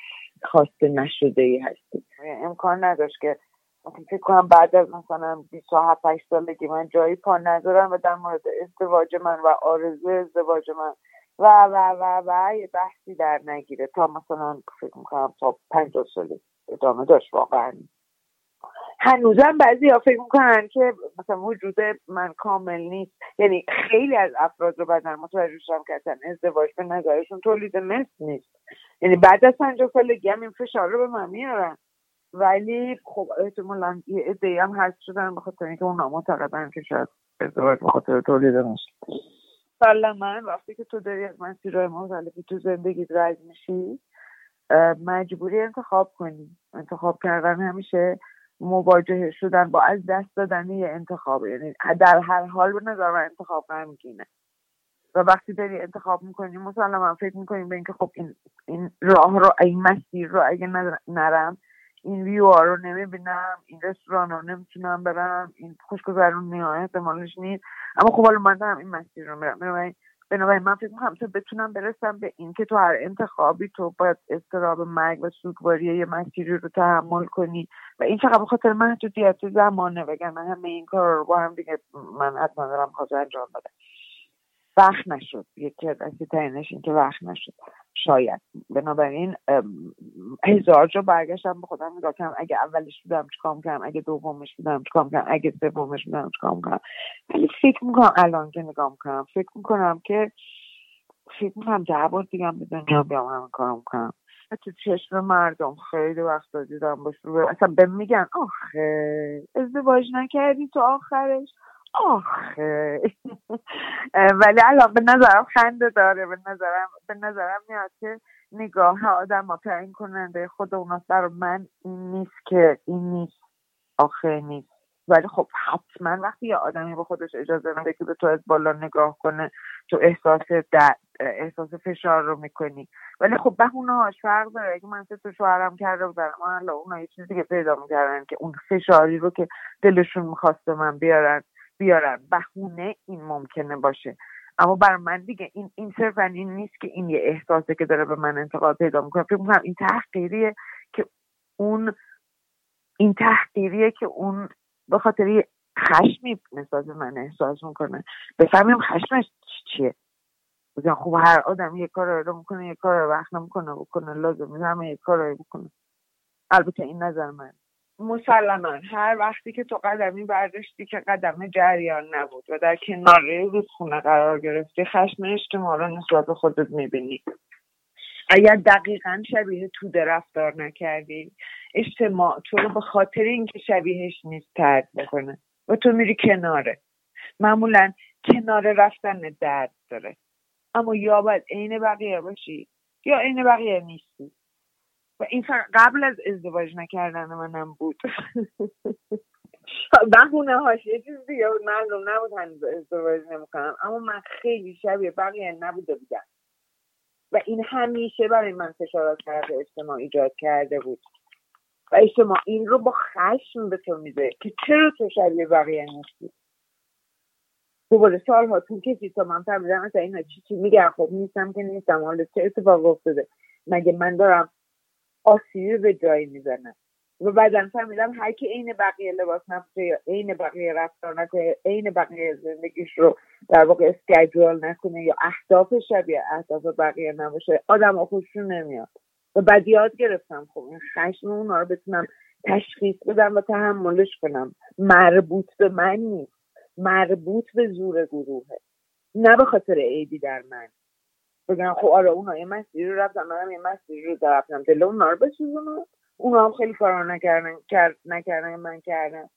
Speaker 6: خواسته نشده ای هستی. امکان نداشت که فکر کنم بعد از مثلا 27 8 سالگی من جایی پا نذارم و در مورد ازدواج من و آرزو ازدواج من و و و و یه بحثی در نگیره تا مثلا فکر می‌کنم تا 50 سال ادامه داشت واقعا. هنوزم بعضی ها فکر می‌کنن که مثلا وجود من کامل نیست. یعنی خیلی از افراد رو بعدا متوجه شدم که اصلا ازدواج به نظرشون تولید مثل نیست. یعنی بعد از پنجاه سالگی هم این فشار رو به من میارن. ولی خب احتمالا یه عده هم هست شدن به خاطر اینکه اونا معتقدن که شاید ازدواج به خاطر تولید مثل من وقتی که تو داری از مسیرهای مختلفی تو زندگی رد میشی مجبوری انتخاب کنی. انتخاب کردن همیشه مواجهه شدن با از دست دادن یه انتخاب. یعنی در هر حال به نظر من انتخاب غمگینه. و وقتی داری انتخاب می‌کنی مسلما فکر می‌کنیم به اینکه خب این این راه رو این مسیر رو اگه نرم این ویو ها رو نمی‌بینم این رستوران رو نمی‌تونم برم این خوشگذرون های احتمالش نیست. اما خب حالا من دارم این مسیر رو میرم. بنابراین من فکر می‌کنم تا بتونم برسم به این که تو هر انتخابی تو باید استراب مرگ و سوگواری یه مسیری رو تحمل کنی. و این فقط به خاطر محدودیت زمانه من همه این کار رو با هم دیگه من حتما دارم خواست انجام بدم وقت نشد. یکی از ترینش این که وقت نشد. شاید. بنابراین هزار جا برگشتم به خودم نگاه کردم. اگه اولش بودم چیکار کردم اگه دومش بودم چیکار کردم اگه سومش بودم چیکار کردم ولی فکر می‌کنم الان که نگاه می‌کنم فکر می‌کنم که فکر می‌کنم ده بار دیگه به دنیا بیام همین کارم کنم. تو چشم مردم خیلی وقت دیدم باش رو اصلا به میگن آخه ازدواج نکردی تو آخرش؟ آخه. ولی الان به نظرم خنده داره. به نظرم به نظرم میاد که نگاه آدم ها تعیین کننده خود اوناست. برای من این نیست که این نیست. آخه نیست. ولی خب حتما وقتی یه آدمی به خودش اجازه میده که به تو از بالا نگاه کنه تو احساس درد احساس فشار رو می‌کنی. ولی خب بهونه هاش فرق داره. اگه من تو شوهرم کرده بودم من اونا یه چیزی که پیدا می‌کردن که اون فشاری رو که دلشون می‌خواست من بیارن بیارن. بهونه این ممکنه باشه. اما برای من دیگه این این صرفا این نیست که این یه احساسه که داره به من انتقاد پیدا می‌کنه. فکر می‌کنم این تحقیریه که اون این تحقیریه که اون به خاطر خشمی نسبت من احساس می‌کنه. بفهمیم خشمش چیه. بگم خب هر آدم یه کار رو می‌کنه یه کار رو وقت نمی‌کنه بکنه لازم همه یه کار رو بکنه. البته این نظر من مسلما. هر وقتی که تو قدمی برداشتی که قدم جریان نبود و در کنار رودخونه قرار گرفتی خشم اجتماع رو نسبت به خودت می‌بینی. اگر دقیقا شبیه توده رفتار نکردی اجتماع تو رو به خاطر اینکه شبیهش نیست ترد بکنه و تو میری کناره. معمولا کنار رفتن درد داره. اما یا باید عین بقیه باشی یا عین بقیه نیستی. و این قبل از ازدواج نکردن منم بود. بهونه هاش یه چیز دیگه بود. معلوم نبود هنوز ازدواج نمی‌کنم اما من خیلی شبیه بقیه نبوده بودم. و این همیشه برای من فشار از طرف اجتماع ایجاد کرده بود. و اجتماع این رو با خشم به تو میده که چرا تو شبیه بقیه نیستی؟ دوباره سالها طول کشید تا من فهمیدم مثلا اینا چی چی میگن؟ خب نیستم که نیستم. حالا چه اتفاق افتاده؟ مگه من دارم آسیبی به جایی می‌زنم و بعدا فهمیدم هر کی عین بقیه لباس نپوشه یا عین بقیه رفتار نکنه عین بقیه زندگیش رو در واقع اسکیجول نکنه یا اهداف شبیه اهداف بقیه نباشه آدم خوششون نمیاد. و بعد یاد گرفتم خب این خشم اونا رو بتونم تشخیص بدم و تحملش کنم. مربوط به من نیست. مربوط به زور گروهه. نه به خاطر عیبی در من. بگم خب آره اونا یه مسیری رو رفتم منم یه مسیری رو رفتم دل اونا رو بسوزونم. اونا هم خیلی کارا نکردن کرد نکردن من کردم.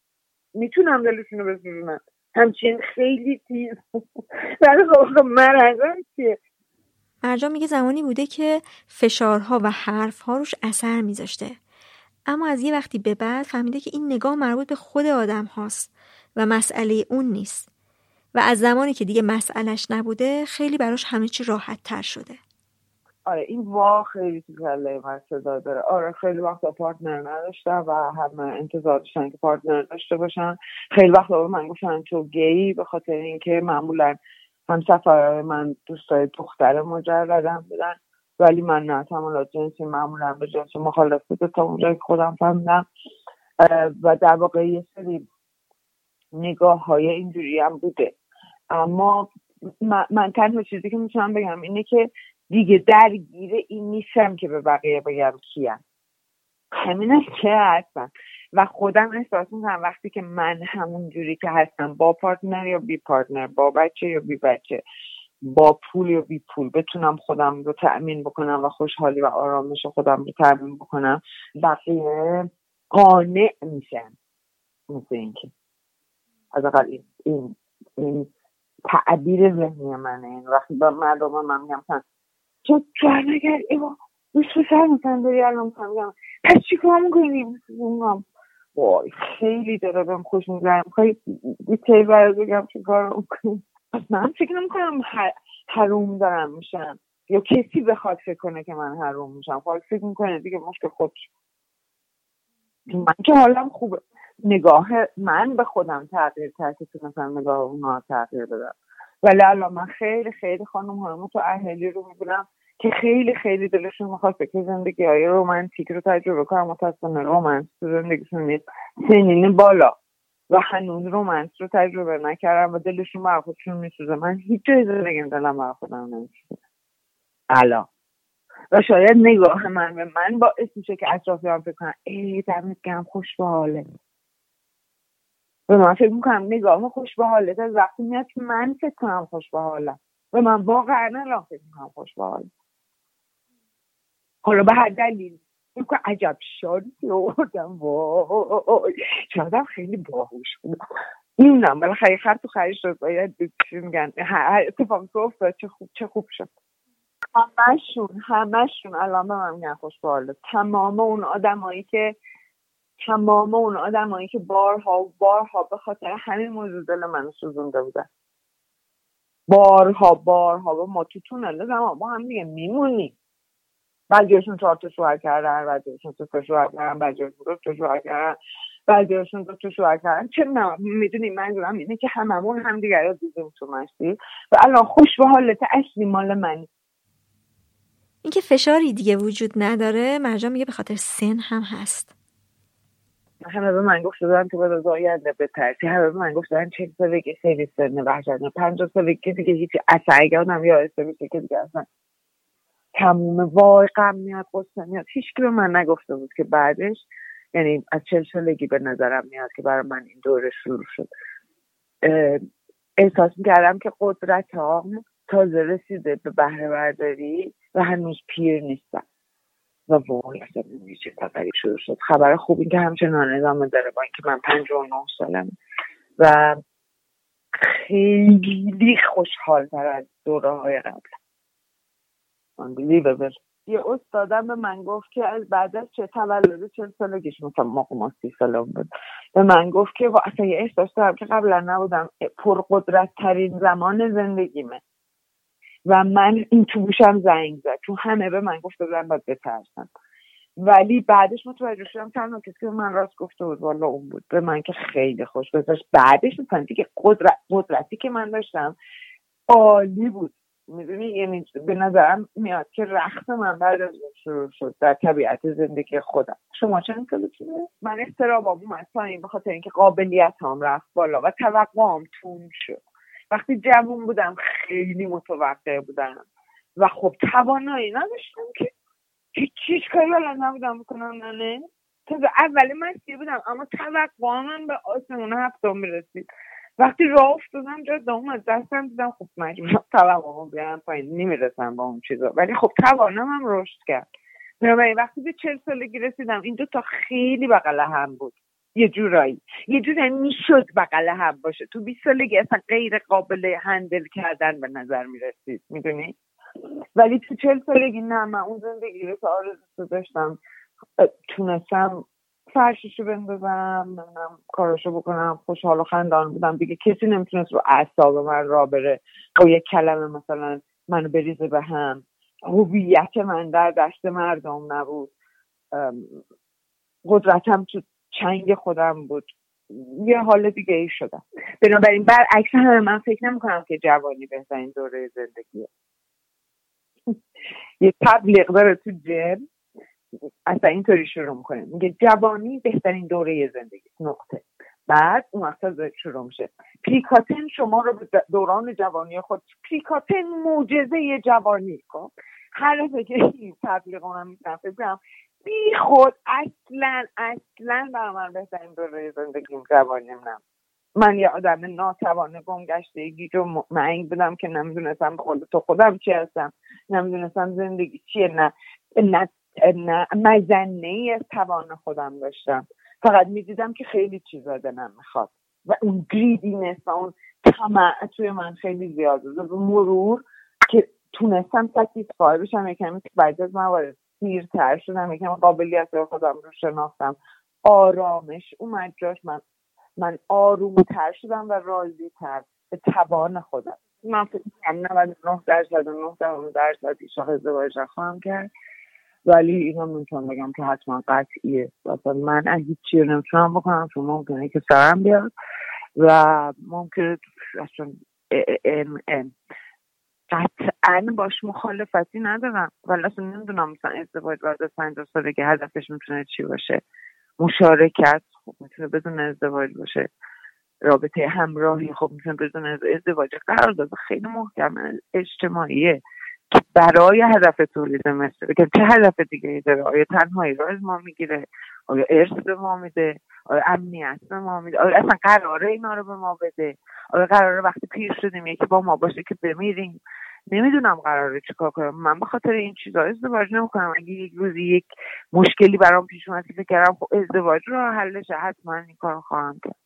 Speaker 6: می‌تونم دلشون رو بسوزونم. همچین خیلی تیز ولی خب مرزم چیه؟
Speaker 3: مرجان میگه زمانی بوده که فشارها و حرفها روش اثر میذاشته. اما از یه وقتی به بعد فهمیده که این نگاه مربوط به خود آدم هاست و مسئله اون نیست. و از زمانی که دیگه مسئلش نبوده خیلی براش همه چی راحت تر شده.
Speaker 6: آره این وا خیلی تو کله من صدا داره. آره خیلی وقتا پارتنر نداشتم و همه انتظار داشتن که پارتنر داشته باشن. خیلی وقتا به من گفتن تو گی به خاطر اینکه معمولا هم سفرهای من دوستای دختر مجردم بودن ولی من نه. تمالات جنسی معمولا به جنس مخالف بوده تا اونجایی که خودم فهمیدم. و در واقع یه سری نگاه های اینجوری هم بوده. اما من, تنها چیزی که می‌تونم بگم اینه که دیگه درگیر این نیستم که به بقیه بگم کیم. همین که هستم. و خودم احساس می‌کنم وقتی که من همون جوری که هستم با پارتنر یا بی پارتنر با بچه یا بی بچه با پول یا بی پول بتونم خودم رو تأمین بکنم و خوشحالی و آرامش خودم رو تأمین بکنم بقیه قانع میشن. مثل اینکه. از این, این, این تعبیر ذهنی منه. این وقتی با مردم من میگم تو کار نکرد ایوا دوست پسر مثلا داری الان میگم پس چی کار می‌کنی؟ وای خیلی داره بهم خوش میگذره. می‌خوای دیتیل برای بگم چی کار می‌کنی؟ پس من فکر نمی‌کنم حروم دارم میشم. یا کسی بخواد فکر کنه که من حروم میشم. خواهد فکر می‌کنه دیگه مشکل خودش. من که حالم خوبه. نگاه من به خودم تغییر کرد که مثلا نگاه اونها تغییر بدم ولی الان من خیلی خیلی خانم های اهلی رو می‌بینم که خیلی خیلی دلشون می‌خواد که زندگی های رومانتیک رو تجربه کنم متاسفانه رومانس تو زندگیشون نیست. سنین بالا و هنوز رومانس رو تجربه نکردم و دلشون بر خودشون میسوزه. من هیچ جای زندگیم دلم بر خودم نمیسوزه. الان. و شاید نگاه من به من باعث میشه که اطرافیان فکر کنن ای دمت گرم خوش و من فکر می‌کنم نگاه خوش به حالت از وقتی میاد که من فکر کنم خوش به حالم. و من واقعا الان فکر می‌کنم خوش حالا به هر دلیل. که عجب شانسی آوردم وای. شادم خیلی باهوش بود. نمی‌دونم بالاخره خر تو خری شد باید چی میگن اتفاق تو افتاد چه خوب چه خوب شد. همشون همشون الان به من میگن خوش تمام اون آدمایی که تمام اون آدمایی که بارها و بارها به خاطر همین موضوع دل منو سوزونده بودن. بارها بارها با ما تو تونل زمان با هم دیگه میمونیم. بعضیشون چهار تا شوهر کردن بعضیشون سه تا شوهر کردن بعضیشون دو تا شوهر کردن بعضیشون دو تا شوهر کردن. چه می‌دونی منظورم اینه که هممون هم دیگر رو دیدیم تو مشتی و الان خوش به حالت اصلی مال منی.
Speaker 3: اینکه فشاری دیگه وجود نداره مرجان میگه به خاطر سن هم هست.
Speaker 6: همه به من گفته بودن تو باید آینده بترسی همه به من بودن چه سالگی خیلی سن وحشتناک پنجاه سالگی دیگه هیچی. اصلا اگه آدم یادسته میشه که دیگه اصلا تموم وای غم میاد قصه میاد. هیچ به من نگفته بود که بعدش یعنی از چل سالگی به نظرم میاد که برای من این دوره شروع شد. احساس می‌کردم که قدرت هم تازه رسیده به بهره برداری و هنوز پیر نیستم. و وای اصلا چه خبری شروع شد. خبر خوب این که همچنان ادامه داره با اینکه من پنج و نه سالم و خیلی خوشحال تر از دوره های قبل یه استادم به من گفت که بعد از چه تولد چل سالگیش مثلا موقع ما سی سالم بود به من گفت که اصلا یه احساس دارم که قبلا نبودم پرقدرت ترین زمان زندگیمه. و من این تو گوشم زنگ زد. چون همه به من گفته بودن باید بترسم. ولی بعدش متوجه شدم تنها کسی که من راست گفته بود والا اون بود. به من که خیلی خوش گذاشت بعدش مثلا دیگه قدرت قدرتی که من داشتم عالی بود. می‌دونی؟ یعنی به نظرم میاد که رخت من بعد از شروع شد. در طبیعت زندگی خودم. شما چه بتونه من استرابام اومد پایین به خاطر اینکه قابلیت هم رفت بالا و توقعام تون شد. وقتی جوون بودم خیلی متوقع بودم. و خب توانایی نداشتم که هیچ کاری بلد نبودم بکنم نه تازه اولی مسیح بودم اما توقعام به آسمون هفتم می‌رسید. وقتی راه افتادم دوم از دستم دیدم خب مجبورم توقعامو بیارم پایین نمی‌رسم با اون چیزا. ولی خب توانم هم رشد کرد. بنابراین وقتی به چل سالگی رسیدم این دو تا خیلی بغل هم بود. یه جورایی. یه جورایی می‌شد بغل هم باشه. تو 20 سالگی اصلا غیر قابل هندل کردن به نظر می‌رسید. می‌دونی؟ ولی تو چل سالگی نه من اون زندگی رو که آرزو داشتم. تونستم فرششو بندازم نمی‌دونم کاراشو بکنم خوشحال و خندان بودم. دیگه کسی نمی‌تونست رو اعصاب من را بره. با یه کلمه مثلا منو بریزه به هم. هویت من در دست مردم نبود. قدرتم تو چنگ خودم بود. یه حال دیگه ای شدم. بنابراین برعکس همه من فکر نمی کنم که جوانی بهترین دوره زندگیه یه تبلیغ داره تو جن. اصلا اینطوری شروع می‌کنه. میگه جوانی بهترین دوره زندگی. نقطه. بعد اون وقتا شروع میشه. پریکاتن شما رو به دوران جوانی خود پریکاتن موجزه جوانی. کن خب؟ هر که این تبلیغ می‌تونم فکر بی خود اصلا اصلا برای من بهترین دوره زندگیم جوانیم نم من. یه آدم ناتوان گمگشته گیج و معنی بودم که نمی‌دونستم خود تو خودم چی هستم. نمی‌دونستم زندگی چیه. نه نه, نه مزنه ای از توان خودم داشتم. فقط می‌دیدم که خیلی چیزا دلم می‌خواد. و اون گریدینس و اون طمع توی من خیلی زیاد بود. و مرور که تونستم ساتیسفای بشم یکمی بعد از موارد سیرتر شدم یکم قابلیت خودم رو شناختم. آرامش اومد جاش من من آرومتر شدم و راضی تر به توان خودم. من فکر کنم 99 درصد و 9 درصد ایشا ازدواج خواهم کرد. ولی اینا می‌تونم بگم که حتما قطعیه. مثلا من هیچ چیزی نمی‌تونم بکنم چون ممکنه که سرم بیاد و ممکنه اصلا قطعا باش مخالفتی ندارم. ولی اصلا نمی‌دونم مثلا ازدواج بعد از پنجاه سالگی هدفش می‌تونه چی باشه. مشارکت خب می‌تونه بدون ازدواج باشه. رابطه همراهی خب می‌تونه بدون ازدواج. قرار داده خیلی محکم اجتماعیه. که برای هدف تولید مثل که چه هدف دیگه داره؟ آیا تنهایی را از ما می‌گیره؟ آیا ارث به ما میده؟ آیا امنیت به ما میده. آیا اصلا قراره اینا رو به ما بده. آیا قراره وقتی پیر شدیم یکی با ما باشه که بمیریم. نمی‌دونم قراره چیکار کنم. من به خاطر این چیزا ازدواج نمی‌کنم. اگه یک روزی یک مشکلی برام پیش اومد فکر کردم خب ازدواج رو حلش حتما این کار خواهم کرد.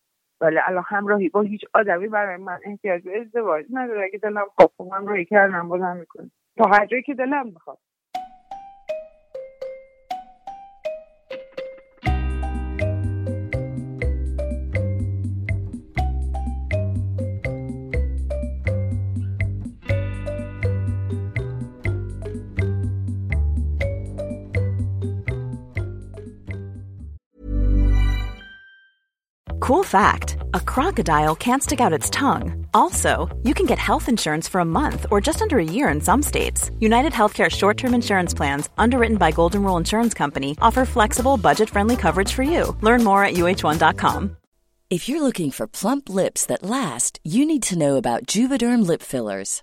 Speaker 6: ولی الان همراهی با هیچ آدمی برای من احتیاج به ازدواج نداره. اگه دلم خواست همراهی کردم بازم می‌کنم. تا هر جایی که دلم می‌خواد.
Speaker 9: Cool fact a crocodile can't stick out its tongue. Also, you can get health insurance for a month or just under a year in some states. United Healthcare short term insurance plans, underwritten by Golden Rule Insurance Company, offer flexible, budget friendly coverage for you. Learn more at uh1.com.
Speaker 1: If you're looking for plump lips that last, you need to know about Juvederm lip fillers.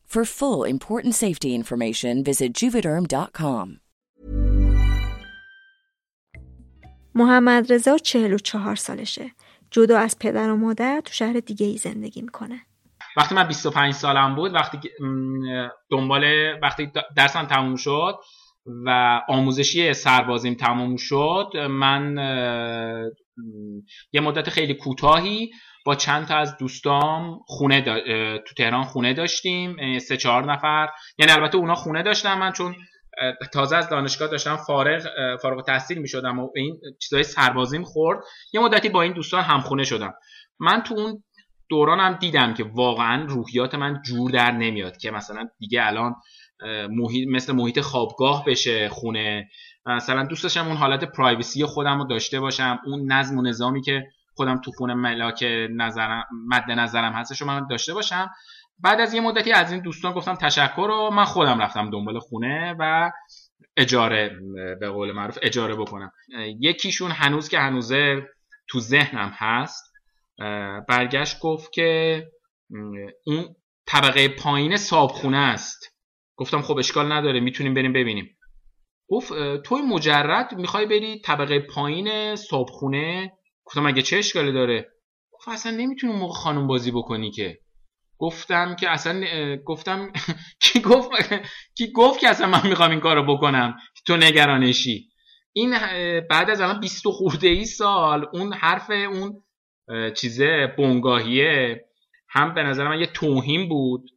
Speaker 1: For full important safety information, visit juvederm.com.
Speaker 3: محمد رضا 44 سالشه. جدا از پدر و مادر تو شهر دیگه ای زندگی می‌کنه.
Speaker 5: وقتی من 25 سالم بود وقتی دنبال وقتی درسم تموم شد و آموزشی سربازیم تموم شد من یه مدت خیلی کوتاهی با چند تا از دوستام خونه تو تهران خونه داشتیم سه چهار نفر. یعنی البته اونا خونه داشتم من چون تازه از دانشگاه داشتم فارغ فارغ تحصیل می شدم و این چیزای سربازیم خورد. یه مدتی با این دوستان همخونه شدم. من تو اون دورانم دیدم که واقعا روحیات من جور در نمیاد که مثلا دیگه الان محیط مثل محیط خوابگاه بشه خونه. مثلا دوست داشتم اون حالت پرایوسی خودم رو داشته باشم اون نظم و نظامی که خودم تو خونه ملاک نظرم مد نظرم هستش رو من داشته باشم. بعد از یه مدتی از این دوستان گفتم تشکر رو من خودم رفتم دنبال خونه و اجاره به قول معروف اجاره بکنم. یکیشون هنوز که هنوزه تو ذهنم هست برگشت گفت که اون طبقه پایین صابخونه است. گفتم خب اشکال نداره می‌تونیم بریم ببینیم. گفت توی مجرد می‌خوای بری طبقه پایین صابخونه گفتم اگه چه اشکالی داره؟ گفت اصلا نمی‌تونی موقع خانم بازی بکنی که. گفتم که اصلا گفتم کی گفت کی گفت که اصلا من می‌خوام این کارو بکنم؟ تو نگرانشی. این بعد از الان 20 خورده ای سال اون حرف اون چیزه بونگاهیه هم به نظر من یه توهین بود.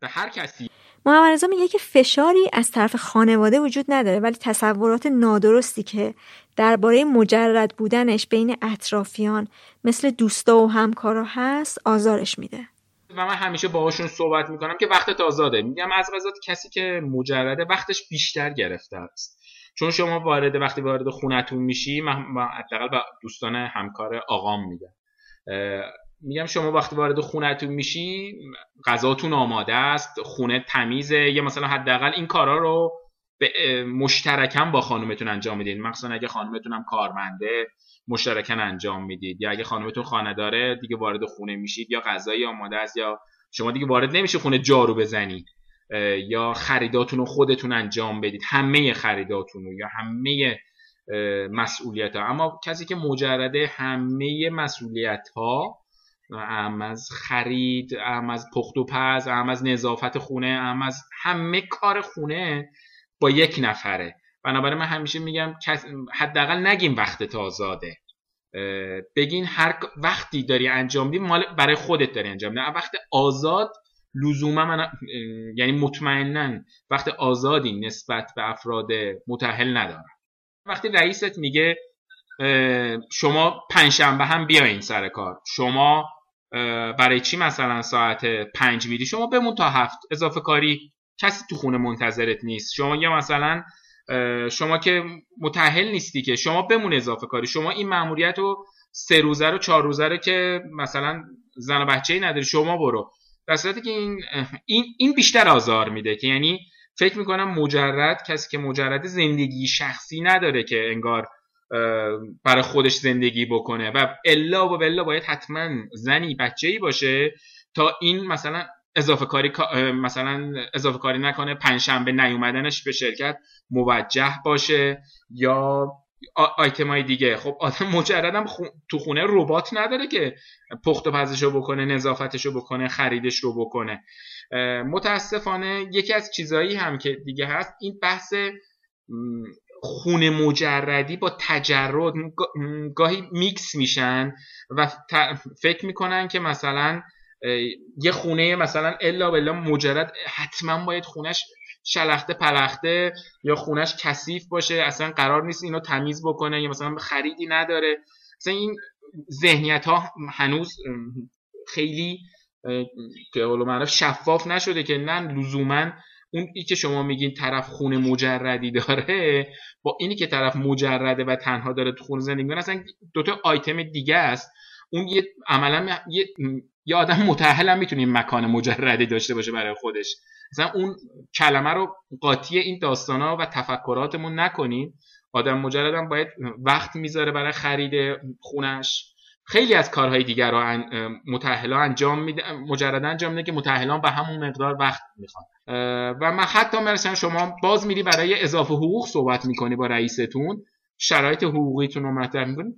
Speaker 5: به هر کسی.
Speaker 3: محمد رضا میگه که فشاری از طرف خانواده وجود نداره ولی تصورات نادرستی که درباره مجرد بودنش بین اطرافیان مثل دوستا و همکارا هست آزارش میده.
Speaker 5: و من همیشه باهاشون صحبت می‌کنم که وقتت آزاده. میگم از غذا کسی که مجرده وقتش بیشتر گرفته است. چون شما وارد وقتی وارد خونتون میشی من حداقل دوستان همکار آقام میگم میگم شما وقتی وارد خونتون میشی غذاتون آماده است خونه تمیزه یا مثلا حداقل این کارا رو به مشترکم با خانومتون انجام میدین مخصوصا اگه خانومتون هم کارمنده مشترکن انجام می‌دید. یا اگه خانومتون خانه داره دیگه وارد خونه میشید یا غذایی آماده است یا شما دیگه وارد نمیشه خونه جارو بزنید یا خریداتون رو خودتون انجام بدید. همه خریداتون رو یا همه مسئولیت ها اما کسی که مجرده همه مسئولیت ها ام از خرید ام از پخت و پز ام از نظافت خونه ام از همه کار خونه با یک نفره. بنابراین من همیشه میگم حداقل نگیم وقت آزاده. بگین هر وقتی داری انجام میدی مال برای خودت داری انجام میدی. وقت آزاد لزوما من یعنی مطمئنا وقت آزادی نسبت به افراد متحل ندارم. وقتی رئیست میگه شما پنجشنبه هم بیاین سر کار. شما برای چی مثلا ساعت پنج میری؟ شما بمون تا هفت. اضافه کاری کسی تو خونه منتظرت نیست. شما یا مثلا شما که متحل نیستی که شما بمون اضافه کاری. شما این مأموریت رو سه روزه رو چهار روزه رو که مثلا زن و بچه ای نداری شما برو. در صورتی که این, این, این بیشتر آزار میده که یعنی فکر می‌کنم مجرد کسی که مجرد زندگی شخصی نداره که انگار برای خودش زندگی بکنه. و الا و بلا باید حتما زنی بچه ای باشه تا این مثلا اضافه کاری مثلا اضافه کاری نکنه پنجشنبه نیومدنش به شرکت موجه باشه یا آیتم های دیگه. خب آدم مجردم تو خونه ربات نداره که پخت و پزشو بکنه نظافتشو بکنه خریدش رو بکنه متاسفانه یکی از چیزهایی هم که دیگه هست این بحث خونه مجردی با تجرد گاهی میکس میشن و فکر می‌کنن که مثلا یه خونه مثلا الا بلا مجرد حتما باید خونش شلخته پلخته یا خونش کثیف باشه اصلا قرار نیست اینو تمیز بکنه یا مثلا خریدی نداره. مثلا این ذهنیت ها هنوز خیلی که معرف شفاف نشده که نه لزوما اون ای که شما میگین طرف خونه مجردی داره با اینی که طرف مجرده و تنها داره تو خونه زندگی می‌کنه اصلا دوتا آیتم دیگه است. اون یه عملا یه, یه آدم متأهل هم می‌تونه مکان مجردی داشته باشه برای خودش. مثلا اون کلمه رو قاطی این ها و تفکراتمون نکنیم آدم مجرد هم باید وقت می‌ذاره برای خرید خونش. خیلی از کارهای دیگر رو متحلا انجام میده مجرد انجام میده که متحلان به همون مقدار وقت می‌خوان. و من حتی مرسن شما باز میری برای اضافه حقوق صحبت می‌کنی با رئیستون. شرایط حقوقیتون رو مطرح می‌کنی.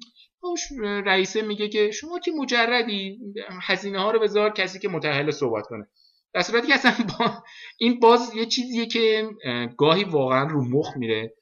Speaker 5: رئیسه میگه که شما که مجردی هزینه ها رو بذار کسی که متحل صحبت کنه. در صورتی که اصلا با این باز یه چیزیه که گاهی واقعا رو مخ میره.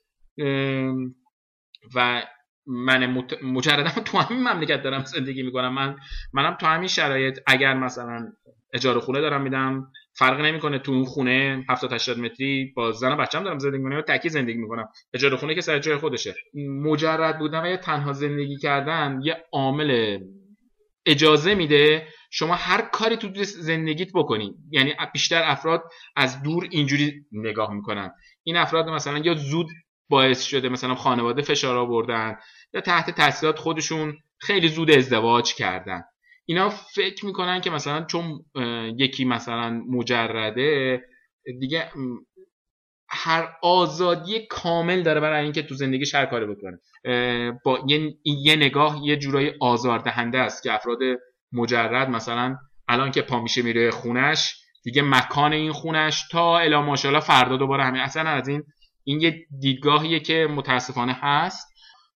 Speaker 5: و من مجردم تو همین مملکت دارم زندگی می‌کنم. من منم تو همین شرایط اگر مثلا اجاره خونه دارم میدم فرق نمی‌کنه تو اون خونه 70 80 متری با زن و بچه‌م دارم زندگی می‌کنم یا تکی زندگی می‌کنم. اجاره خونه که سر جای خودشه. مجرد بودن و یه تنها زندگی کردن یه عامل اجازه میده شما هر کاری تو زندگیت بکنی. یعنی بیشتر افراد از دور اینجوری نگاه می‌کنن. این افراد مثلا یا زود باعث شده مثلا خانواده فشار آوردن یا تحت تاثیرات خودشون خیلی زود ازدواج کردن. اینا فکر می‌کنن که مثلا چون یکی مثلا مجرده دیگه هر آزادی کامل داره برای اینکه تو زندگیش هر کاری بکنه. با یه, یه نگاه یه جورایی آزاردهنده است که افراد مجرد مثلا الان که پا میشه میره خونش دیگه مکان این خونش تا الا ماشاءالله فردا دوباره همین اصلا از این این یه دیدگاهیه که متاسفانه هست.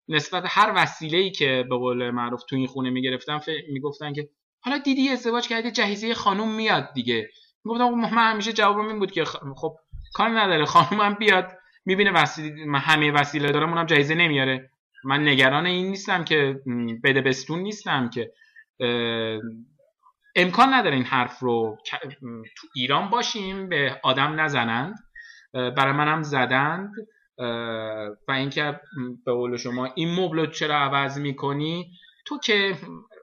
Speaker 5: نسبت هر وسیله ای که به قول معروف تو این خونه می‌گرفتن می‌گفتن که حالا دیدی ازدواج کردی جهیزیه خانوم میاد دیگه. می‌گفتم خب من همیشه جوابم این بود که خب کار نداره خانوم هم بیاد می‌بینه وسیله من همه وسیله دارم اونم جهیزه نمیاره. من نگران این نیستم که بده بستون نیستم که امکان نداره این حرف رو تو ایران باشیم به آدم نزنند. برای منم زدند و اینکه به قول شما این مبل چرا عوض می‌کنی؟ تو که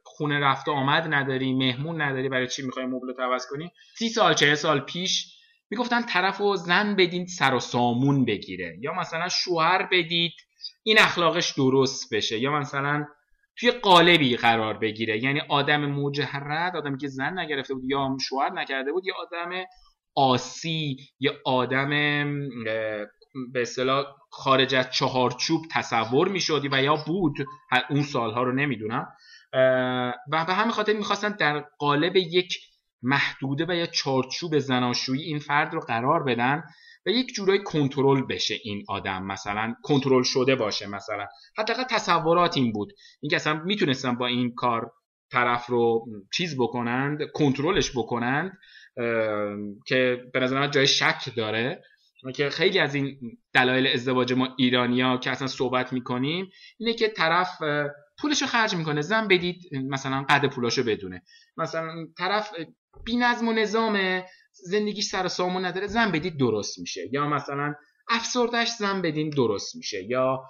Speaker 5: خونه رفته آمد نداری مهمون نداری برای چی می‌خوای مبل عوض کنی؟ سی سال چه سال پیش می‌گفتن طرف و زن بدین سر و سامون بگیره. یا مثلا شوهر بدید این اخلاقش درست بشه. یا مثلا توی قالبی قرار بگیره. یعنی آدم مجرد آدمی که زن نگرفته بود یا شوهر نکرده بود یا آدم آسی یا آدم به اصطلاح خارج از چهارچوب تصور می‌شد و یا بود. اون سالها رو نمی‌دونم. و به همین خاطر می‌خواستن در قالب یک محدوده و یا چارچوب زناشویی این فرد رو قرار بدن و یک جورایی کنترل بشه این آدم. مثلا کنترل شده باشه مثلا. حتی تصورات این بود. اینکه اصلا می‌تونستن با این کار طرف رو چیز بکنند کنترلش بکنند. که به نظر من جای شک داره. که خیلی از این دلایل ازدواج ما ایرانیا که اصلا صحبت می‌کنیم اینه که طرف پولشو خرج می‌کنه. زن بدید مثلا قد پولاشو بدونه. مثلا طرف بی نظم و نظام زندگیش سر سامون نداره. زن بدید درست میشه. یا مثلا افسردش زن بدین درست میشه. یا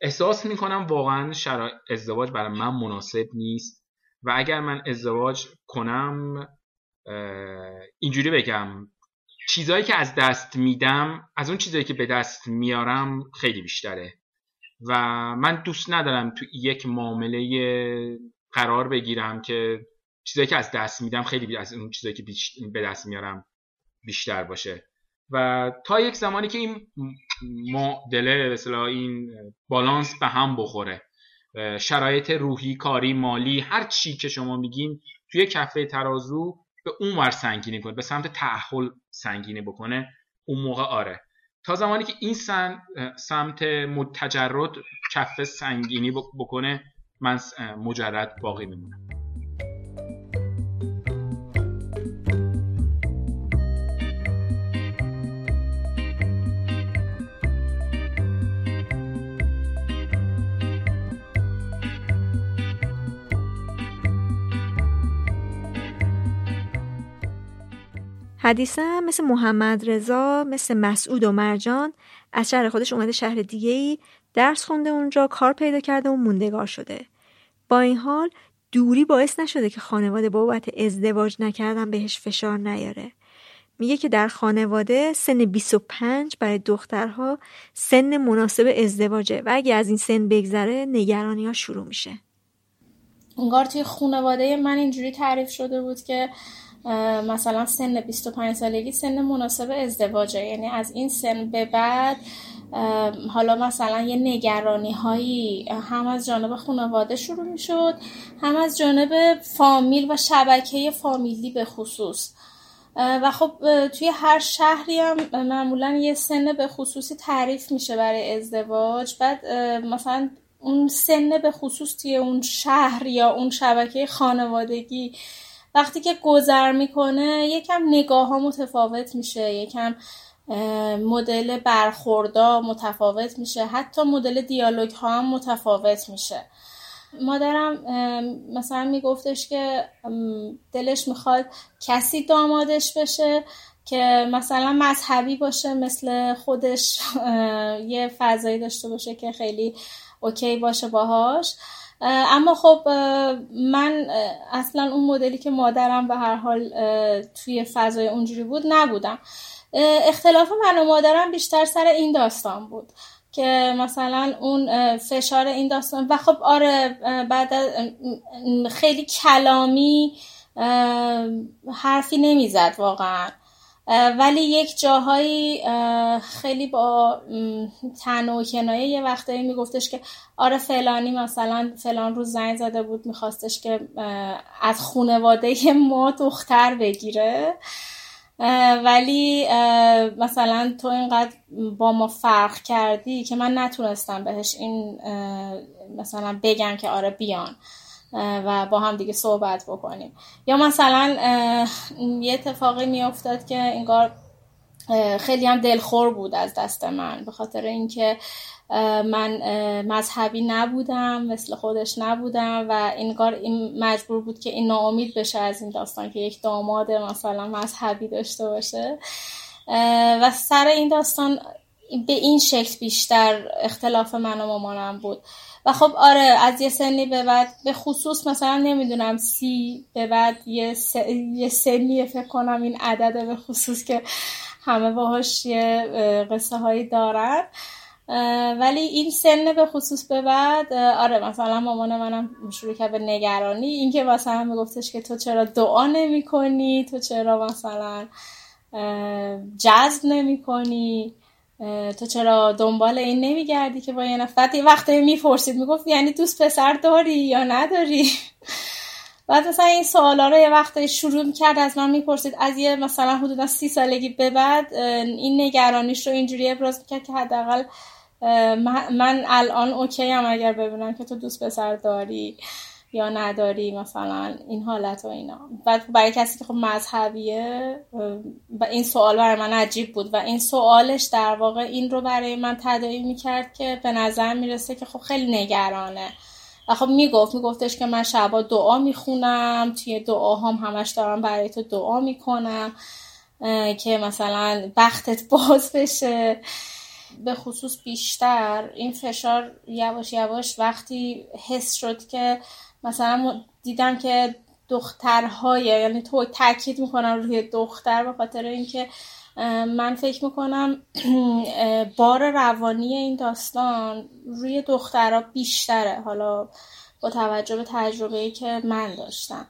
Speaker 5: احساس می‌کنم واقعا شرایط ازدواج برای من مناسب نیست. و اگر من ازدواج کنم اینجوری بگم. چیزهایی که از دست میدم از اون چیزهایی که به دست میارم خیلی بیشتره. و من دوست ندارم تو یک معامله قرار بگیرم که چیزایی که از دست میدم خیلی از اون چیزایی که به دست میارم بیشتر باشه. و تا یک زمانی که این معادله مثلا این بالانس به هم بخوره. شرایط روحی کاری مالی هر چی که شما میگین توی کفه ترازو به اون ور سنگینی کنه به سمت تعهل سنگینی بکنه اون موقع آره. تا زمانی که این سمت متجرد کفه سنگینی بکنه من مجرد باقی میمونم.
Speaker 3: حدیثه مثل محمد رضا مثل مسعود و مرجان از شهر خودش اومده شهر دیگه ای درس خونده اونجا کار پیدا کرده و موندگار شده. با این حال دوری باعث نشده که خانواده بابت ازدواج نکردن بهش فشار نیاره. میگه که در خانواده سن 25 برای دخترها سن مناسب ازدواجه و اگه از این سن بگذره نگرانی ها شروع میشه.
Speaker 10: انگار توی خانواده من اینجوری تعریف شده بود که مثلا سن 25 سالگی سن مناسب ازدواجه. یعنی از این سن به بعد حالا مثلا یه نگرانی هایی هم از جانب خانواده شروع می شد هم از جانب فامیل و شبکه فامیلی به خصوص. و خب توی هر شهری هم معمولا یه سن به خصوصی تعریف میشه برای ازدواج. بعد مثلا اون سن به خصوص توی اون شهر یا اون شبکه خانوادگی وقتی که گذر می‌کنه یکم نگاه ها متفاوت میشه یکم مدل برخوردا متفاوت میشه حتی مدل دیالوگ ها هم متفاوت میشه. مادرم مثلا میگفتش که دلش می‌خواد کسی دامادش بشه که مثلا مذهبی باشه مثل خودش یه فضایی داشته باشه که خیلی اوکی باشه باهاش. اما خب من اصلا اون مدلی که مادرم به هر حال توی فضای اونجوری بود نبودم. اختلاف من و مادرم بیشتر سر این داستان بود که مثلا اون فشار این داستان و خب آره بعد خیلی کلامی حرفی نمی‌زد واقعا. ولی یک جاهایی خیلی با تن و کنایه یه وقتایی میگفتش که آره فلانی مثلا فلان روز زنگ زده بود میخواستش که از خونواده ما دختر بگیره. ولی مثلا تو اینقدر با ما فرق کردی که من نتونستم بهش این مثلا بگم که آره بیان. و با هم دیگه صحبت بکنیم. یا مثلا یه اتفاقی میافتاد که انگار خیلی هم دلخور بود از دست من. به خاطر اینکه من مذهبی نبودم مثل خودش نبودم و انگار این مجبور بود که این ناامید بشه از این داستان که یک داماد مثلا مذهبی داشته باشه. و سر این داستان به این شکل بیشتر اختلاف من و مامانم بود. و خب آره از یه سنی به بعد به خصوص مثلا نمی‌دونم سی به بعد یه, س... یه سنی فکر کنم این عدد به خصوص که همه باهاش یه قصه هایی دارن. ولی این سن به خصوص به بعد آره مثلا مامان منم شروع کرد به نگرانی. اینکه مثلا میگفتش که تو چرا دعا نمی کنی تو چرا مثلا جذب نمی کنی تو چرا دنبال این نمیگردی که با یه نفر؟ وقتی می‌پرسید می‌گفت یعنی دوست پسر داری یا نداری؟ بعد مثلا این سوالا رو یه وقت شروع می‌کرد از من می‌پرسید. از یه مثلا حدودا سی سالگی به بعد این نگرانیش رو اینجوری ابراز می‌کرد که حداقل من الان اوکی هم اگر ببینم که تو دوست پسر داری. یا نداری مثلا این حالت و اینا. و برای کسی که خب مذهبیه و این سوال برای من عجیب بود و این سوالش در واقع این رو برای من تدایی می‌کرد که به نظر می‌رسه که خب خیلی نگرانه. و خب می‌گفت میگفتش که من شبا دعا می‌خونم توی دعاهام همش دارم برای تو دعا می‌کنم که مثلا بختت باز بشه. به خصوص بیشتر این فشار یواش یواش وقتی حس شد که مثلا دیدم که دخترهای یعنی تو تاکید می‌کنم روی دختر به خاطر اینکه من فکر می‌کنم بار روانی این داستان روی دخترها بیشتره. حالا با توجه به تجربه که من داشتم.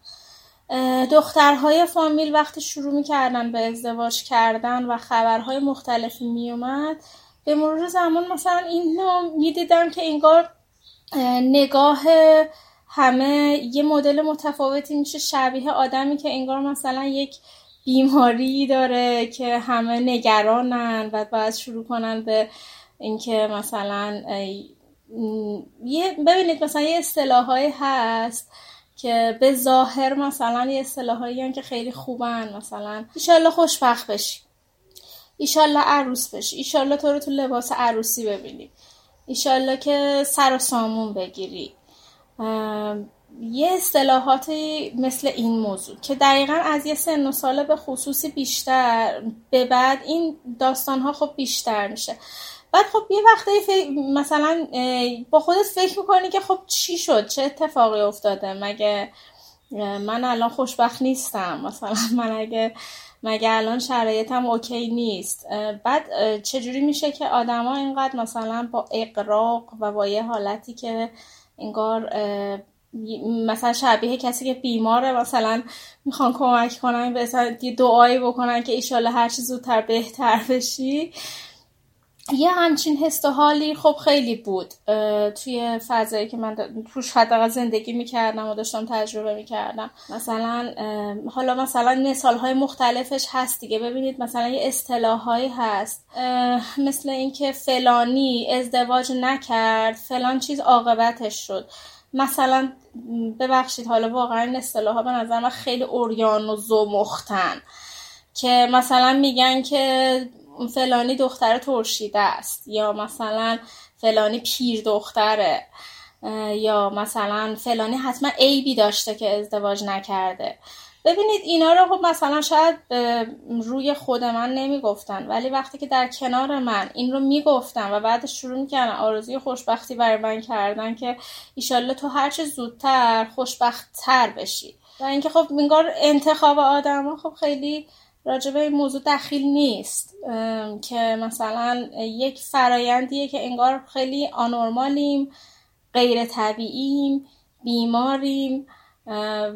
Speaker 10: دخترهای فامیل وقتی شروع می‌کردن به ازدواج کردن و خبرهای مختلفی میومد به مرور زمان مثلا اینو می‌دیدم که انگار نگاه همه یه مدل متفاوتی میشه شبیه آدمی که انگار مثلا یک بیماری داره که همه نگرانن و باید شروع کنن به اینکه مثلا یه ببینید مثلا یه اصطلاحایی هست که به ظاهر مثلا یه اصطلاحایی که خیلی خوبن مثلا ایشالله خوشبخت بشی ایشالله عروس بشی ایشالله تو رو تو لباس عروسی ببینی ایشالله که سر و سامون بگیری. یه اصطلاحاتی مثل این موضوع که دقیقا از یه سن و ساله به خصوصی بیشتر به بعد این داستان ها خب بیشتر میشه. بعد خب یه وقتی مثلا با خودت فکر می‌کنی که خب چی شد؟ چه اتفاقی افتاده؟ مگه من الان خوشبخت نیستم مثلا من اگه مگه الان شرایطم اوکی نیست؟ بعد چجوری میشه که آدما اینقدر مثلا با اقراق و با یه حالتی که انگار مثلا شبیه کسی که بیماره مثلا می‌خوان کمک کنن به دعایی بکنن که ایشاله هر چی زودتر بهتر بشی. یه همچین حس حالی خب خیلی بود. توی فضایی که من توش حداقل زندگی می‌کردم و داشتم تجربه می‌کردم. مثلا حالا مثلا مثال های مختلفش هست دیگه. ببینید مثلا یه اصطلاح هست. مثل اینکه فلانی ازدواج نکرد فلان چیز عاقبتش شد. مثلا ببخشید حالا واقعا این اصطلاح به نظر من خیلی اوریان و زمختن که مثلا میگن که فلانی دختر ترشیده است یا مثلا فلانی پیر دختره یا مثلا فلانی حتما عیبی داشته که ازدواج نکرده. ببینید اینا رو خب مثلا شاید روی خود من نمی‌گفتن ولی وقتی که در کنار من این رو می‌گفتن و بعد شروع می‌کردن آرزوی خوشبختی برای من کردن که ایشالله تو هرچه زودتر خوشبختتر بشی. و اینکه خب انگار انتخاب آدم خب خیلی راجع به این موضوع دخیل نیست که مثلا یک فرایندیه که انگار خیلی آنورمالیم غیر طبیعیم بیماریم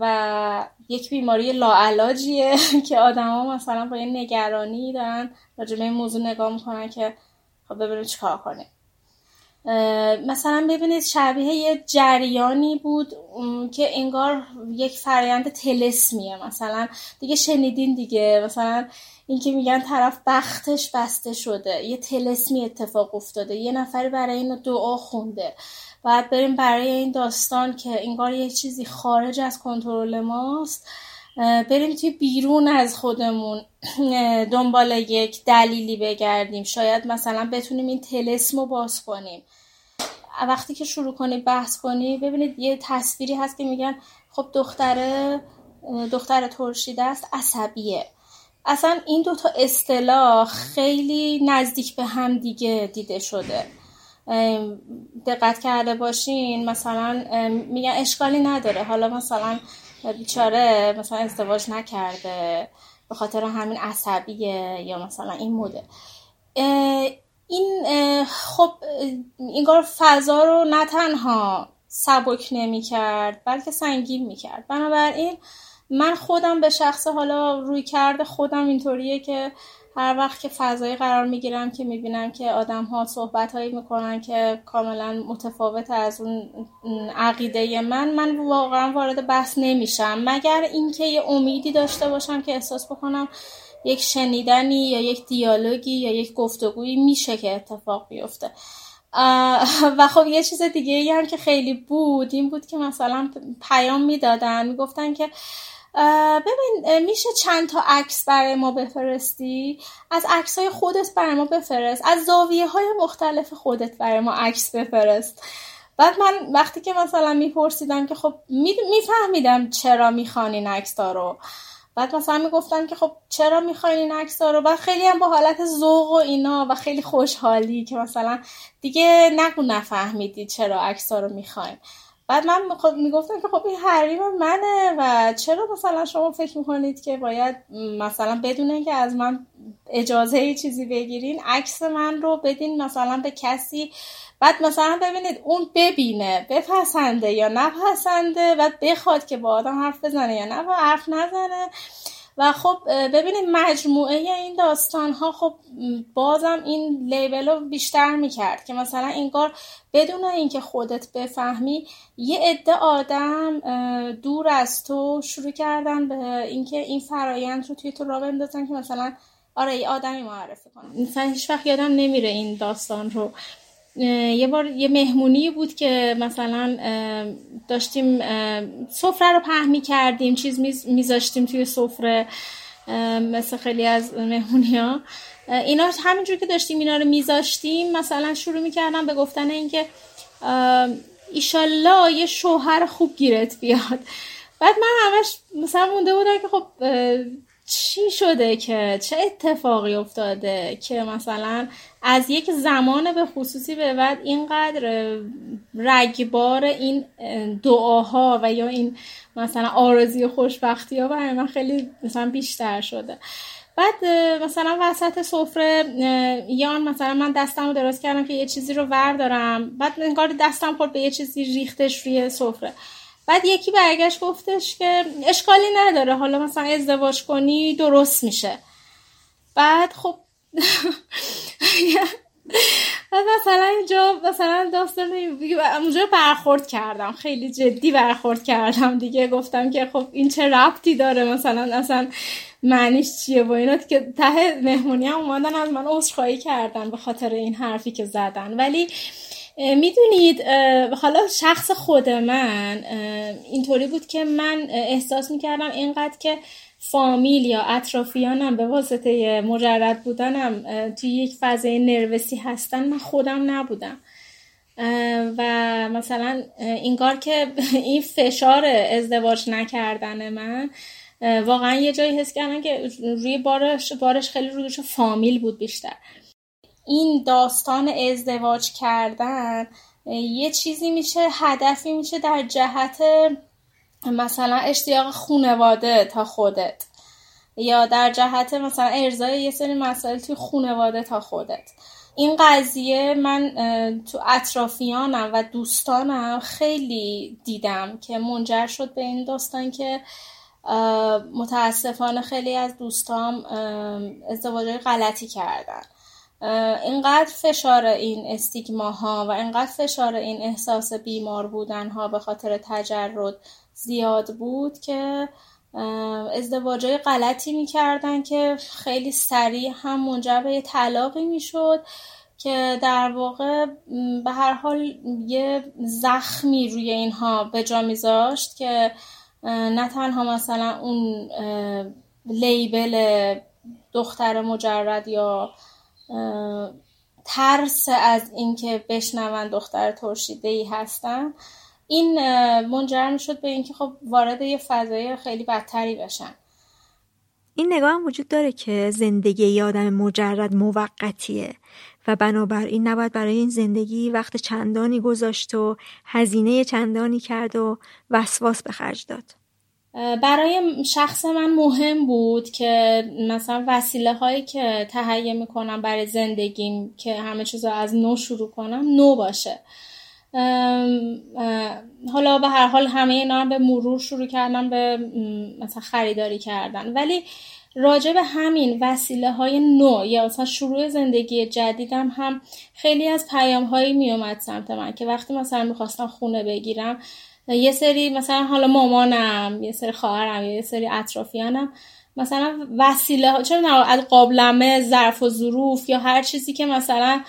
Speaker 10: و یک بیماری لاعلاجیه که آدما مثلا با یه نگرانی دارن راجع به این موضوع نگاه می‌کنن که خب ببینیم چیکار کنیم. مثلا ببینید شبیه یه جریانی بود که انگار یک فرایند تلسمیه. مثلا دیگه شنیدین دیگه. مثلا اینکه میگن طرف بختش بسته شده. یه تلسمی اتفاق افتاده. یه نفری برای اینو دعا خونده. باید بریم برای این داستان که انگار یه چیزی خارج از کنترل ماست. بریم توی بیرون از خودمون. دنبال یک دلیلی بگردیم. شاید مثلا بتونیم این تلسم رو باز کنیم. وقتی که شروع کنی بحث کنی ببینید یه تصویری هست که میگن خب دختره دختر ترشیده است عصبیه. اصلا این دوتا اصطلاح خیلی نزدیک به هم دیگه دیده شده. دقت کرده باشین مثلا میگن اشکالی نداره. حالا مثلا بیچاره مثلا ازدواج نکرده به خاطر همین عصبیه یا مثلا این مدل این خب اینگار فضا رو نه تنها سبک نمی کرد بلکه سنگین می کرد بنابراین من خودم به شخص حالا روی کرده خودم اینطوریه که هر وقت که فضایی قرار می‌گیرم که می‌بینم که آدم ها صحبت هایی می‌کنن که کاملا متفاوت از اون عقیده من من واقعا وارد بحث نمیشم. مگر اینکه یه امیدی داشته باشم که احساس بکنم یک شنیدنی یا یک دیالوگی یا یک گفتگویی میشه که اتفاق بیفته. و خب یه چیز دیگه ای هم که خیلی بود این بود که مثلا پیام می‌دادن می‌گفتن که ببین میشه چند تا عکس برای ما بفرستی؟ از عکس های خودت برای ما بفرست. از زاویه های مختلف خودت برای ما عکس بفرست. بعد من وقتی که مثلا میپرسیدم که خب میفهمیدم چرا می‌خوان این عکس رو. بعد مثلا می‌گفتن که خب چرا می‌خواین این عکس رو؟ بعد خیلی هم با حالت ذوق و اینا و خیلی خوشحالی که مثلا دیگه نگو نفهمیدی چرا عکس رو می‌خواین. بعد من خب می‌گفتم که خب این حریم منه و چرا مثلا شما فکر می‌کنید که باید مثلا بدون که از من اجازه چیزی بگیرین عکس من رو بدین مثلا به کسی بعد مثلا ببینید اون ببینه بپسنده یا نپسنده و بخواد که با آدم حرف بزنه یا نه حرف نزنه. و خب ببینید مجموعه این داستان ها خب بازم این لیبل رو بیشتر می‌کرد که مثلا اینگار بدون اینکه خودت بفهمی یه عده آدم دور از تو شروع کردن به اینکه این فرایند رو توی تو را بندازن که مثلا آره یه آدمی معرفی کنن. هیچ وقت یادم نمیره این داستان رو. یه بار یه مهمونی بود که مثلا داشتیم سفره رو پهمی کردیم چیز میذاشتیم توی سفره مثل خیلی از مهمونی ها اینا همینجور که داشتیم اینا رو میذاشتیم مثلا شروع می‌کردم به گفتن اینکه ایشالله یه شوهر خوب گیرت بیاد. بعد من همش مثلا مونده بودم که خب چی شده که چه اتفاقی افتاده که مثلا از یک زمان به خصوصی به بعد اینقدر رگبار این دعاها و یا این مثلا آرزی خوشبختی ها برای من خیلی مثلا بیشتر شده. بعد مثلا وسط سفره یان مثلا من دستم رو دراز کردم که یه چیزی رو وردارم. بعد انگار دستم خورد به یه چیزی ریختش روی سفره. بعد یکی برگشت گفتش که اشکالی نداره حالا مثلا ازدواج کنی درست میشه. بعد خب مثلا اینجا مثلا داستان اونجا برخورد کردم خیلی جدی برخورد کردم دیگه. گفتم که خب این چه ربطی داره؟ مثلا اصلا معنیش چیه و اینا؟ که ته مهمونی هم اومدن از من عذرخواهی کردن به خاطر این حرفی که زدن. ولی می‌دونید حالا شخص خود من اینطوری بود که من احساس می‌کردم اینقدر که فامیل یا اطرافیانم به واسطه مجرد بودنم توی یک فضای نروسی هستن من خودم نبودم. و مثلا اینگار که این فشار ازدواج نکردن من واقعا یه جایی حس کردم که روی بارش, بارش خیلی روش فامیل بود بیشتر. این داستان ازدواج کردن یه چیزی میشه هدفی میشه در جهت مثلا اشتیاق خونواده تا خودت یا در جهت مثلا ارزای یه سری مسائل توی خونواده تا خودت. این قضیه من تو اطرافیانم و دوستانم خیلی دیدم که منجر شد به این داستان که متاسفانه خیلی از دوستام ازدواج غلطی کردن. اینقدر فشار این استیگماها و اینقدر فشار این احساس بیمار بودن ها به خاطر تجرد زیاد بود که ازدواجای غلطی می‌کردن که خیلی سریع هم منجر به طلاقی می‌شد که در واقع به هر حال یه زخمی روی اینها به جا میذاشت که نه تنها مثلا اون لیبل دختر مجرد یا ترس از اینکه بشنون دختر ترشیده ای هستن. این منجر شد به اینکه خب وارد یه فضای خیلی بدتری بشن.
Speaker 3: این نگاه هم وجود داره که زندگی یه آدم مجرد موقتیه و بنابراین نباید برای این زندگی وقت چندانی گذاشت و هزینه چندانی کرد و وسواس به خرج داد.
Speaker 10: برای شخص من مهم بود که مثلا وسیله هایی که تهیه می‌کنم برای زندگیم که همه چیز رو از نو شروع کنم نو باشه. حالا به هر حال همه اینا به مرور شروع کردم به مثلا خریداری کردن. ولی راجع به همین وسیله های نو یا مثلا شروع زندگی جدیدم هم خیلی از پیام هایی می اومد سمت من که وقتی مثلا می‌خواستم خونه بگیرم یه سری مثلا حالا مامانم یه سری خواهرم یه سری اطرافیانم مثلا وسیله ها چه از قابلمه ظرف و ظروف یا هر چیزی که مثلا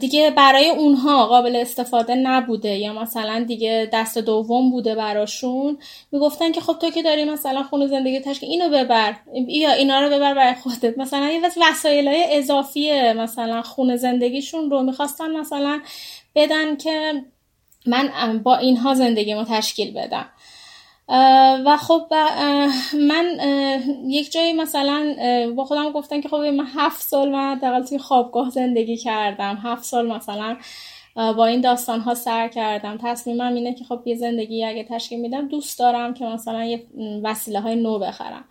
Speaker 10: دیگه برای اونها قابل استفاده نبوده یا مثلا دیگه دست دوم بوده براشون می‌گفتن که خب تو که داری مثلا خونه زندگی تشکیل اینو ببر یا اینا رو ببر برای خودت. مثلا یه وسایل های اضافی مثلا خونه زندگیشون رو می‌خواستن مثلا بدن که من با اینها زندگیمو تشکیل بدم. و خب من یک جایی مثلا با خودم گفتم که خب من هفت سال من حداقل توی خوابگاه زندگی کردم. هفت سال مثلا با این داستان ها سر کردم. تصمیمم اینه که خب یه زندگی اگه تشکیل میدم دوست دارم که مثلا یه وسیله های نو بخرم.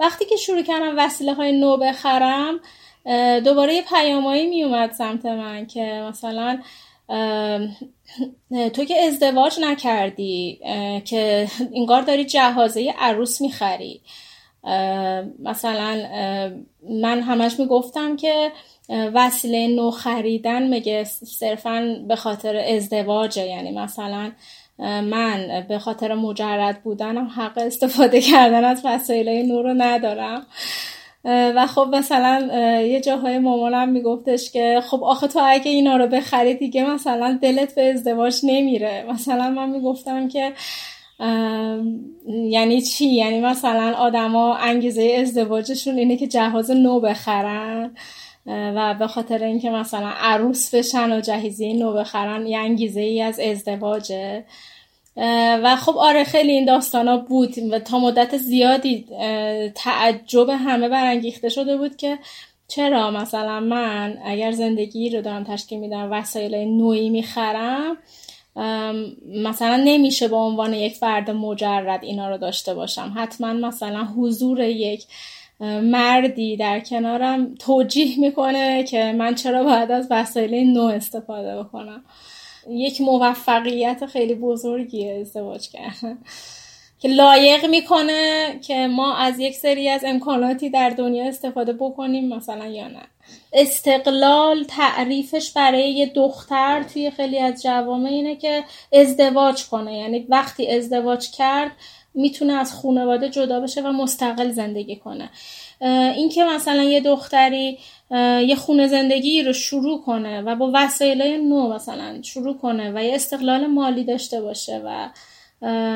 Speaker 10: وقتی که شروع کردم وسیله های نو بخرم دوباره یه پیامایی میومد سمت من که مثلا تو که ازدواج نکردی که اینگار داری جهازه عروس می‌خری. مثلا من همش می‌گفتم که وسیله نو خریدن مگه صرفا به خاطر ازدواجه. یعنی مثلا من به خاطر مجرد بودنم حق استفاده کردن از وسایل نو رو ندارم. و خب مثلا یه جاهای مامانم میگفتش که خب آخه تو اگه اینا رو بخری دیگه مثلا دلت به ازدواج نمیره. مثلا من می‌گفتم که یعنی چی؟ یعنی مثلا آدما انگیزه ازدواجشون اینه که جهاز نو بخرن و به خاطر اینکه مثلا عروس بشن و جهیزیه نو بخرن یه انگیزه ای از ازدواجه. و خب آره خیلی این داستان بود و تا مدت زیادی تعجب همه برانگیخته شده بود که چرا مثلا من اگر زندگی رو دارم تشکیل میدم وسایل نوعی می‌خرم مثلا نمیشه به عنوان یک فرد مجرد اینا رو داشته باشم. حتما مثلا حضور یک مردی در کنارم توجیه می‌کنه که من چرا باید از وسایل نو استفاده بکنم. یک موفقیت خیلی بزرگیه ازدواج کردن. که لایق می‌کنه که ما از یک سری از امکاناتی در دنیا استفاده بکنیم مثلا یا نه. استقلال تعریفش برای یه دختر توی خیلی از جوامع اینه که ازدواج کنه. یعنی وقتی ازدواج کرد می‌تونه از خانواده جدا بشه و مستقل زندگی کنه. اینکه مثلا یه دختری یه خونه زندگی رو شروع کنه و با وسایل نو مثلا شروع کنه و یه استقلال مالی داشته باشه و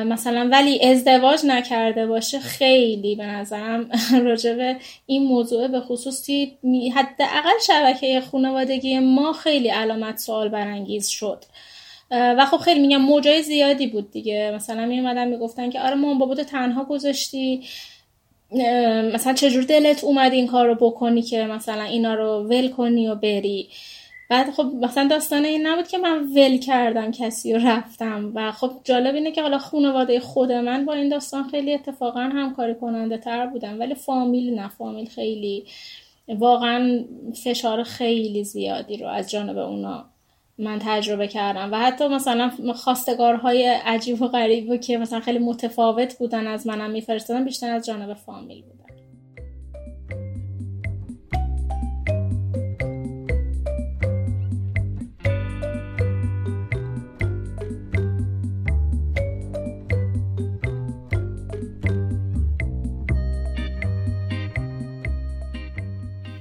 Speaker 10: مثلا ولی ازدواج نکرده باشه خیلی به نظرم راجب این موضوع به خصوصی حداقل شبکه خانوادگی ما خیلی علامت سوال برانگیز شد. و خب خیلی میگم موجای زیادی بود دیگه. مثلا می اومدن می‌گفتن که آره مام بابا تنها گذاشتی. مثلا چجور دلت اومد این کار رو بکنی که مثلا اینا رو ول کنی و بری؟ بعد خب مثلا داستان این نبود که من ول کردم کسی رو رفتم و خب جالب اینه که حالا خانواده خود من با این داستان خیلی اتفاقا همکاری کننده تر بودن ولی فامیل نه فامیل خیلی واقعا فشار خیلی زیادی رو از جانب اونا من تجربه کردم. و حتی مثلا خواستگارهای عجیب و غریب که مثلا خیلی متفاوت بودن از منم میفرستادن بیشتر از جانب فامیل بودن.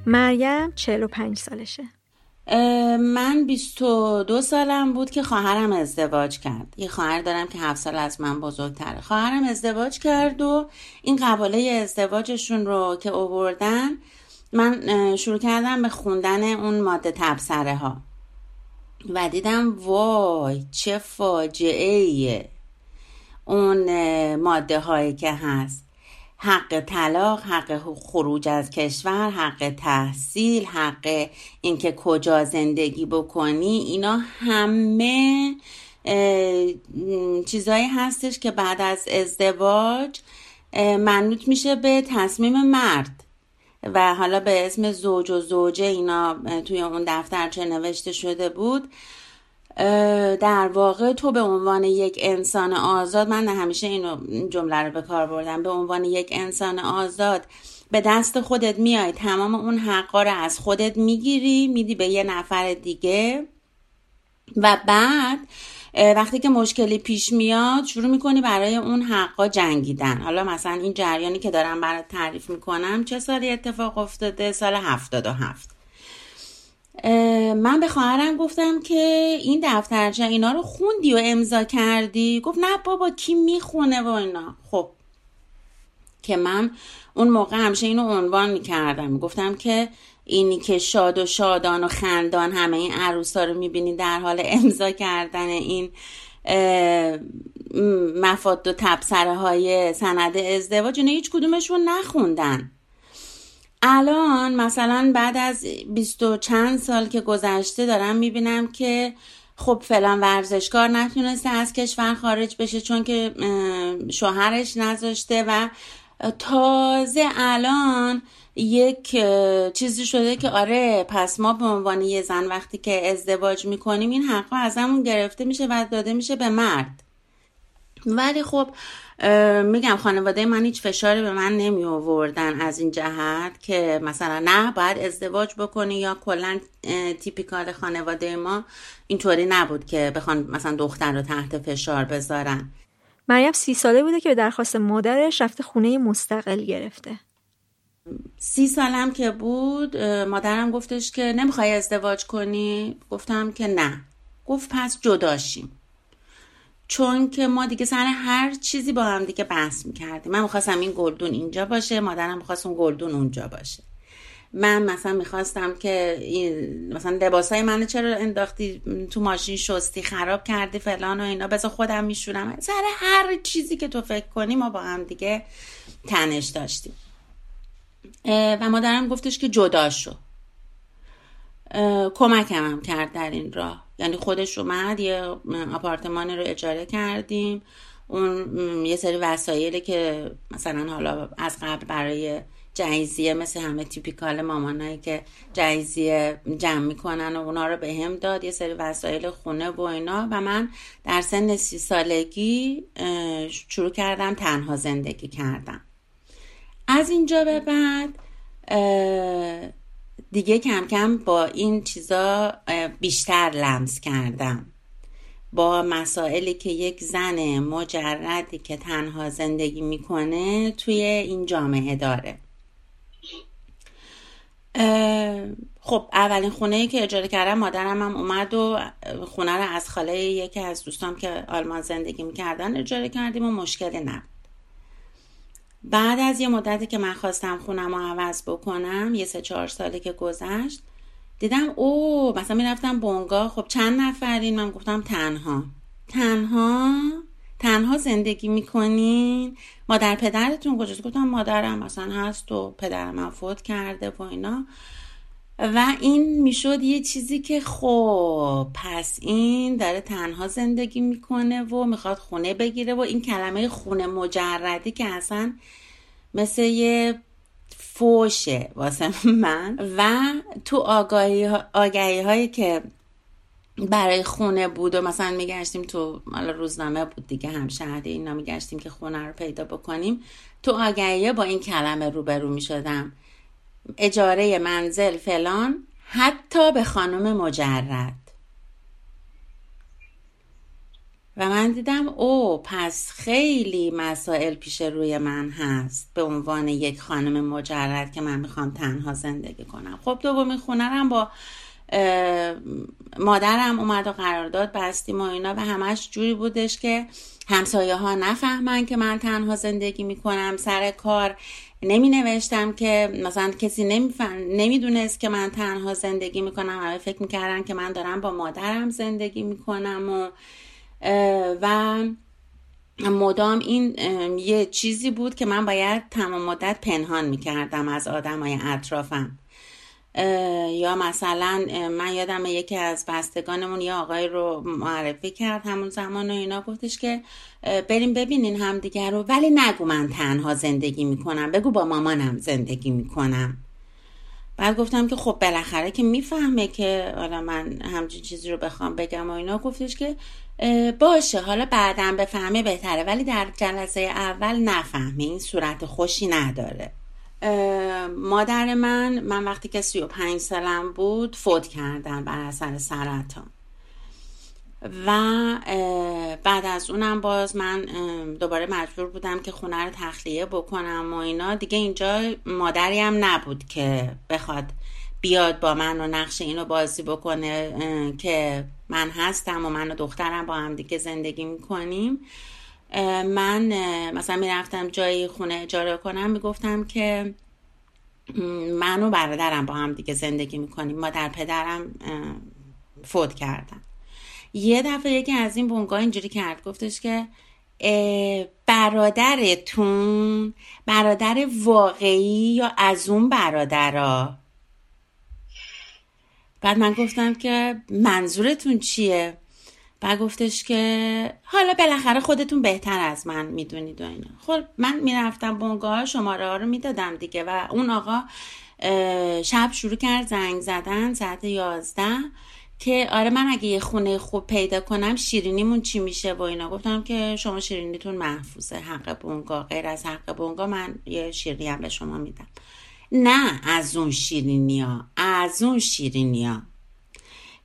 Speaker 3: مریم 45 سالشه.
Speaker 11: من 22 سالم بود که خواهرم ازدواج کرد. یه خواهر دارم که 7 سال از من بزرگتره. خواهرم ازدواج کرد و این قباله ازدواجشون رو که اووردن من شروع کردم به خوندن اون ماده تبصره ها و دیدم وای چه فاجعه ایه اون ماده هایی که هست. حق طلاق حق خروج از کشور حق تحصیل حق اینکه کجا زندگی بکنی اینا همه چیزهایی هستش که بعد از ازدواج منوط میشه به تصمیم مرد. و حالا به اسم زوج و زوجه اینا توی اون دفترچه نوشته شده بود در واقع تو به عنوان یک انسان آزاد من همیشه اینو جمله رو به کار بردم. به عنوان یک انسان آزاد به دست خودت میای تمام اون حقا رو از خودت می‌گیری میدی به یه نفر دیگه. و بعد وقتی که مشکلی پیش میاد شروع می‌کنی برای اون حقا جنگیدن. حالا مثلا این جریانی که دارم برات تعریف می‌کنم چه سالی اتفاق افتاده؟ سال 77 من به خواهرم گفتم که این دفترچه اینا رو خوندی و امضا کردی؟ گفت نه بابا کی می‌خونه و اینا. خب. که من اون موقع همیشه اینو عنوان می‌کردم. گفتم که اینی که شاد و شادان و خندان همه این عروسا رو می‌بینی در حال امضا کردن این مفاد و تبصره های سند ازدواج اینا هیچ کدومشون نخوندن. الان مثلا بعد از بیست و چند سال که گذشته دارم می‌بینم که خب فلان ورزشکار نتونسته از کشور خارج بشه چون که شوهرش نذاشته و تازه الان یک چیزی شده که آره پس ما به عنوان یه زن وقتی که ازدواج می‌کنیم این حقا ازمون گرفته میشه و داده میشه به مرد. ولی خب میگم خانواده من هیچ فشاری به من نمی آوردن از این جهت که مثلا نه باید ازدواج بکنی یا کلا تیپیکال خانواده ما اینطوری نبود که بخوان مثلا دختر رو تحت فشار بذارن.
Speaker 3: مریم سی ساله بوده که به درخواست مادرش رفته خونه مستقل گرفته.
Speaker 11: سی سالم که بود مادرم گفتش که نمی‌خوای ازدواج کنی؟ گفتم که نه. گفت پس جداشیم. چون که ما دیگه سر هر چیزی با هم دیگه بحث می‌کردیم. من می‌خواستم این گلدون اینجا باشه مادرم می‌خواست اون گلدون اونجا باشه. من مثلا می‌خواستم که این مثلا لباسای منو چرا انداختی تو ماشین شستی خراب کردی فلان و اینا بذار خودم میشونم. سر هر چیزی که تو فکر کنی ما با هم دیگه تنش داشتیم. و مادرم گفتش که جدا شو. کمکم هم کرد در این راه. یعنی خودش اومد یه آپارتمانی رو اجاره کردیم. اون یه سری وسایلی که مثلا حالا از قبل برای جایزیه مثل همه تیپیکال مامانایی که جایزیه جمع می‌کنن و اونا رو به هم داد یه سری وسایل خونه و اینا. و من در سن سی سالگی شروع کردم تنها زندگی کردم. از اینجا به بعد دیگه کم کم با این چیزا بیشتر لمس کردم. با مسائلی که یک زن مجردی که تنها زندگی می‌کنه توی این جامعه داره. خب اولین خونه ای که اجاره کردم مادرم هم اومد و خونه رو از خاله یکی از دوستام که آلمان زندگی می‌کردن اجاره کردیم و مشکلی نبود. بعد از یه مدتی که من خواستم خونم رو عوض بکنم یه سه چهار ساله که گذشت دیدم او مثلا می‌رفتم بونگا خب چند نفرین؟ من گفتم تنها. تنها؟ تنها زندگی می‌کنین؟ مادر پدرتون کجاست؟ گفتم مادرم مثلا هست و پدرم فوت کرده و اینا. و این می‌شد یه چیزی که خب پس این داره تنها زندگی می‌کنه و می‌خواد خونه بگیره و این کلمه خونه مجردی که اصلا مثل یه فوشه واسه من. و تو آگاهی, آگاهی هایی که برای خونه بود و مثلا میگشتیم تو حالا روزنامه بود دیگه هم اینا میگشتیم که خونه رو پیدا بکنیم. تو آگهی با این کلمه روبرو می‌شدم. اجاره منزل فلان حتی به خانم مجرد. و من دیدم او پس خیلی مسائل پیش روی من هست به عنوان یک خانم مجرد که من می‌خوام تنها زندگی کنم. خب دومین خونه با مادرم اومد و قرارداد بستیم و اینا و همش جوری بودش که همسایه ها نفهمن که من تنها زندگی می‌کنم. سر کار نمی نوشتم که مثلا کسی نمی‌دونست که من تنها زندگی می‌کنم. همه فکر می‌کردن که من دارم با مادرم زندگی می‌کنم و و مدام این یه چیزی بود که من باید تمام مدت پنهان می‌کردم از آدم های اطرافم. یا مثلا من یادم یکی از بستگانمون یه آقای رو معرفی کرد همون زمان و اینا. گفتش که بریم ببینین همدیگر رو. ولی نگو من تنها زندگی می‌کنم. بگو با مامانم زندگی می‌کنم. بعد گفتم که خب بالاخره که می‌فهمه که حالا من همچین چیزی رو بخوام بگم و اینا. گفتش که باشه حالا بعدم بفهمه بهتره. ولی در جلسه اول نفهمه. این صورت خوشی نداره. مادر من من وقتی که 35 سالم بود فوت کردن بر اثر سرطان. و بعد از اونم باز من دوباره مجبور بودم که خونه رو تخلیه بکنم و اینا. دیگه اینجا مادری هم نبود که بخواد بیاد با من و نقش اینو بازی بکنه که من هستم و من و دخترم با هم دیگه زندگی می‌کنیم. من مثلا می‌رفتم جایی خونه اجاره کنم می‌گفتم که من و برادرم با هم دیگه زندگی می‌کنیم. مادر پدرم فوت کردن. یه دفعه یکی از این بونگاه اینجوری کرد گفتش که برادرتون برادر واقعی یا از اون برادرا؟ بعد من گفتم که منظورتون چیه؟ بعد گفتش که حالا بالاخره خودتون بهتر از من می‌دونید و اینا. خب من می‌رفتم بونگاه شماره ها رو می‌دادم دیگه و اون آقا شب شروع کرد زنگ زدن ساعت یازده که آره من اگه یه خونه خوب پیدا کنم شیرینیمون چی میشه و اینا. گفتم که شما شیرینیتون محفوظه حق بونگا غیر از حق بونگا من یه شیرینی هم به شما میدم. نه از اون شیرینی ها از اون شیرینی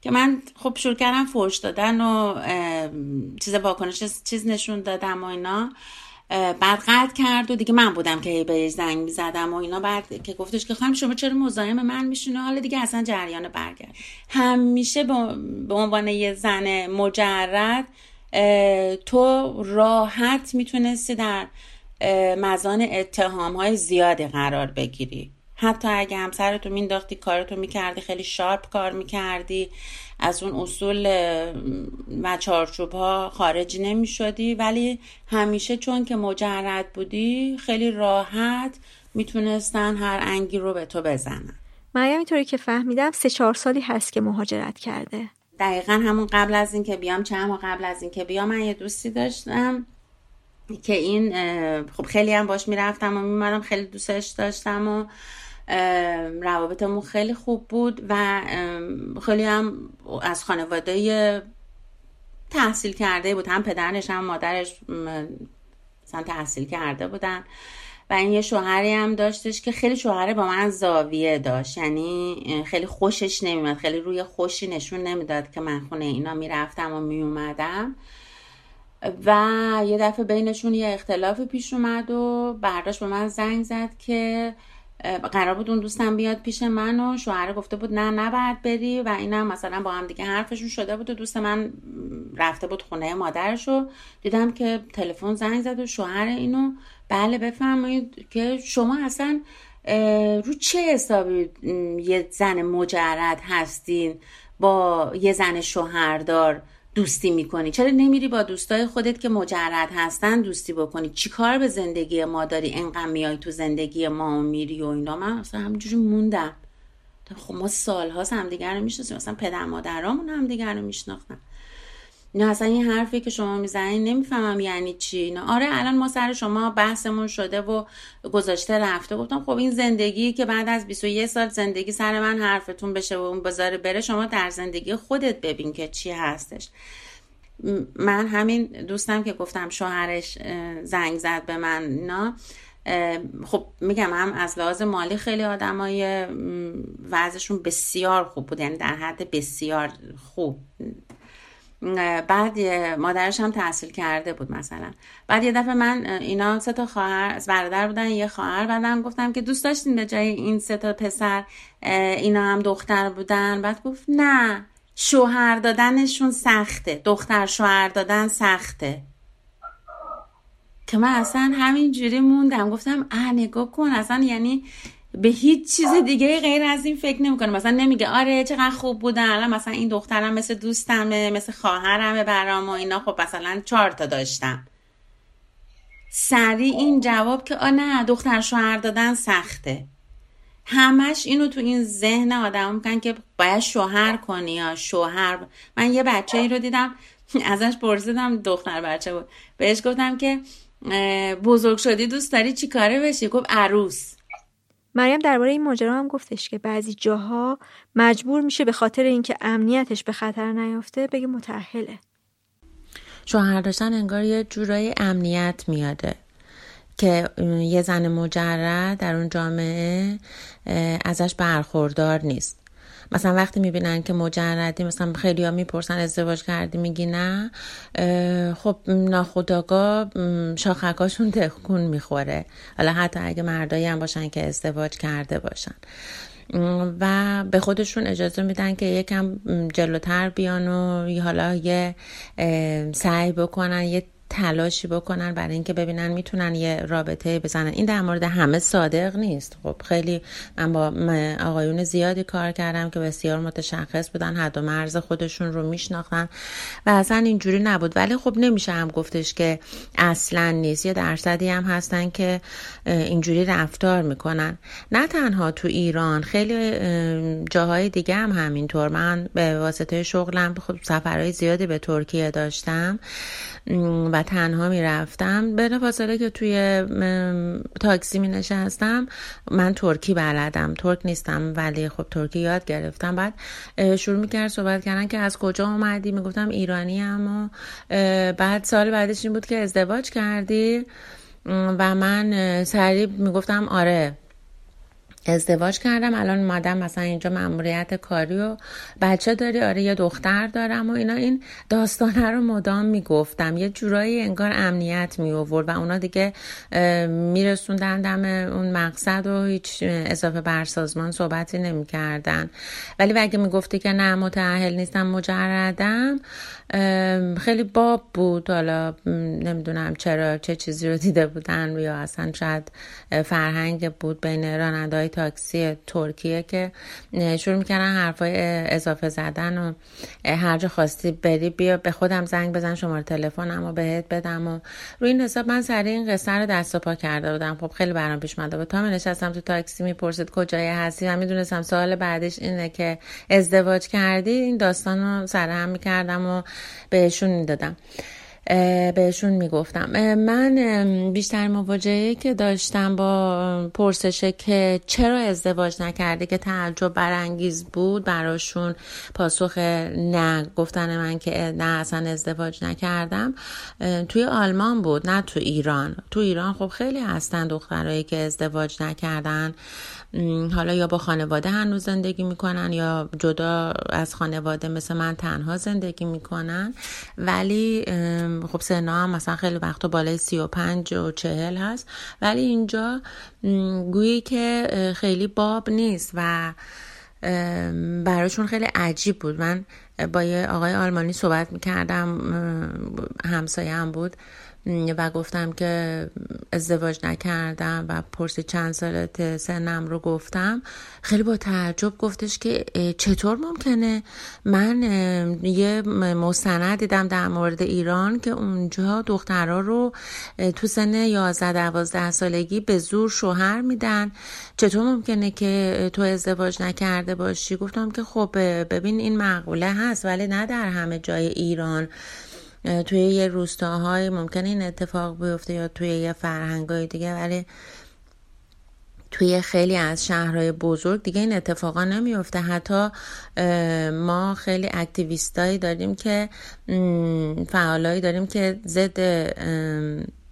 Speaker 11: که من خب شروع کردم فوش دادن و چیز واکنش چیز نشون دادم و اینا. بعد قطع کرد و دیگه من بودم که به زنگ می‌زدم و اینا. بعد که گفتش که خواهم شما چرا مزاحم من میشونه حالا دیگه اصلا جریان برگرد. همیشه به عنوان یه زن مجرد تو راحت می‌تونستی در مزان اتهام های زیادی قرار بگیری. حتی اگه همسرتو مینداختی کارتو می‌کردی خیلی شارپ کار می‌کردی از اون اصول و چارچوب ها خارج نمی شدی ولی همیشه چون که مجرد بودی خیلی راحت می‌تونستن هر انگی رو به تو بزنن.
Speaker 3: مریم اینطوری که فهمیدم سه چهار سالی هست که مهاجرت کرده.
Speaker 11: دقیقا همون قبل از اینکه بیام چند ماه قبل از اینکه بیام من یه دوستی داشتم که این خب خیلی هم باش می‌رفتم و میمارم خیلی دوستش داشتم و روابطمون خیلی خوب بود و خیلی هم از خانواده تحصیل کرده بود. هم پدرش هم مادرش مثلا تحصیل کرده بودن. و این یه شوهری هم داشتش که خیلی شوهره با من زاویه داشت. یعنی خیلی خوشش نمیمد خیلی روی خوشی نشون نمی‌داد که من خونه اینا می‌رفتم و میومدم و یه دفعه بینشون یه اختلافی پیش اومد و برداشت به من زنگ زد که قرار بود اون دوستم بیاد پیش من و شوهر گفته بود نه نباید بری و اینم مثلا با هم دیگه حرفشون شده بود و دوست من رفته بود خونه مادرش و دیدم که تلفن زنگ زد و شوهر اینو. بله بفرمایید که شما اصلا رو چه حسابی یه زن مجرد هستین با یه زن شوهردار؟ دوستی می‌کنی. چرا نمیری با دوستای خودت که مجرد هستن دوستی بکنی؟ چی کار به زندگی ما داری؟ انقدر میای تو زندگی ما و میری و اینا؟ من اصلا همینجوری موندم. خب ما سالهاست همدیگر رو می‌شناسیم. مثلا پدر مادرامون همدیگر رو میشناختن. نه اصلا این حرفی که شما می‌زنین نمی‌فهمم یعنی چی. نه آره الان ما سر شما بحثمون شده و گذاشته رفته. گفتم خب این زندگی که بعد از 21 سال زندگی سر من حرفتون بشه و اون بذاره بره شما در زندگی خودت ببین که چی هستش. من همین دوستم که گفتم شوهرش زنگ زد به من نه خب میگم هم از لحاظ مالی خیلی آدمای وضعشون بسیار خوب بود. یعنی در حد بسیار خوب. بعد مادرش هم تحصیل کرده بود مثلا. بعد یه دفعه من اینا سه تا خواهر برادر بودن یه خواهر بعدم گفتم که دوست داشتین به جای این سه تا پسر اینا هم دختر بودن؟ بعد گفت نه شوهر دادنشون سخته. دختر شوهر دادن سخته. که من اصلا همین جوری موندم. گفتم اه نگاه کن. اصلا یعنی به هیچ چیز دیگه غیر از این فکر نمی‌کنه. مثلا نمیگه آره چقدر خوب بودن. الان مثلا این دخترم مثل دوستمه مثل خواهرمه برام و اینا. خب مثلا چهار تا داشتم. سریع این جواب که آ نه دختر شوهر دادن سخته. همش اینو تو این ذهن آدم می‌کنن که باید شوهر کنی یا شوهر. من یه بچه ای رو دیدم ازش پرسیدم دختر بچه بود. بهش گفتم که بزرگ شدی دوست داری چی کاره بشی؟ گفت عروس.
Speaker 3: مریم درباره این ماجرا هم گفتش که بعضی جاها مجبور میشه به خاطر اینکه امنیتش به خطر نیافته بگه متأهله.
Speaker 12: شوهر داشتن انگار یه جورایی امنیت میاده که یه زن مجرد در اون جامعه ازش برخوردار نیست. مثلا وقتی می‌بینن که مجردی مثلا خیلی ها می‌پرسن ازدواج کردی میگی نه خب ناخداگاه شاخکاشون تکون می‌خوره. حالا حتی اگه مردایی هم باشن که ازدواج کرده باشن. و به خودشون اجازه میدن که یکم جلوتر بیان و حالا یه سعی بکنن یه تلاشی بکنن برای اینکه ببینن می‌تونن یه رابطه بزنن. این در مورد همه صادق نیست. خب خیلی من با آقایون زیادی کار کردم که بسیار متشخص بودن حد و مرز خودشون رو میشناختن و اصلا اینجوری نبود. ولی خب نمیشه هم گفتش که اصلا نیست. یه درصدی هم هستن که اینجوری رفتار می‌کنن. نه تنها تو ایران خیلی جاهای دیگه هم همینطور. من به واسطه شغلم خب سفرهای زیادی به ترکیه داشتم. و تنها می‌رفتم. به فاصله که توی تاکسی می نشستم من ترکی بلدم. ترک نیستم ولی خب ترکی یاد گرفتم. بعد شروع می‌کرد صحبت کردن که از کجا اومدی؟ می‌گفتم ایرانی اما بعد سال بعدش این بود که ازدواج کردی. و من سریع می‌گفتم آره. ازدواج کردم. الان اومدم مثلا اینجا مأموریت کاری و بچه داری آره یه دختر دارم و اینا. این داستانه رو مدام می‌گفتم. یه جورایی انگار امنیت می آورد و اونا دیگه میرسوندن دم اون مقصد و هیچ اضافه بر سازمان صحبتی نمی‌کردن. ولی اگه می‌گفتی که نه متعهل نیستم مجردم خیلی باب بود. حالا نمی‌دونم چرا چه چیزی رو دیده بودن یا اصلا شاید فرهنگ بود بین راننده تاکسی ترکیه که شروع می‌کنن حرفای اضافه زدن و هر جا خواستی بری بیا به خودم زنگ بزن شماره تلفنم و بهت بدم و روی این حساب من سریع این قصه رو دست و پا کرده بودم. خب خیلی برام پیش مده بود. تا می نشستم تو تاکسی می‌پرسید کجای هستی و می‌دونستم سوال بعدش اینه که ازدواج کردی؟ این داستان رو سرهم می‌کردم و بهشون می‌دادم. بهشون می‌گفتم. من بیشتر مواجهه که داشتم با پرسشه که چرا ازدواج نکرده که تعجب برانگیز بود براشون پاسخ نه گفتن من که نه اصلا ازدواج نکردم. توی آلمان بود نه تو ایران. تو ایران خب خیلی هستن دخترایی که ازدواج نکردن. حالا یا با خانواده هنوز زندگی می‌کنن یا جدا از خانواده مثل من تنها زندگی می‌کنن. ولی خب سنا هم مثلا خیلی وقتا بالای سی و پنج و چهل هست. ولی اینجا گویی که خیلی باب نیست و براشون خیلی عجیب بود. من با یه آقای آلمانی صحبت می‌کردم همسایه هم بود. و گفتم که ازدواج نکردم و پرسی چند سالت سنم رو گفتم. خیلی با تعجب گفتش که چطور ممکنه؟ من یه مستند دیدم در مورد ایران که اونجا دخترها رو تو سن 11 12 سالگی به زور شوهر میدن. چطور ممکنه که تو ازدواج نکرده باشی؟ گفتم که خب ببین این معقوله هست ولی نه در همه جای ایران. توی یه روستاهای ممکنه این اتفاق بیفته یا توی یه فرهنگای دیگه ولی توی خیلی از شهرهای بزرگ دیگه این اتفاقا نمیفته. حتی ما خیلی اکتیویستایی داریم که فعالایی داریم که ضد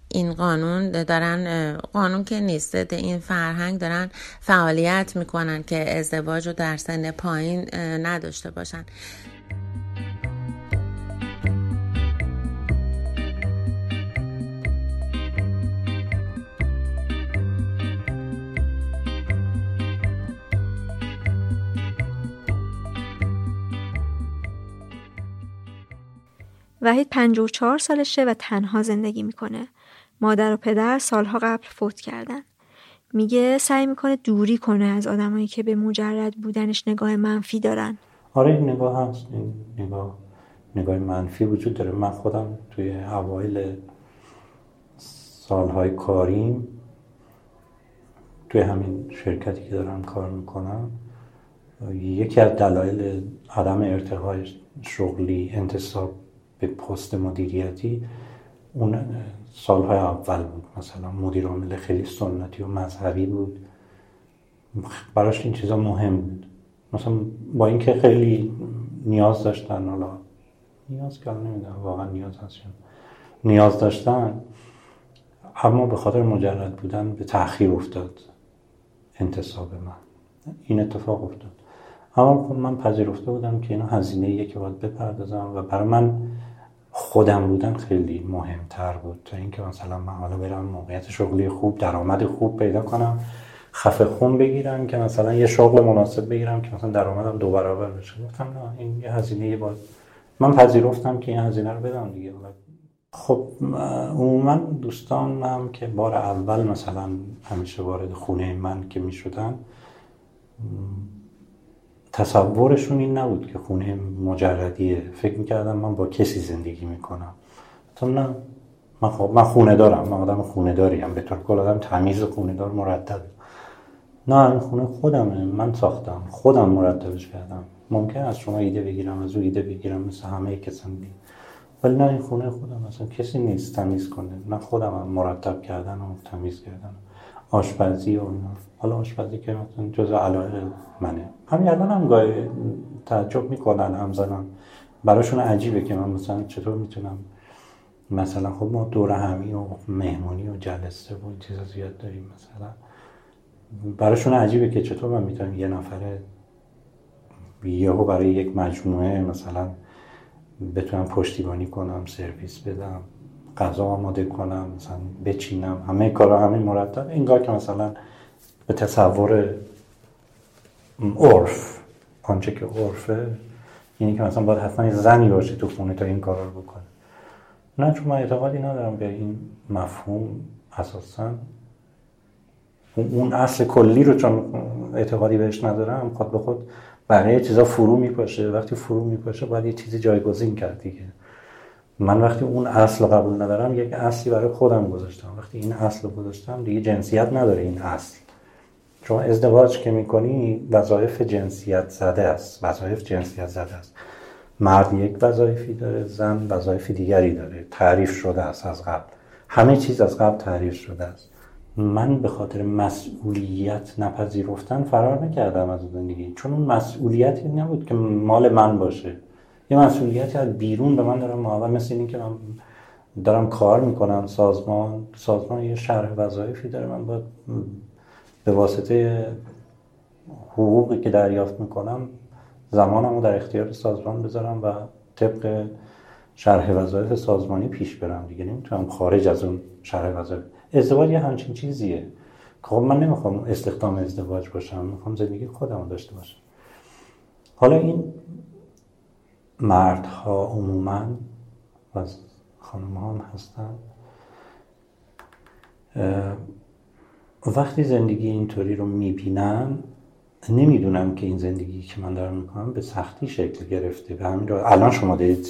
Speaker 12: این قانون دارن قانون که نیست ضد این فرهنگ دارن فعالیت می‌کنن که ازدواج رو در سن پایین نداشته باشن.
Speaker 3: وحید 54 سالشه و تنها زندگی می‌کنه. مادر و پدر سالها قبل فوت کردن. میگه سعی می‌کنه دوری کنه از آدمایی که به مجرد بودنش نگاه منفی دارن.
Speaker 13: آره این نگاه هست این نگاه نگاه منفی وجود داره من خودم توی اوایل سالهای کاریم توی همین شرکتی که دارم کار می‌کنم یکی از دلایل عدم ارتقای شغلی انتصاب به پست مدیریتی اون سالهای اول بود مثلا. مدیر عامل خیلی سنتی و مذهبی بود. براش این چیزا مهم بود. مثلا با اینکه خیلی نیاز داشتن حالا نیاز که نمی‌دونم واقعا نیاز هست نیاز داشتن اما به خاطر مجرد بودن به تأخیر افتاد انتصاب من. این اتفاق افتاد. اما خب من پذیرفته بودم که اینا هزینه که باید بپردازم و برای من خودم بودن خیلی مهمتر بود. تا اینکه مثلا من حالا برم موقعیت شغلی خوب درآمد خوب پیدا کنم خفه خون بگیرم که مثلا یه شغل مناسب بگیرم که مثلا درآمدم دو برابر بشه. گفتم نه این یه هزینه باید من پذیرفتم که این هزینه رو بدم دیگه. خب عموما دوستانم که بار اول مثلا همیشه وارد خونه من که می شدن تصورشون این نبود که خونه مجردیه. فکر می‌کردم من با کسی زندگی می‌کنم. تو نه من, خب من خونه دارم من آدم خونه داریم به طور کل آدم تمیز خونه دار مرتب. نه این خونه خودمه. من ساختم. خودم مرتبش کردم. ممکن از شما ایده بگیرم از او ایده بگیرم مثل همه کسان دی ولی نه این خونه خودم. مثلا کسی نیست تمیز کنه. نه خودم مرتب کردن و تمیز کردن. آشپزی و اینا. حالا آشپزی که مثلا جز علاقه منه. همین الان هم گاهی تعجب می‌کنن همزنان. براشون عجیبه که من مثلا چطور می‌تونم مثلا خب ما دور همی و مهمونی و جلسه و چیزا زیاد داریم مثلا. براشون عجیبه که چطور من می‌تونم یه نفره یهو برای یک مجموعه مثلا بتونم پشتیبانی کنم سرویس بدم. غذا آماده کنم مثلا بچینم همه کارا همین مرتب. اینگاه که مثلا به تصور عرف آنچه که عرفه اینی که مثلا باید حتما زنی باشه تو خونه تا این کارا رو بکنه. نه چون من اعتقادی ندارم به این مفهوم اساسا اون اصل کلی رو چون اعتقادی بهش ندارم خود به خود بقیه چیزا فرو میپاشه. وقتی فرو میپاشه باید یه چیزی جایگزین کرد دیگه. من وقتی اون اصل رو قبول ندارم یک اصلی برای خودم گذاشتم. وقتی این اصل رو گذاشتم دیگه جنسیت نداره این اصل. چون ازدواج که می‌کنی وظایف جنسیت زده است. وظایف جنسیت زده است. مرد یک وظایفی داره زن وظایف دیگری داره. تعریف شده است از قبل. همه چیز از قبل تعریف شده است. من به خاطر مسئولیت نپذیرفتن فرار نکردم از زندگی. چون اون مسئولیتی نبود که مال من باشه. یه مسئولیتی از بیرون به من دارم معاون مثل این که من دارم کار می‌کنم سازمان سازمان یه شرح وظایفی داره. من باید به واسطه حقوقی که دریافت می‌کنم زمانم رو در اختیار سازمان بذارم و طبق شرح وظایف سازمانی پیش برم دیگه. نمی‌تونم خارج از اون شرح وظایف. ازدواج یه همچین چیزیه. خب من نمی‌خوام استخدام ازدواج باشم می‌خوام زندگی خودم رو داشته باشم. حالا این مردها عموما و خانم هم هستن وقتی زندگی اینطوری رو می‌بینن نمی‌دونم که این زندگی که من دارم می‌کنم به سختی شکل گرفته به همین الان شما دارید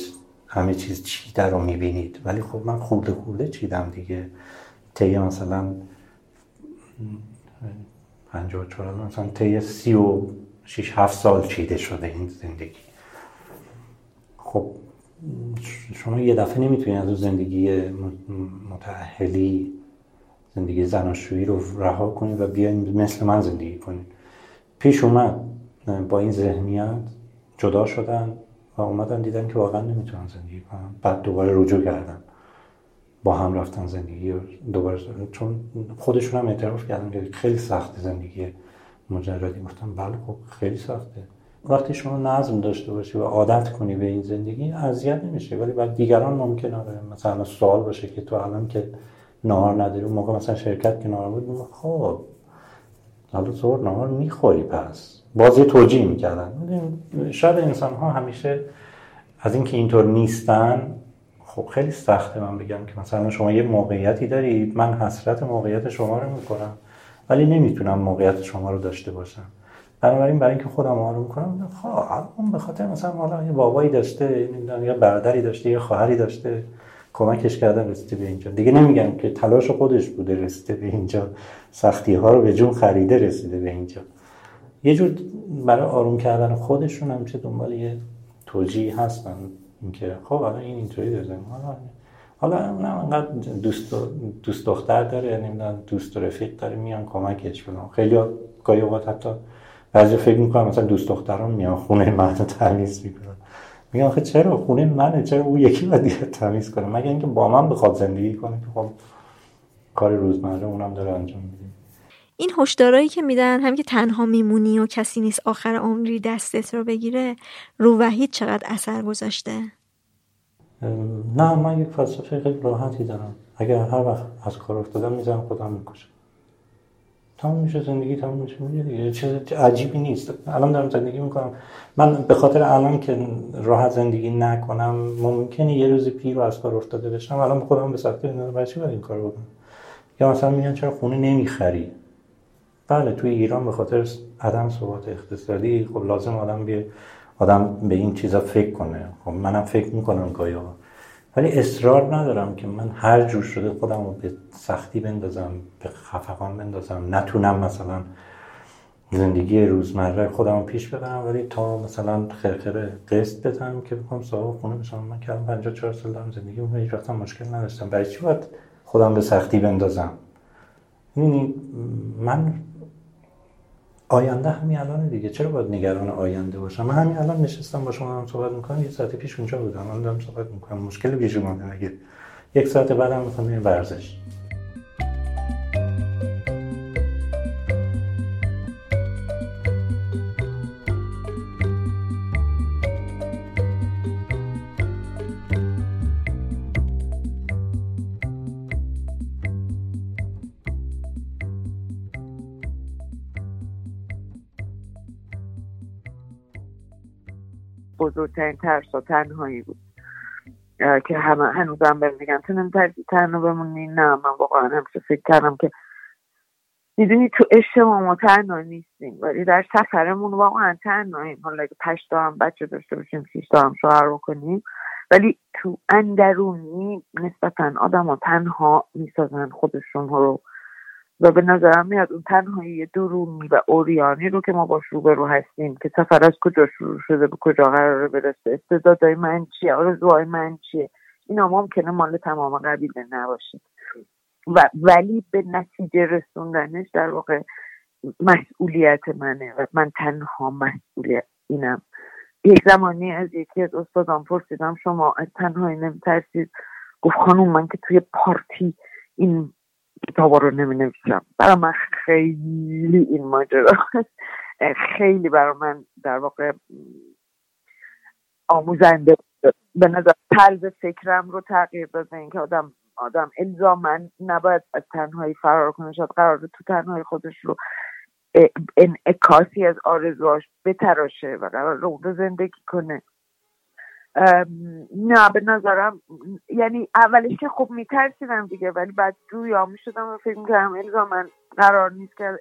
Speaker 13: همه چیز چیده رو می‌بینید ولی خب من خورده خورده چیدم دیگه. طی مثلا پنجاه چهار مثلا طی سی و شیش هفت سال چیده شده این زندگی. خب شما یه دفعه نمی‌تونید از اون زندگی متعهلی زندگی زناشویی رو رها کنید و بیاین مثل من زندگی کنید پیش اومد با این ذهنیت جدا شدن و اومدن دیدن که واقعا نمی‌تونن زندگی کنن. بعد دوباره رجوع کردن. با هم رفتن زندگی و دوباره چون خودشون هم اعتراف کردن که خیلی سخت زندگی مجردی. گفتم بله خب خیلی سخته. وقتی شما نظم داشته باشی و عادت کنی به این زندگی اذیت نمیشه ولی بعد دیگران ممکنه مثلا سوال باشه که تو الان که نهار نداری موقع مثلا شرکت که بود خب حالا زور نهار می‌خوری پس. بازی توجیه می‌کردن. شاید انسان ها همیشه از اینکه اینطور نیستن خب خیلی سخته من بگم که مثلا شما یه موقعیتی دارید من حسرت موقعیت شما رو می‌کنم ولی نمی‌تونم موقعیت شما رو داشته باشم. بنابراین برای اینکه خودم آروم کنم خب اون به خاطر مثلا حالا یه بابایی داشته یا برادری داشته یه خواهری داشته کمکش کردن رسیده به اینجا. دیگه نمیگم که تلاش خودش بوده رسیده به اینجا. سختی ها رو به جون خریده رسیده به اینجا. یه جور برای آروم کردن خودشون همیشه دنبال یه توجیه هستن. اینکه خب الان این اینطوری داره. حالا اونم انقدر دوست دوست دختر داره نمی‌دونم دوست و رفیق داره میان کمکش بدن خیلی گاهی اوقات حتی بعضی فکر می‌کنم مثلا دوست دختران میان خونه من تمیز می‌کنن. میگن آخه چرا خونه منه؟ چرا او یکی باید دیگه تمیز کنه؟ مگه اینکه با من بخواد زندگی کنه که خب کار روزمره اونم داره انجام میده.
Speaker 3: این هشدارایی که میدن هم که تنها میمونی و کسی نیست آخر عمری دستت رو بگیره رو وحید چقدر اثر گذاشته؟
Speaker 13: نه من یک فلسفه خیلی راحتی دارم. اگر هر وقت از کار افتادم می‌زنم خودم می‌کشم. تموم میشه زندگی تموم میشه میره دیگه چیز عجیبی نیست. الان دارم زندگی می‌کنم. من به خاطر الان که راحت زندگی نکنم ممکنه یه روزی پیر و از کار افتاده بشم. الان خودم به سختی برای چی این کار بکنم؟ یا مثلا میگن چرا خونه نمی‌خری؟ بله توی ایران به خاطر عدم ثبات اقتصادی خب لازم آدم بیه آدم به این چیزا فکر کنه. خب منم فکر می‌کنم گایا ولی اصرار ندارم که من هر جور شده خودم رو به سختی بندازم به خفقان بندازم. نتونم مثلا زندگی روزمره خودم رو پیش ببرم ولی تا مثلا خرخره قسط بدم که بکنم صاحب خونه بشم. من کردم 54 سال دارم زندگی اون هیچ وقت مشکل نداشتم. برای چی باید خودم به سختی بندازم؟ یعنی من آینده همین الان دیگه. چرا باید نگران آینده باشم؟ من همین الان نشستم با شما هم صحبت می‌کنم. یه ساعت پیش اونجا بودم. الان دارم صحبت می‌کنم. مشکل پیش اومده. اگه یک ساعت بعدم می‌خوام ورزش.
Speaker 6: بزرگترین ترس و تنهایی بود. که همه هنوزم بهم میگن تو نمیترسی تنها بمونی نه من واقعا همیشه فکر کردم که می‌دونی تو عشق ما تنها نیستیم. ولی در سفرمون واقعا تنهاییم. حالا اگه پشت هم بچه داشته باشیم شیش هم شوهر بکنیم. ولی تو اندرونی نسبتا آدم ها تنها می‌سازن خودشون رو. و به نظرم میاد اون تنهایی درونی و اوریانی رو که ما باش روبرو هستیم که سفر از کجا شروع شده به کجا قراره برسه استعدادهای من چیه آرزوهای من چیه؟ اینا ممکنه مال تمام قبیله نباشه. و ولی به نتیجه رسوندنش در واقع مسئولیت منه و من تنها مسئولیت اینم. یک زمانی از یکی از استادان پرسیدم شما از تنهایی نمیترسید؟ گفت خانوم من که توی پارتی این کتابا رو نمی نویسم برای من خیلی این ماجرا خیلی برای من در واقع آموزنده به نظر طلب فکرم رو تغییر داده. اینکه آدم آدم الزامن نباید از تنهایی فرار کنه. شاید قرار تو تنهایی خودش رو انعکاسی از آرزواش بتراشه و قرار رو زندگی کنه. نه به نظرم یعنی اولش که خب میترسیدم دیگه ولی بعد جویا می‌شدم و فکر می‌کردم الزا من قرار نیست که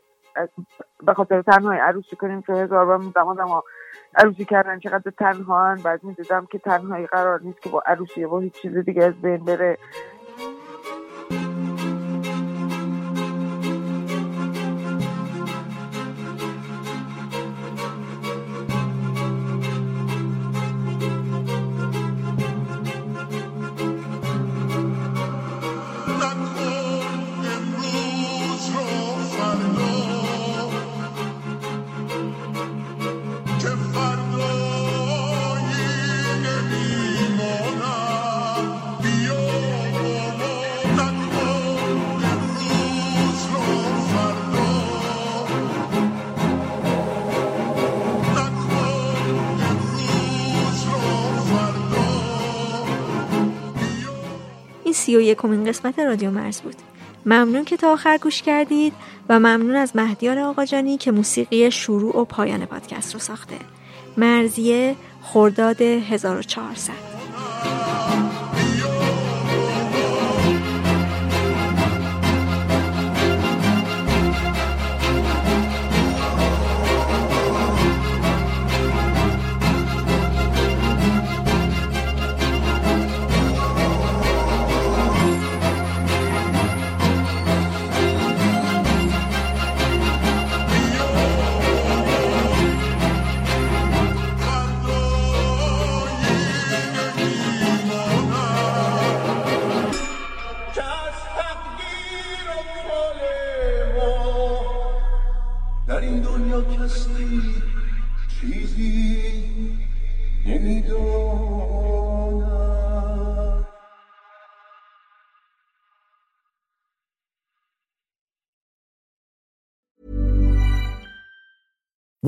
Speaker 6: به خاطر تنهایی عروسی کنیم که هزار بار میدم آدم عروسی کردن چقدر تنها بعد می‌دیدم که تنهایی قرار نیست که با عروسی با هیچ چیز دیگه از بین بره.
Speaker 3: سی و یکمین قسمت رادیو مرز بود. ممنون که تا آخر گوش کردید و ممنون از مهدیار آقاجانی که موسیقی شروع و پایان پادکست رو ساخته. مرزیه خرداد 1400